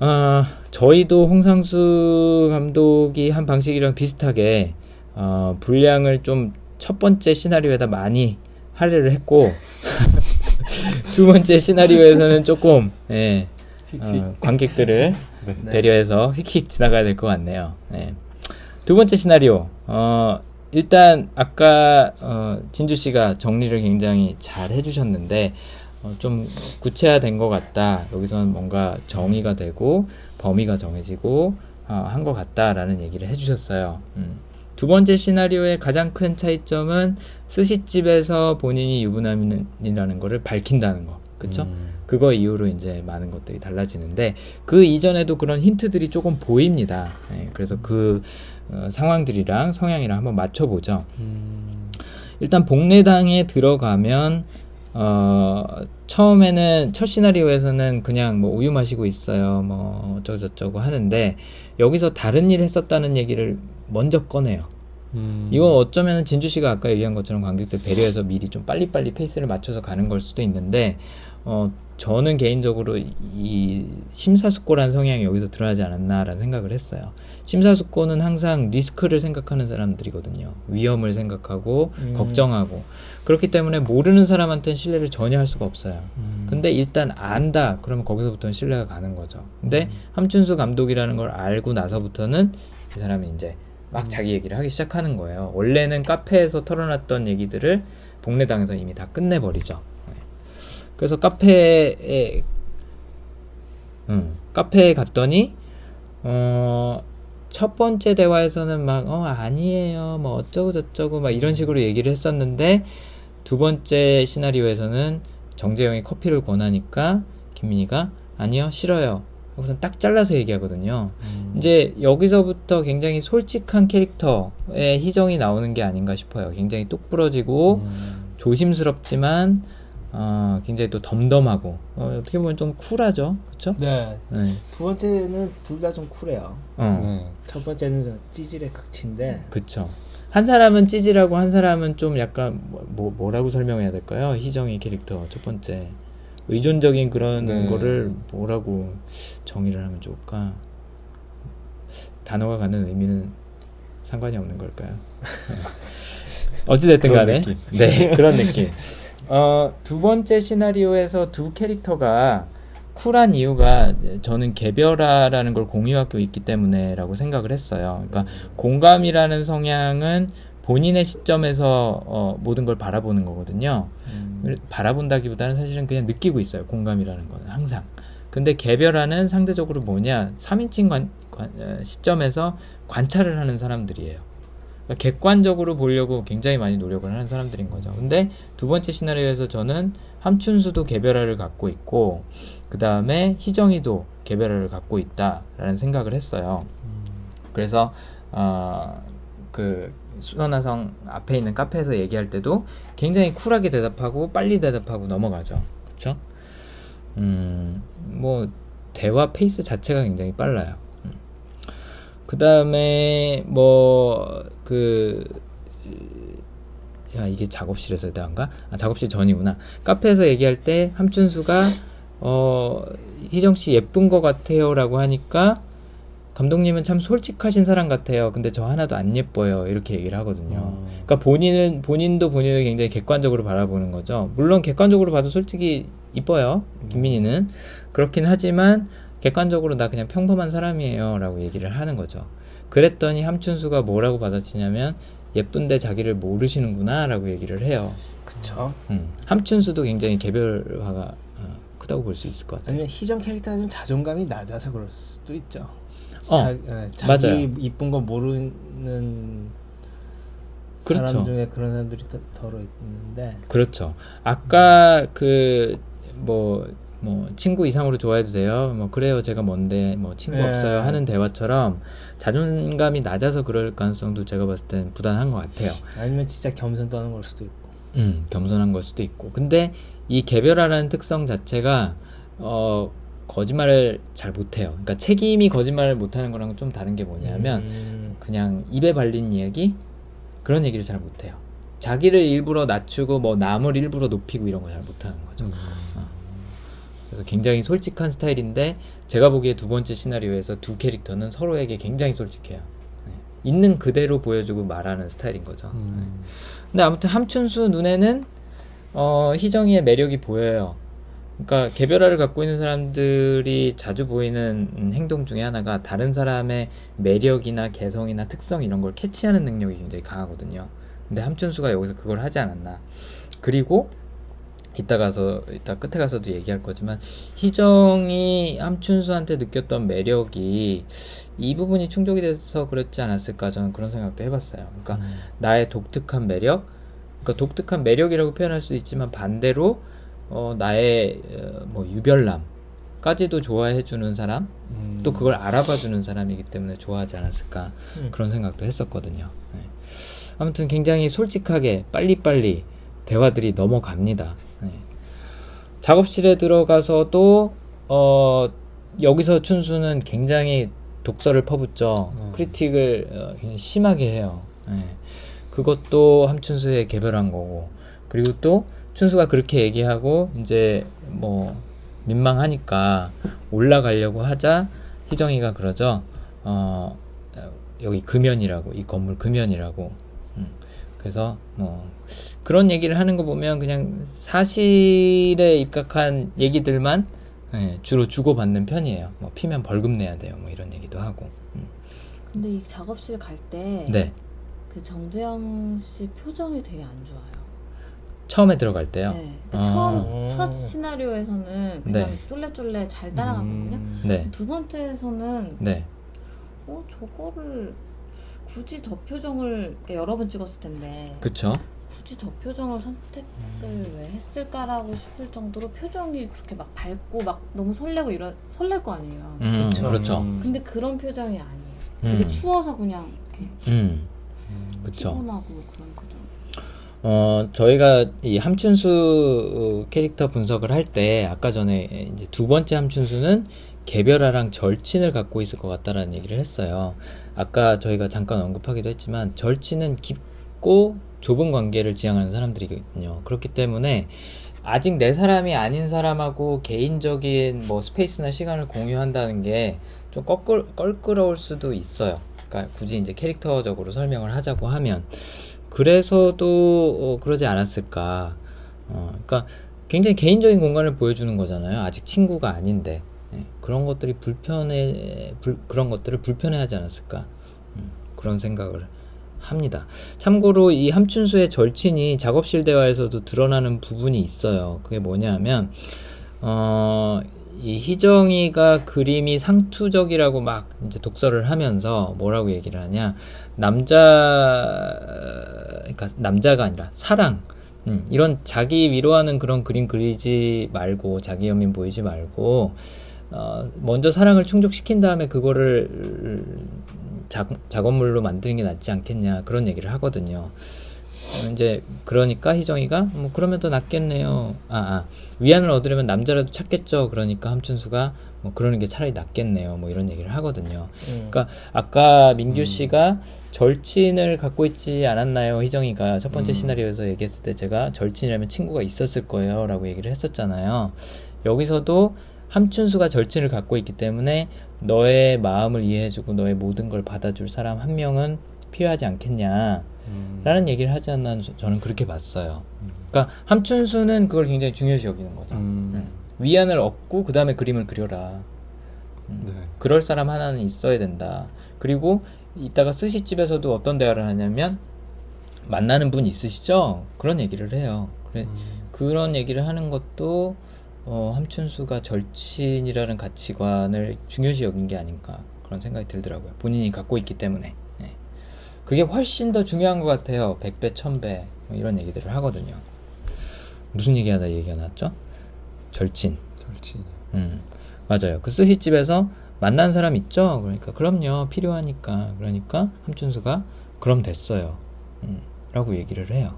어, 저희도 홍상수 감독이 한 방식이랑 비슷하게 어, 분량을 좀 첫 번째 시나리오에다 많이 할애를 했고 두 번째 시나리오에서는 조금 예, 어, 관객들을 배려해서 휙휙 지나가야 될 것 같네요. 네. 두 번째 시나리오. 어, 일단 아까 어, 진주 씨가 정리를 굉장히 잘 해주셨는데 어, 좀 구체화된 것 같다. 여기서는 뭔가 정의가 되고 범위가 정해지고 어, 한것 같다라는 얘기를 해주셨어요. 음. 두 번째 시나리오의 가장 큰 차이점은 스시집에서 본인이 유부남이라는 거를 밝힌다는 거. 그쵸? 그거 이후로 이제 많은 것들이 달라지는데 그 이전에도 그런 힌트들이 조금 보입니다. 예, 그래서 그 어, 상황들이랑 성향이랑 한번 맞춰보죠. 일단 복례당에 들어가면 어 처음에는 첫 시나리오에서는 그냥 뭐 우유 마시고 있어요 뭐 어쩌고 저쩌고 하는데 여기서 다른 일 했었다는 얘기를 먼저 꺼내요 이건 어쩌면 진주 씨가 아까 얘기한 것처럼 관객들 배려해서 미리 좀 빨리빨리 페이스를 맞춰서 가는 걸 수도 있는데 어 저는 개인적으로 이 심사숙고란 성향이 여기서 드러나지 않았나라는 생각을 했어요. 심사숙고는 항상 리스크를 생각하는 사람들이거든요. 위험을 생각하고 음. 걱정하고 그렇기 때문에 모르는 사람한테는 신뢰를 전혀 할 수가 없어요. 근데 일단 안다 그러면 거기서부터는 신뢰가 가는 거죠. 근데 함춘수 감독이라는 걸 알고 나서부터는 이 사람이 이제 막 자기 얘기를 하기 시작하는 거예요. 원래는 카페에서 털어놨던 얘기들을 복례당에서 이미 다 끝내버리죠. 네. 그래서 카페에 음, 카페에 갔더니 어, 첫 번째 대화에서는 막 어 아니에요 뭐 어쩌고 저쩌고 막 이런 식으로 얘기를 했었는데 두 번째 시나리오에서는 정재영이 커피를 권하니까 김민희가 아니요 싫어요 우선 딱 잘라서 얘기하거든요. 이제 여기서부터 굉장히 솔직한 캐릭터의 희정이 나오는 게 아닌가 싶어요. 굉장히 똑 부러지고 조심스럽지만 어, 굉장히 또 덤덤하고 어, 떻게 보면 좀 쿨하죠, 그렇죠? 네. 네. 두 번째는 둘 다 좀 쿨해요. 어, 네. 첫 번째는 좀 찌질의 극치인데 그렇죠. 한 사람은 찌질하고 한 사람은 좀 약간 뭐, 뭐- 뭐라고 설명해야 될까요? 희정이 캐릭터 첫 번째 의존적인 그런 네. 거를 뭐라고 정의를 하면 좋을까? 단어가 갖는 의미는 상관이 없는 걸까요? 네. 어찌됐든 간에 느낌. 네 그런 느낌. 어, 두 번째 시나리오에서 두 캐릭터가 쿨한 이유가 저는 개별화라는 걸 공유하고 있기 때문에라고 생각을 했어요. 그러니까 공감이라는 성향은 본인의 시점에서 어, 모든 걸 바라보는 거거든요. 바라본다기보다는 사실은 그냥 느끼고 있어요. 공감이라는 거는 항상. 근데 개별화는 상대적으로 뭐냐? 3인칭 관, 관- 어, 시점에서 관찰을 하는 사람들이에요. 그러니까 객관적으로 보려고 굉장히 많이 노력을 하는 사람들인 거죠. 근데 두 번째 시나리오에서 저는 함춘수도 개별화를 갖고 있고, 그 다음에 희정이도 개별화를 갖고 있다라는 생각을 했어요. 그래서, 어, 그, 수원화성 앞에 있는 카페에서 얘기할 때도 굉장히 쿨하게 대답하고 빨리 대답하고 넘어가죠. 그쵸? 음, 뭐, 대화 페이스 자체가 굉장히 빨라요. 그 다음에, 뭐, 그, 야, 이게 작업실에서 대화인가? 아, 작업실 전이구나. 카페에서 얘기할 때 함춘수가, 어, 희정 씨 예쁜 것 같아요. 라고 하니까, 감독님은 참 솔직하신 사람 같아요. 근데 저 하나도 안 예뻐요. 이렇게 얘기를 하거든요. 어. 그러니까 본인은 본인도 본인을 굉장히 객관적으로 바라보는 거죠. 물론 객관적으로 봐도 솔직히 이뻐요. 김민희는 그렇긴 하지만 객관적으로 나 그냥 평범한 사람이에요라고 얘기를 하는 거죠. 그랬더니 함춘수가 뭐라고 받아치냐면 예쁜데 자기를 모르시는구나라고 얘기를 해요. 그쵸. 음. 함춘수도 굉장히 개별화가 어, 크다고 볼 수 있을 것 같아요. 아니면 희정 캐릭터가 좀 자존감이 낮아서 그럴 수도 있죠. 어, 자, 예, 자기 맞아요. 이쁜 거 모르는 그렇죠. 사람 중에 그런 사람들이 더, 더러 있는데 그렇죠. 아까 그뭐뭐 친구 이상으로 좋아해도 돼요. 뭐 그래요. 제가 뭔데 뭐 친구 네. 없어요 하는 대화처럼 자존감이 낮아서 그럴 가능성도 제가 봤을 땐 부단한 것 같아요. 아니면 진짜 겸손 떠는 걸 수도 있고. 음, 겸손한 걸 수도 있고. 근데 이 개별화라는 특성 자체가 어 거짓말을 잘 못해요. 그러니까 책임이 거짓말을 못하는 거랑 좀 다른 게 뭐냐면 음, 그냥 입에 발린 이야기 그런 얘기를 잘 못해요. 자기를 일부러 낮추고 뭐 남을 일부러 높이고 이런 거 잘 못하는 거죠. 음. 그래서 굉장히 솔직한 스타일인데 제가 보기에 두 번째 시나리오에서 두 캐릭터는 서로에게 굉장히 솔직해요. 네. 있는 그대로 보여주고 말하는 스타일인 거죠. 네. 음. 근데 아무튼 함춘수 눈에는 어, 희정이의 매력이 보여요. 그러니까 개별화를 갖고 있는 사람들이 자주 보이는 음, 행동 중에 하나가 다른 사람의 매력이나 개성이나 특성 이런 걸 캐치하는 능력이 굉장히 강하거든요. 근데 함춘수가 여기서 그걸 하지 않았나. 그리고 이따 가서 이따 끝에 가서도 얘기할 거지만 희정이 함춘수한테 느꼈던 매력이 이 부분이 충족이 돼서 그렇지 않았을까 저는 그런 생각도 해봤어요. 그러니까 나의 독특한 매력, 그러니까 독특한 매력이라고 표현할 수 있지만 반대로 어, 나의 어, 뭐 유별남까지도 좋아해주는 사람, 음. 또 그걸 알아봐주는 사람이기 때문에 좋아하지 않았을까 음. 그런 생각도 했었거든요. 네. 아무튼 굉장히 솔직하게 빨리빨리 대화들이 넘어갑니다. 네. 작업실에 들어가서도 어, 여기서 춘수는 굉장히 독서를 퍼붓죠. 음. 크리틱을 어, 굉장히 심하게 해요. 네. 그것도 함춘수의 개별한 거고 그리고 또 춘수가 그렇게 얘기하고 이제 뭐 민망하니까 올라가려고 하자 희정이가 그러죠. 어 여기 금연이라고 이 건물 금연이라고. 음, 그래서 뭐 그런 얘기를 하는 거 보면 그냥 사실에 입각한 얘기들만 예, 주로 주고받는 편이에요. 뭐 피면 벌금 내야 돼요. 뭐 이런 얘기도 하고. 음. 근데 이 작업실 갈때 그 네. 정재영 씨 표정이 되게 안 좋아요. 처음에 들어갈 때요. 네. 그러니까 아. 처음 첫 시나리오에서는 그냥 네. 쫄래쫄래 잘 따라가거든요. 음. 네. 두 번째에서는 네. 어 저거를 굳이 저 표정을 이렇게 여러 번 찍었을 텐데 그쵸. 굳이 저 표정을 선택을 왜 했을까라고 싶을 정도로 표정이 그렇게 막 밝고 막 너무 설레고 이런 설렐 거 아니에요. 음. 그렇죠. 음. 근데 그런 표정이 아니에요. 되게 음. 추워서 그냥 이렇게 음. 그쵸. 피곤하고 그런 표정. 어, 저희가 이 함춘수 어, 캐릭터 분석을 할 때 아까 전에 이제 두 번째 함춘수는 개별화랑 절친을 갖고 있을 것 같다라는 얘기를 했어요. 아까 저희가 잠깐 언급하기도 했지만 절친은 깊고 좁은 관계를 지향하는 사람들이거든요. 그렇기 때문에 아직 내 사람이 아닌 사람하고 개인적인 뭐 스페이스나 시간을 공유한다는 게 좀 껄끄, 껄끄러울 수도 있어요. 그러니까 굳이 이제 캐릭터적으로 설명을 하자고 하면 그래서도 어, 그러지 않았을까. 어, 그러니까 굉장히 개인적인 공간을 보여주는 거잖아요. 아직 친구가 아닌데 예, 그런 것들이 불편해 불- 그런 것들을 불편해하지 않았을까. 음, 그런 생각을 합니다. 참고로 이 함춘수의 절친이 작업실 대화에서도 드러나는 부분이 있어요. 그게 뭐냐면 어, 이 희정이가 그림이 상투적이라고 막 이제 독서를 하면서 뭐라고 얘기를 하냐? 남자 그러니까 남자가 아니라 사랑. 음, 이런 자기 위로하는 그런 그림 그리지 말고 자기 연민 보이지 말고 어, 먼저 사랑을 충족시킨 다음에 그거를 작, 작업물로 만드는 게 낫지 않겠냐? 그런 얘기를 하거든요. 어, 이제 그러니까 희정이가 뭐 그러면 더 낫겠네요. 아, 아 위안을 얻으려면 남자라도 찾겠죠. 그러니까 함춘수가 뭐 그러는 게 차라리 낫겠네요. 뭐 이런 얘기를 하거든요. 음. 그러니까 아까 민규 씨가 절친을 갖고 있지 않았나요? 희정이가 첫 번째 음. 시나리오에서 얘기했을 때 제가 절친이라면 친구가 있었을 거예요라고 얘기를 했었잖아요. 여기서도 함춘수가 절친을 갖고 있기 때문에 너의 마음을 이해해주고 너의 모든 걸 받아줄 사람 한 명은 필요하지 않겠냐. 음. 라는 얘기를 하지 않나 저- 저는 그렇게 봤어요. 그러니까 함춘수는 그걸 굉장히 중요시 여기는 거죠. 음. 음. 위안을 얻고 그 다음에 그림을 그려라. 음. 네. 그럴 사람 하나는 있어야 된다. 그리고 이따가 스시집에서도 어떤 대화를 하냐면 만나는 분 있으시죠? 그런 얘기를 해요. 그래, 음. 그런 얘기를 하는 것도 어, 함춘수가 절친이라는 가치관을 중요시 여긴 게 아닌가 그런 생각이 들더라고요. 본인이 갖고 있기 때문에. 네. 그게 훨씬 더 중요한 것 같아요. 100배, 1000배 뭐 이런 얘기들을 하거든요. 무슨 얘기하다 얘기가 나왔죠? 절친. 절친. 음, 맞아요. 그 스시집에서 만난 사람 있죠? 그러니까, 그럼요. 필요하니까. 그러니까, 함춘수가, 그럼 됐어요. 음, 라고 얘기를 해요.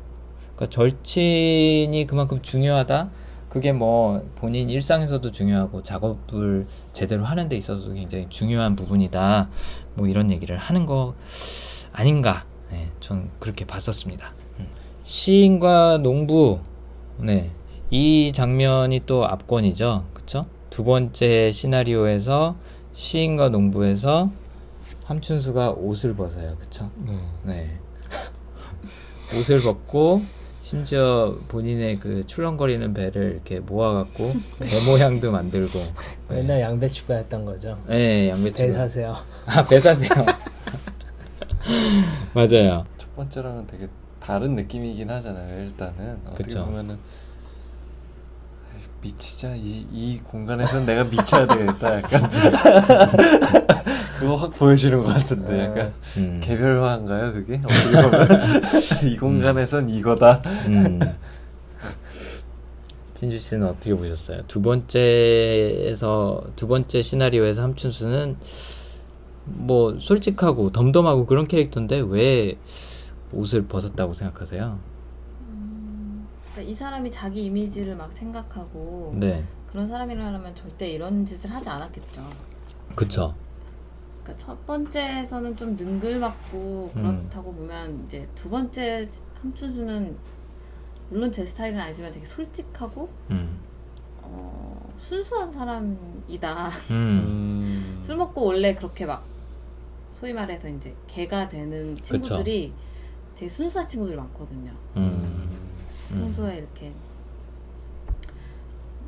그러니까, 절친이 그만큼 중요하다? 그게 뭐, 본인 일상에서도 중요하고, 작업을 제대로 하는 데 있어서도 굉장히 중요한 부분이다. 뭐, 이런 얘기를 하는 거 아닌가. 네, 전 그렇게 봤었습니다. 음. 시인과 농부, 네. 이 장면이 또 압권이죠. 그쵸? 두 번째 시나리오에서 시인과 농부에서 함춘수가 옷을 벗어요. 그쵸? 네. 네. 옷을 벗고 심지어 본인의 그 출렁거리는 배를 이렇게 모아갖고 배 모양도 만들고. 네. 맨날 양배추가 했던 거죠. 네, 양배추. 배 사세요. 아, 배 사세요. 맞아요. 첫 번째랑은 되게 다른 느낌이긴 하잖아요. 일단은 어떻게 그쵸. 보면은 미치자 이, 이 공간에선 내가 미쳐야 되겠다. 약간 그거 확 보여주는 것 같은데 약간 음. 개별화인가요 그게? 어떻게 보면 이 공간에선 이거다. 음. 진주 씨는 어떻게 보셨어요? 두 번째에서 두 번째 시나리오에서 함춘수는 뭐 솔직하고 덤덤하고 그런 캐릭터인데 왜 옷을 벗었다고 생각하세요? 그러니까 이 사람이 자기 이미지를 막 생각하고 네, 그런 사람이라면 절대 이런 짓을 하지 않았겠죠. 그쵸. 그러니까 첫 번째에서는 좀 능글맞고 음. 그렇다고 보면 이제 두 번째 함춘수는 물론 제 스타일은 아니지만 되게 솔직하고 음, 어, 순수한 사람이다. 음, 음. 술 먹고 원래 그렇게 막 소위 말해서 이제 개가 되는 친구들이 되게 순수한 친구들이 많거든요. 음, 음. 평소에 이렇게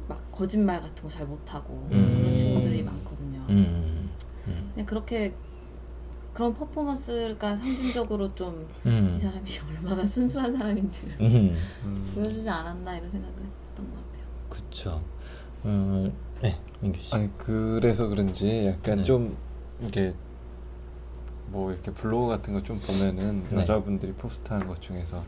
막 거짓말 같은 거 잘 못하고 음. 그런 친구들이 많거든요. 음, 음, 근데 그렇게 그런 퍼포먼스가 상징적으로 좀이 음, 사람이 얼마나 순수한 사람인지를 음, 음. 보여주지 않았나 이런 생각을 했던 것 같아요. 그쵸. 음, 네, 민규 씨. 아니 그래서 그런지 약간 네. 좀 이게 뭐 이렇게 블로그 같은 거 좀 보면은 네. 여자분들이 포스트한 것 중에서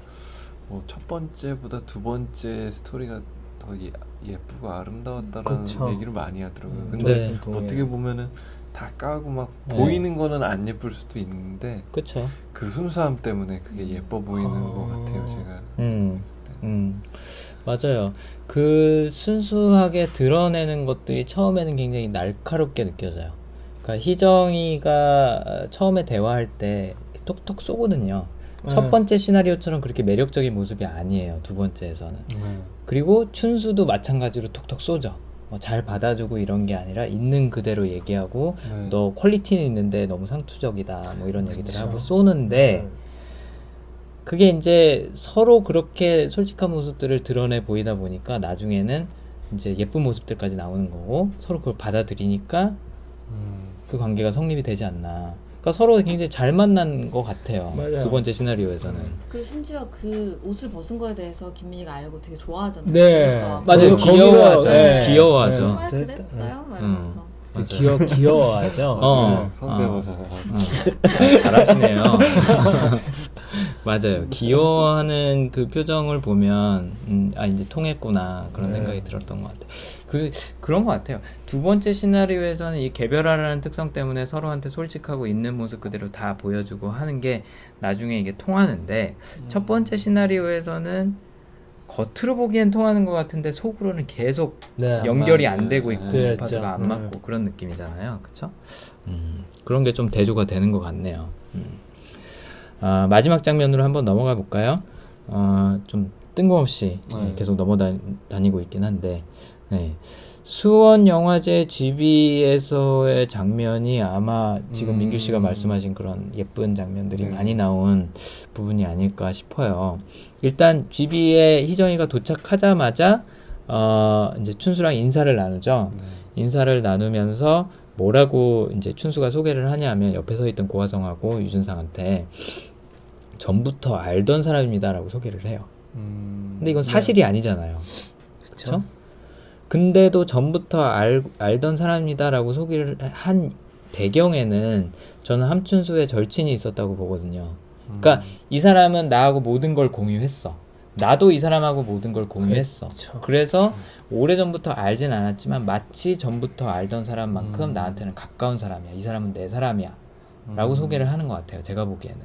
뭐 첫 번째보다 두 번째 스토리가 더 예, 예쁘고 아름다웠다라는 그쵸. 얘기를 많이 하더라고요. 음, 근데 네. 어떻게 보면은 다 까고 막 네. 보이는 거는 안 예쁠 수도 있는데 그쵸. 그 순수함 때문에 그게 예뻐 보이는 어. 것 같아요. 제가 음. 음, 맞아요. 그 순수하게 드러내는 것들이 처음에는 굉장히 날카롭게 느껴져요. 그러니까 희정이가 처음에 대화할 때 톡톡 쏘거든요. 첫 네. 번째 시나리오처럼 그렇게 매력적인 모습이 아니에요. 두 번째에서는. 네. 그리고 춘수도 마찬가지로 톡톡 쏘죠. 뭐 잘 받아주고 이런 게 아니라 있는 그대로 얘기하고 네. 너 퀄리티는 있는데 너무 상투적이다. 뭐 이런 얘기들. 하고 쏘는데 그게 이제 서로 그렇게 솔직한 모습들을 드러내 보이다 보니까 나중에는 이제 예쁜 모습들까지 나오는 거고 서로 그걸 받아들이니까 음. 그 관계가 성립이 되지 않나. 그러니까 서로 굉장히 잘 만난 것 같아요. 맞아요. 두 번째 시나리오에서는. 그 심지어 그 옷을 벗은 거에 대해서 김민희가 알고 되게 좋아하잖아요. 네. 그래서 맞아요. 귀여워하죠. 네. 귀여워하죠. 정말 네. 그랬어요? 막 음. 이러면서 맞아요. 귀여 귀여워하죠. 어. 성대모사가 어, 잘하시네요. 맞아요. 귀여워하는 그 표정을 보면 음, 아 이제 통했구나 그런 네. 생각이 들었던 것 같아요. 그 그런 것 같아요. 두 번째 시나리오에서는 이 개별화라는 특성 때문에 서로한테 솔직하고 있는 모습 그대로 다 보여주고 하는 게 나중에 이게 통하는데 첫 번째 시나리오에서는 겉으로 보기엔 통하는 것 같은데 속으로는 계속 네. 연결이. 안 되고 있고 그랬죠. 주파수가 안 네. 맞고 그런 느낌이잖아요. 그쵸? 음, 그런 게 좀 대조가 되는 것 같네요. 음. 아, 마지막 장면으로 한번 넘어가 볼까요? 어, 좀 뜬금없이 예, 네. 계속 넘어다니고 있긴 한데 네. 수원 영화제 GB에서의 장면이 아마 지금 음. 민규 씨가 말씀하신 그런 예쁜 장면들이 네. 많이 나온 부분이 아닐까 싶어요. 일단 GB에 희정이가 도착하자마자 어 이제 춘수랑 인사를 나누죠. 네. 인사를 나누면서 뭐라고 이제 춘수가 소개를 하냐면 옆에 서 있던 고화성하고 유준상한테 전부터 알던 사람입니다라고 소개를 해요. 음, 근데 이건 사실이 아니잖아요. 그쵸? 그렇죠? 근데도 전부터 알, 알던 사람이다라고 소개를 한 배경에는 저는 함춘수의 절친이 있었다고 보거든요. 그러니까 이 사람은 나하고 모든 걸 공유했어. 나도 이 사람하고 모든 걸 공유했어. 그쵸. 그래서 오래전부터 알진 않았지만 마치 전부터 알던 사람만큼 음. 나한테는 가까운 사람이야. 이 사람은 내 사람이야. 음. 라고 소개를 하는 것 같아요. 제가 보기에는.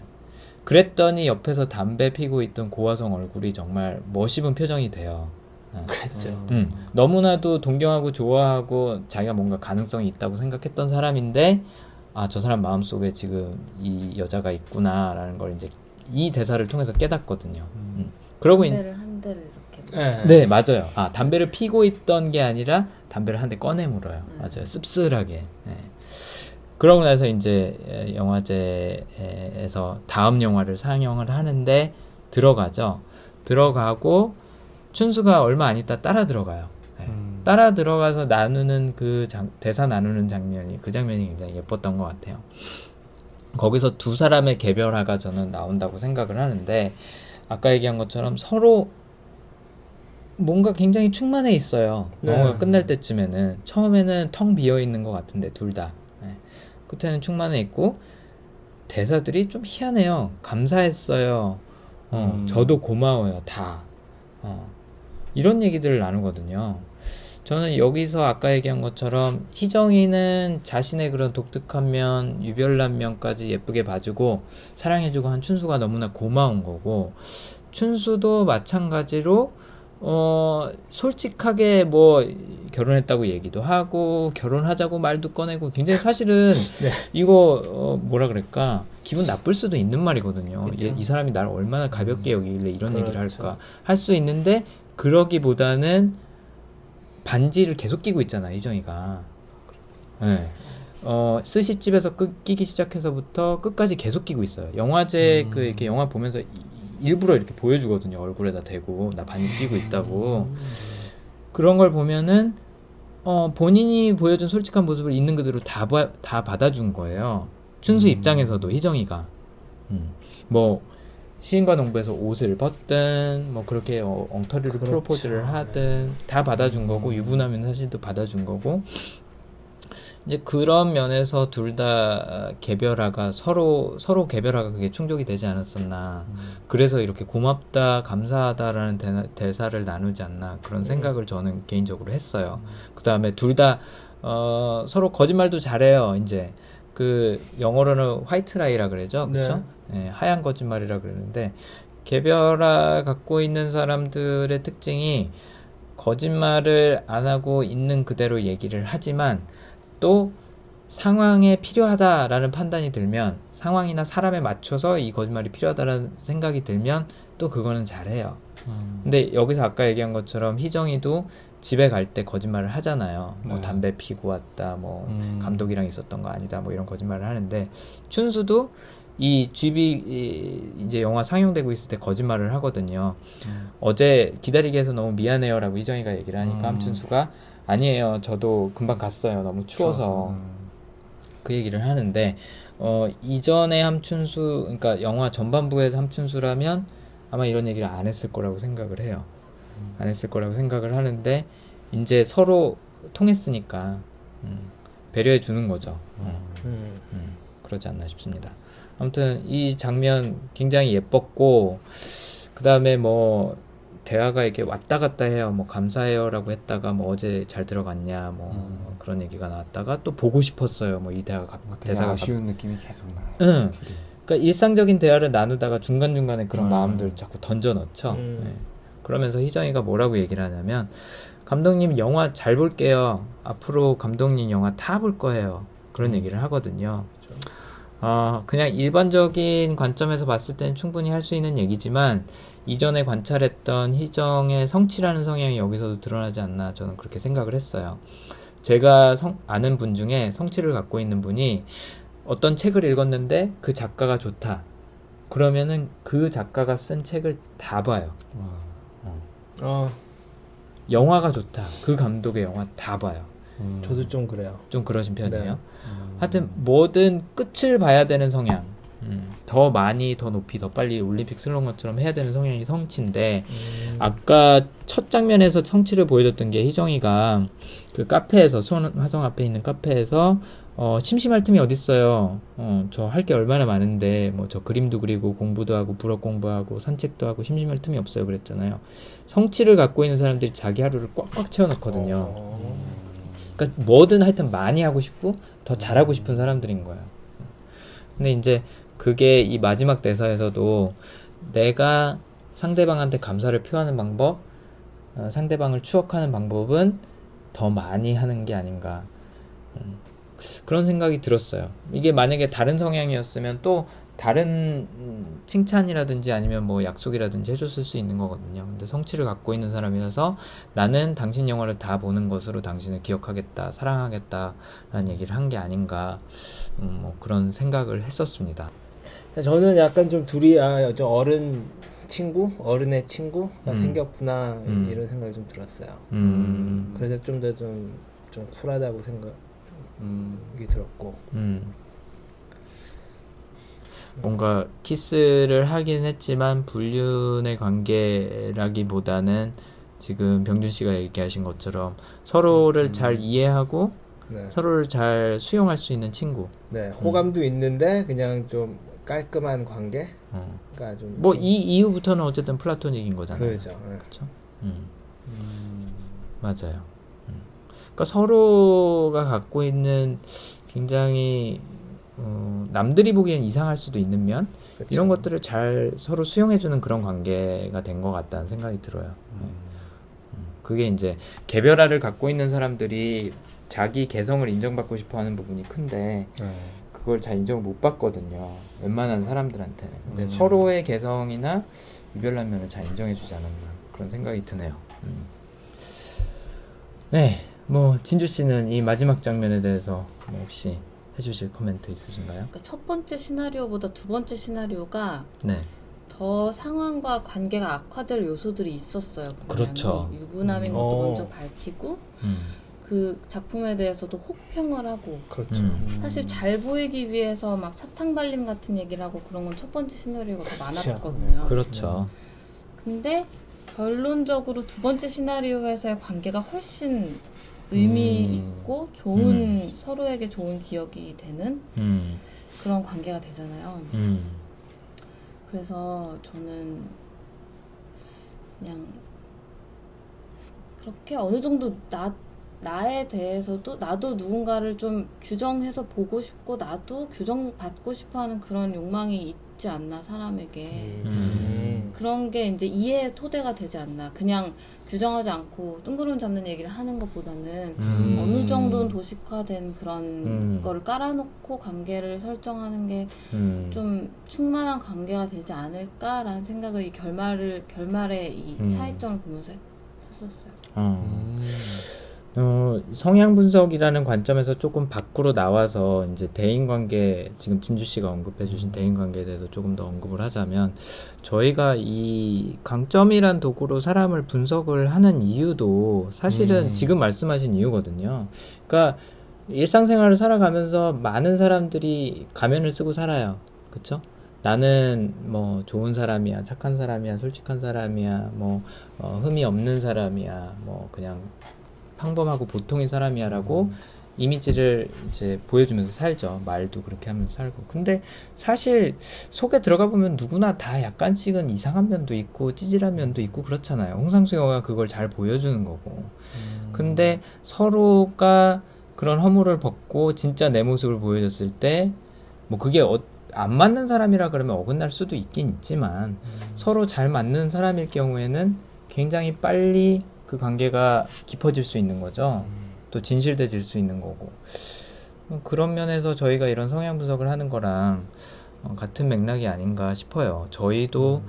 그랬더니 옆에서 담배 피고 있던 고화성 얼굴이 정말 멋입은 표정이 돼요. 어. 그랬죠. 음, 너무나도 동경하고 좋아하고 자기가 뭔가 가능성이 있다고 생각했던 사람인데 아 저 사람 마음 속에 지금 이 여자가 있구나라는 걸 이제 이 대사를 통해서 깨닫거든요. 음. 그러고 있, 담배를 한 대를 이렇게 네. 네 맞아요. 아 담배를 피고 있던 게 아니라 담배를 한 대 꺼내 물어요. 맞아요. 씁쓸하게. 네. 그러고 나서 이제 에, 영화제에서 다음 영화를 상영을 하는데 들어가죠. 들어가고 춘수가 얼마 안 있다 따라 들어가요. 네. 음. 따라 들어가서 나누는 그 장- 대사 나누는 장면이 그 장면이 굉장히 예뻤던 것 같아요. 거기서 두 사람의 개별화가 저는 나온다고 생각을 하는데 아까 얘기한 것처럼 서로 뭔가 굉장히 충만해 있어요. 네. 영화가 끝날 때쯤에는 처음에는 텅 비어 있는 것 같은데 둘 다. 네. 끝에는 충만해 있고 대사들이 좀 희한해요. 감사했어요. 어, 음. 저도 고마워요. 다. 어, 이런 얘기들을 나누거든요. 저는 여기서 아까 얘기한 것처럼 희정이는 자신의 그런 독특한 면, 유별난 면까지 예쁘게 봐주고 사랑해주고 한 춘수가 너무나 고마운 거고 춘수도 마찬가지로 어 솔직하게 뭐 결혼했다고 얘기도 하고 결혼하자고 말도 꺼내고 굉장히 사실은 이거 어 뭐라 그럴까 기분 나쁠 수도 있는 말이거든요. 얘- 이 사람이 나를 얼마나 가볍게 여기길래 이런 얘기를 그렇죠. 할까 할 수 있는데 그러기보다는 반지를 계속 끼고 있잖아 이정이가. 네. 어 스시집에서 끝 끼기 시작해서부터 끝까지 계속 끼고 있어요. 영화제 그 이렇게 영화 보면서 이- 일부러 이렇게 보여주거든요. 얼굴에다 대고 나 반지 끼고 있다고. 그런 걸 보면은 어 본인이 보여준 솔직한 모습을 있는 그대로 다, 봐- 다 받아준 거예요. 춘수 입장에서도 희정이가 음. 뭐 시인과 농부에서 옷을 벗든 뭐 그렇게 어, 엉터리로 그렇죠. 프로포즈를 하든 다 받아준 거고 유부남인 사실도 받아준 거고. 이제 그런 면에서 둘 다 개별화가 서로 서로 개별화가 그게 충족이 되지 않았었나. 그래서 이렇게 고맙다 감사하다라는 대, 대사를 나누지 않나 그런 생각을 저는 개인적으로 했어요. 그 다음에 둘다 어, 서로 거짓말도 잘해요 이제 그 영어로는 화이트 라이라 그러죠 그렇죠 예, 하얀 거짓말이라 그러는데 개별화 갖고 있는 사람들의 특징이 거짓말을 안 하고 있는 그대로 얘기를 하지만 또 상황에 필요하다라는 판단이 들면 상황이나 사람에 맞춰서 이 거짓말이 필요하다라는 생각이 들면 또 그거는 잘해요. 음. 근데 여기서 아까 얘기한 것처럼 희정이도 집에 갈 때 거짓말을 하잖아요. 뭐 네. 담배 피고 왔다, 뭐 음. 감독이랑 있었던 거 아니다, 뭐 이런 거짓말을 하는데 춘수도 이 GB 이- 이제 영화 상영되고 있을 때 거짓말을 하거든요. 음. 어제 기다리게 해서 너무 미안해요라고 희정이가 얘기를 하니까 음. 함춘수가 아니에요. 저도 금방 갔어요. 너무 추워서 음. 그 얘기를 하는데 어 이전에 함춘수 그러니까 영화 전반부에서 함춘수라면 아마 이런 얘기를 안 했을 거라고 생각을 해요. 안 했을 거라고 생각을 하는데 이제 서로 통했으니까 음, 배려해 주는 거죠. 음, 음. 음, 그러지 않나 싶습니다. 아무튼 이 장면 굉장히 예뻤고 그 다음에 뭐 대화가 이렇게 왔다 갔다 해요. 뭐 감사해요라고 했다가 뭐 어제 잘 들어갔냐 뭐 음. 그런 얘기가 나왔다가 또 보고 싶었어요. 뭐 이 대화가 대사가 갑- 아쉬운 느낌이 계속 나요. 응. 그러니까 일상적인 대화를 나누다가 중간 중간에 그런 음. 마음들 자꾸 던져 넣죠. 음. 네. 그러면서 희정이가 뭐라고 얘기를 하냐면 감독님 영화 잘 볼게요. 앞으로 감독님 영화 다 볼 거예요. 그런 얘기를 하거든요. 어, 그냥 일반적인 관점에서 봤을 때는 충분히 할 수 있는 얘기지만 이전에 관찰했던 희정의 성취라는 성향이 여기서도 드러나지 않나 저는 그렇게 생각을 했어요. 제가 성- 아는 분 중에 성취를 갖고 있는 분이 어떤 책을 읽었는데 그 작가가 좋다. 그러면은 그 작가가 쓴 책을 다 봐요. 어, 영화가 좋다. 그 감독의 영화 다 봐요. 저도 좀 그래요. 좀 그러신 편이에요. 네. 하여튼 뭐든 끝을 봐야 되는 성향. 음, 더 많이, 더 높이, 더 빨리 올림픽 슬런 것처럼 해야 되는 성향이 성취인데 아까 첫 장면에서 성취를 보여줬던 게 희정이가 그 카페에서 수원 화성 앞에 있는 카페에서 어, 심심할 틈이 어딨어요. 어, 저 할 게 얼마나 많은데 뭐 저 그림도 그리고 공부도 하고 불어 공부하고 산책도 하고 심심할 틈이 없어요. 그랬잖아요. 성취를 갖고 있는 사람들이 자기 하루를 꽉꽉 채워넣거든요. 어, 그러니까 뭐든 하여튼 많이 하고 싶고 더 잘하고 싶은 사람들인 거예요. 근데 이제 그게 이 마지막 대사에서도 내가 상대방한테 감사를 표하는 방법, 어, 상대방을 추억하는 방법은 더 많이 하는 게 아닌가. 음, 그런 생각이 들었어요. 이게 만약에 다른 성향이었으면 또 다른 음, 칭찬이라든지 아니면 뭐 약속이라든지 해줬을 수 있는 거거든요. 근데 성취를 갖고 있는 사람이라서 나는 당신 영화를 다 보는 것으로 당신을 기억하겠다, 사랑하겠다라는 얘기를 한 게 아닌가, 음, 뭐 그런 생각을 했었습니다. 저는 약간 좀 둘이 아, 좀 어른 친구, 어른의 친구가 음. 생겼구나 음. 이런 생각이 좀 들었어요. 음, 그래서 좀더좀좀 쿨하다고 생각 이 음, 들었고. 음. 뭔가 키스를 하긴 했지만 불륜의 관계라기보다는 지금 병준 씨가 얘기하신 것처럼 서로를 잘 이해하고 네. 서로를 잘 수용할 수 있는 친구. 네, 호감도 있는데 그냥 좀 깔끔한 관계가 어. 좀. 뭐좀이 이후부터는 어쨌든 플라토닉인 거잖아요. 그죠. 네. 그렇죠. 음. 맞아요. 음. 그러니까 서로가 갖고 있는 굉장히 어, 남들이 보기엔 이상할 수도 있는 면 그쵸. 이런 것들을 잘 서로 수용해주는 그런 관계가 된 것 같다는 생각이 들어요. 음. 그게 이제 개별화를 갖고 있는 사람들이 자기 개성을 인정받고 싶어하는 부분이 큰데 네. 그걸 잘 인정을 못 받거든요. 웬만한 사람들한테는. 근데 음. 서로의 개성이나 유별난 면을 잘 인정해주지 않았나 그런 생각이 드네요. 음. 네, 뭐 진주 씨는 이 마지막 장면에 대해서 뭐 혹시 해주실 코멘트 있으신가요? 그러니까 첫 번째 시나리오보다 두 번째 시나리오가 네, 더 상황과 관계가 악화될 요소들이 있었어요. 그렇죠. 유부남인 음. 것도 어. 먼저 밝히고 음, 그 작품에 대해서도 혹평을 하고 그렇죠. 음. 사실 잘 보이기 위해서 막 사탕 발림 같은 얘기를 하고 그런 건 첫 번째 시나리오가 더 그쵸. 많았거든요. 그렇죠. 근데 결론적으로 두 번째 시나리오에서의 관계가 훨씬 의미 음. 있고 좋은 서로에게 좋은 기억이 되는 음, 그런 관계가 되잖아요. 음, 그래서 저는 그냥 그렇게 어느 정도 나 나에 대해서도 나도 누군가를 좀 규정해서 보고 싶고 나도 규정받고 싶어하는 그런 욕망이 있지 않나 사람에게 음. 그런 게 이제 이해의 토대가 되지 않나 그냥 규정하지 않고 뜬구름 잡는 얘기를 하는 것보다는 음. 어느 정도는 도식화된 그런 음. 거를 깔아놓고 관계를 설정하는 게 음. 좀 충만한 관계가 되지 않을까라는 생각을 이 결말을 결말의 이 음. 차이점을 보면서 했었어요. 어. 음. 어, 성향 분석이라는 관점에서 조금 밖으로 나와서 이제 대인 관계 지금 진주 씨가 언급해 주신 대인 관계에 대해서 조금 더 언급을 하자면 저희가 이 강점이란 도구로 사람을 분석을 하는 이유도 사실은 음. 지금 말씀하신 이유거든요. 그러니까 일상생활을 살아가면서 많은 사람들이 가면을 쓰고 살아요. 그쵸? 나는 뭐 좋은 사람이야, 착한 사람이야, 솔직한 사람이야, 뭐 어, 흠이 없는 사람이야, 뭐 그냥 평범하고 보통인 사람이야라고 이미지를 이제 보여주면서 살죠. 말도 그렇게 하면서 살고. 근데 사실 속에 들어가 보면 누구나 다 약간씩은 이상한 면도 있고 찌질한 면도 있고 그렇잖아요. 홍상수영가 그걸 잘 보여주는 거고. 근데 서로가 그런 허물을 벗고 진짜 내 모습을 보여줬을 때 뭐 그게 어- 안 맞는 사람이라 그러면 어긋날 수도 있긴 있지만 서로 잘 맞는 사람일 경우에는 굉장히 빨리 그 관계가 깊어질 수 있는 거죠. 또 진실돼질 수 있는 거고. 뭐 그런 면에서 저희가 이런 성향 분석을 하는 거랑 어, 같은 맥락이 아닌가 싶어요. 저희도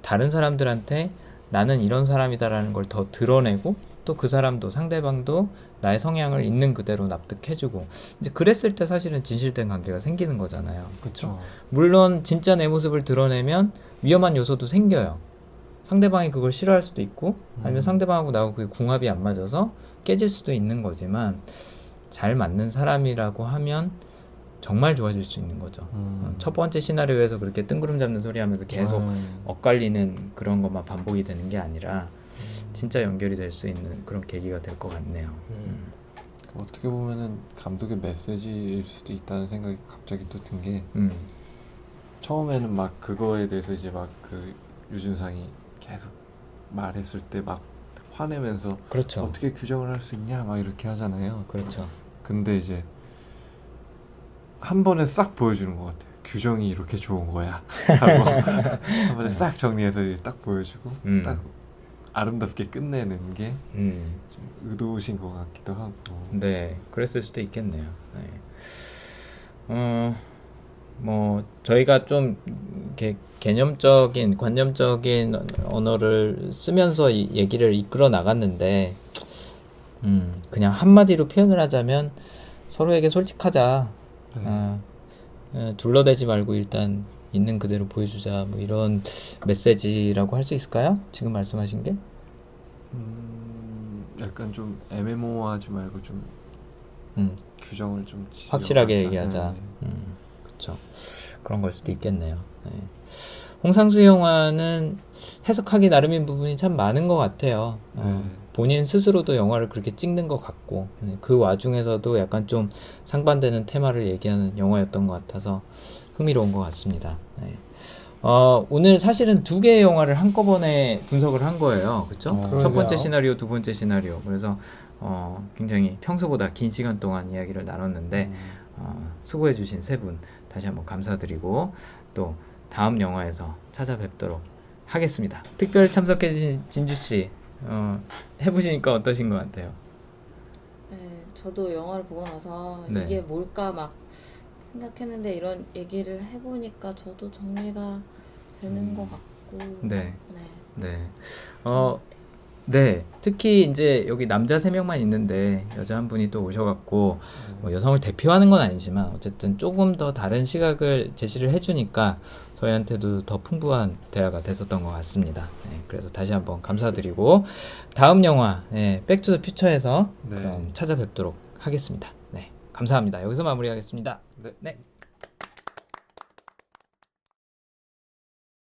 다른 사람들한테 나는 이런 사람이다라는 걸 더 드러내고 또 그 사람도 상대방도 나의 성향을 있는 그대로 납득해주고 이제 그랬을 때 사실은 진실된 관계가 생기는 거잖아요. 그렇죠. 물론 진짜 내 모습을 드러내면 위험한 요소도 생겨요. 상대방이 그걸 싫어할 수도 있고 아니면 음. 상대방하고 나하고 그게 궁합이 안 맞아서 깨질 수도 있는 거지만 잘 맞는 사람이라고 하면 정말 좋아질 수 있는 거죠. 음. 어, 첫 번째 시나리오에서 그렇게 뜬구름 잡는 소리 하면서 계속 음. 엇갈리는 그런 것만 반복이 되는 게 아니라 진짜 연결이 될 수 있는 그런 계기가 될 것 같네요. 음. 어떻게 보면은 감독의 메시지일 수도 있다는 생각이 갑자기 또 든게 음, 처음에는 막 그거에 대해서 이제 막 그 유준상이 계속 말했을 때 막 화내면서 그렇죠. 어떻게 규정을 할 수 있냐 막 이렇게 하잖아요. 그렇죠. 근데 이제 한 번에 싹 보여주는 것 같아요. 규정이 이렇게 좋은 거야. 하고 한 번에 싹 정리해서 딱 보여주고 음. 딱 아름답게 끝내는 게좀 음, 의도신 것 같기도 하고. 네, 그랬을 수도 있겠네요. 네. 어, 뭐 저희가 좀 이렇게 개념적인 관념적인 언어를 쓰면서 이 얘기를 이끌어 나갔는데, 음, 그냥 한마디로 표현을 하자면 서로에게 솔직하자. 네. 아, 에, 둘러대지 말고 일단 있는 그대로 보여주자. 뭐 이런 메시지라고 할 수 있을까요? 지금 말씀하신 게? 음, 약간 좀 애매모호하지 말고 좀 음, 규정을 좀 확실하게. 얘기하자. 네. 음, 그렇죠. 그런 걸 수도 있겠네요. 네. 홍상수 영화는 해석하기 나름인 부분이 참 많은 것 같아요. 어, 네. 본인 스스로도 영화를 그렇게 찍는 것 같고 네, 그 와중에서도 약간 좀 상반되는 테마를 얘기하는 영화였던 것 같아서 흥미로운 것 같습니다. 네. 어, 오늘 사실은 두 개의 영화를 한꺼번에 분석을 한 거예요. 그렇죠? 어, 첫. 번째 시나리오, 두 번째 시나리오. 그래서 어, 굉장히 평소보다 긴 시간 동안 이야기를 나눴는데 음. 어, 수고해 주신 세 분 다시 한번 감사드리고 또 다음 영화에서 찾아뵙도록 하겠습니다. 특별 참석해주신 진주 씨 어, 해보시니까 어떠신 것 같아요? 네, 저도 영화를 보고 나서 네. 이게 뭘까 막 생각했는데 이런 얘기를 해보니까 저도 정리가 되는 음. 것 같고 네. 네. 네. 어, 네. 특히 이제 여기 남자 세 명만 있는데 여자 한 분이 또 오셔갖고 뭐 여성을 대표하는 건 아니지만 어쨌든 조금 더 다른 시각을 제시를 해주니까 저희한테도 더 풍부한 대화가 됐었던 것 같습니다. 네, 그래서 다시 한번 감사드리고 다음 영화 네, Back to the Future에서 네. 그럼 찾아뵙도록 하겠습니다. 네, 감사합니다. 여기서 마무리하겠습니다. 네. 네.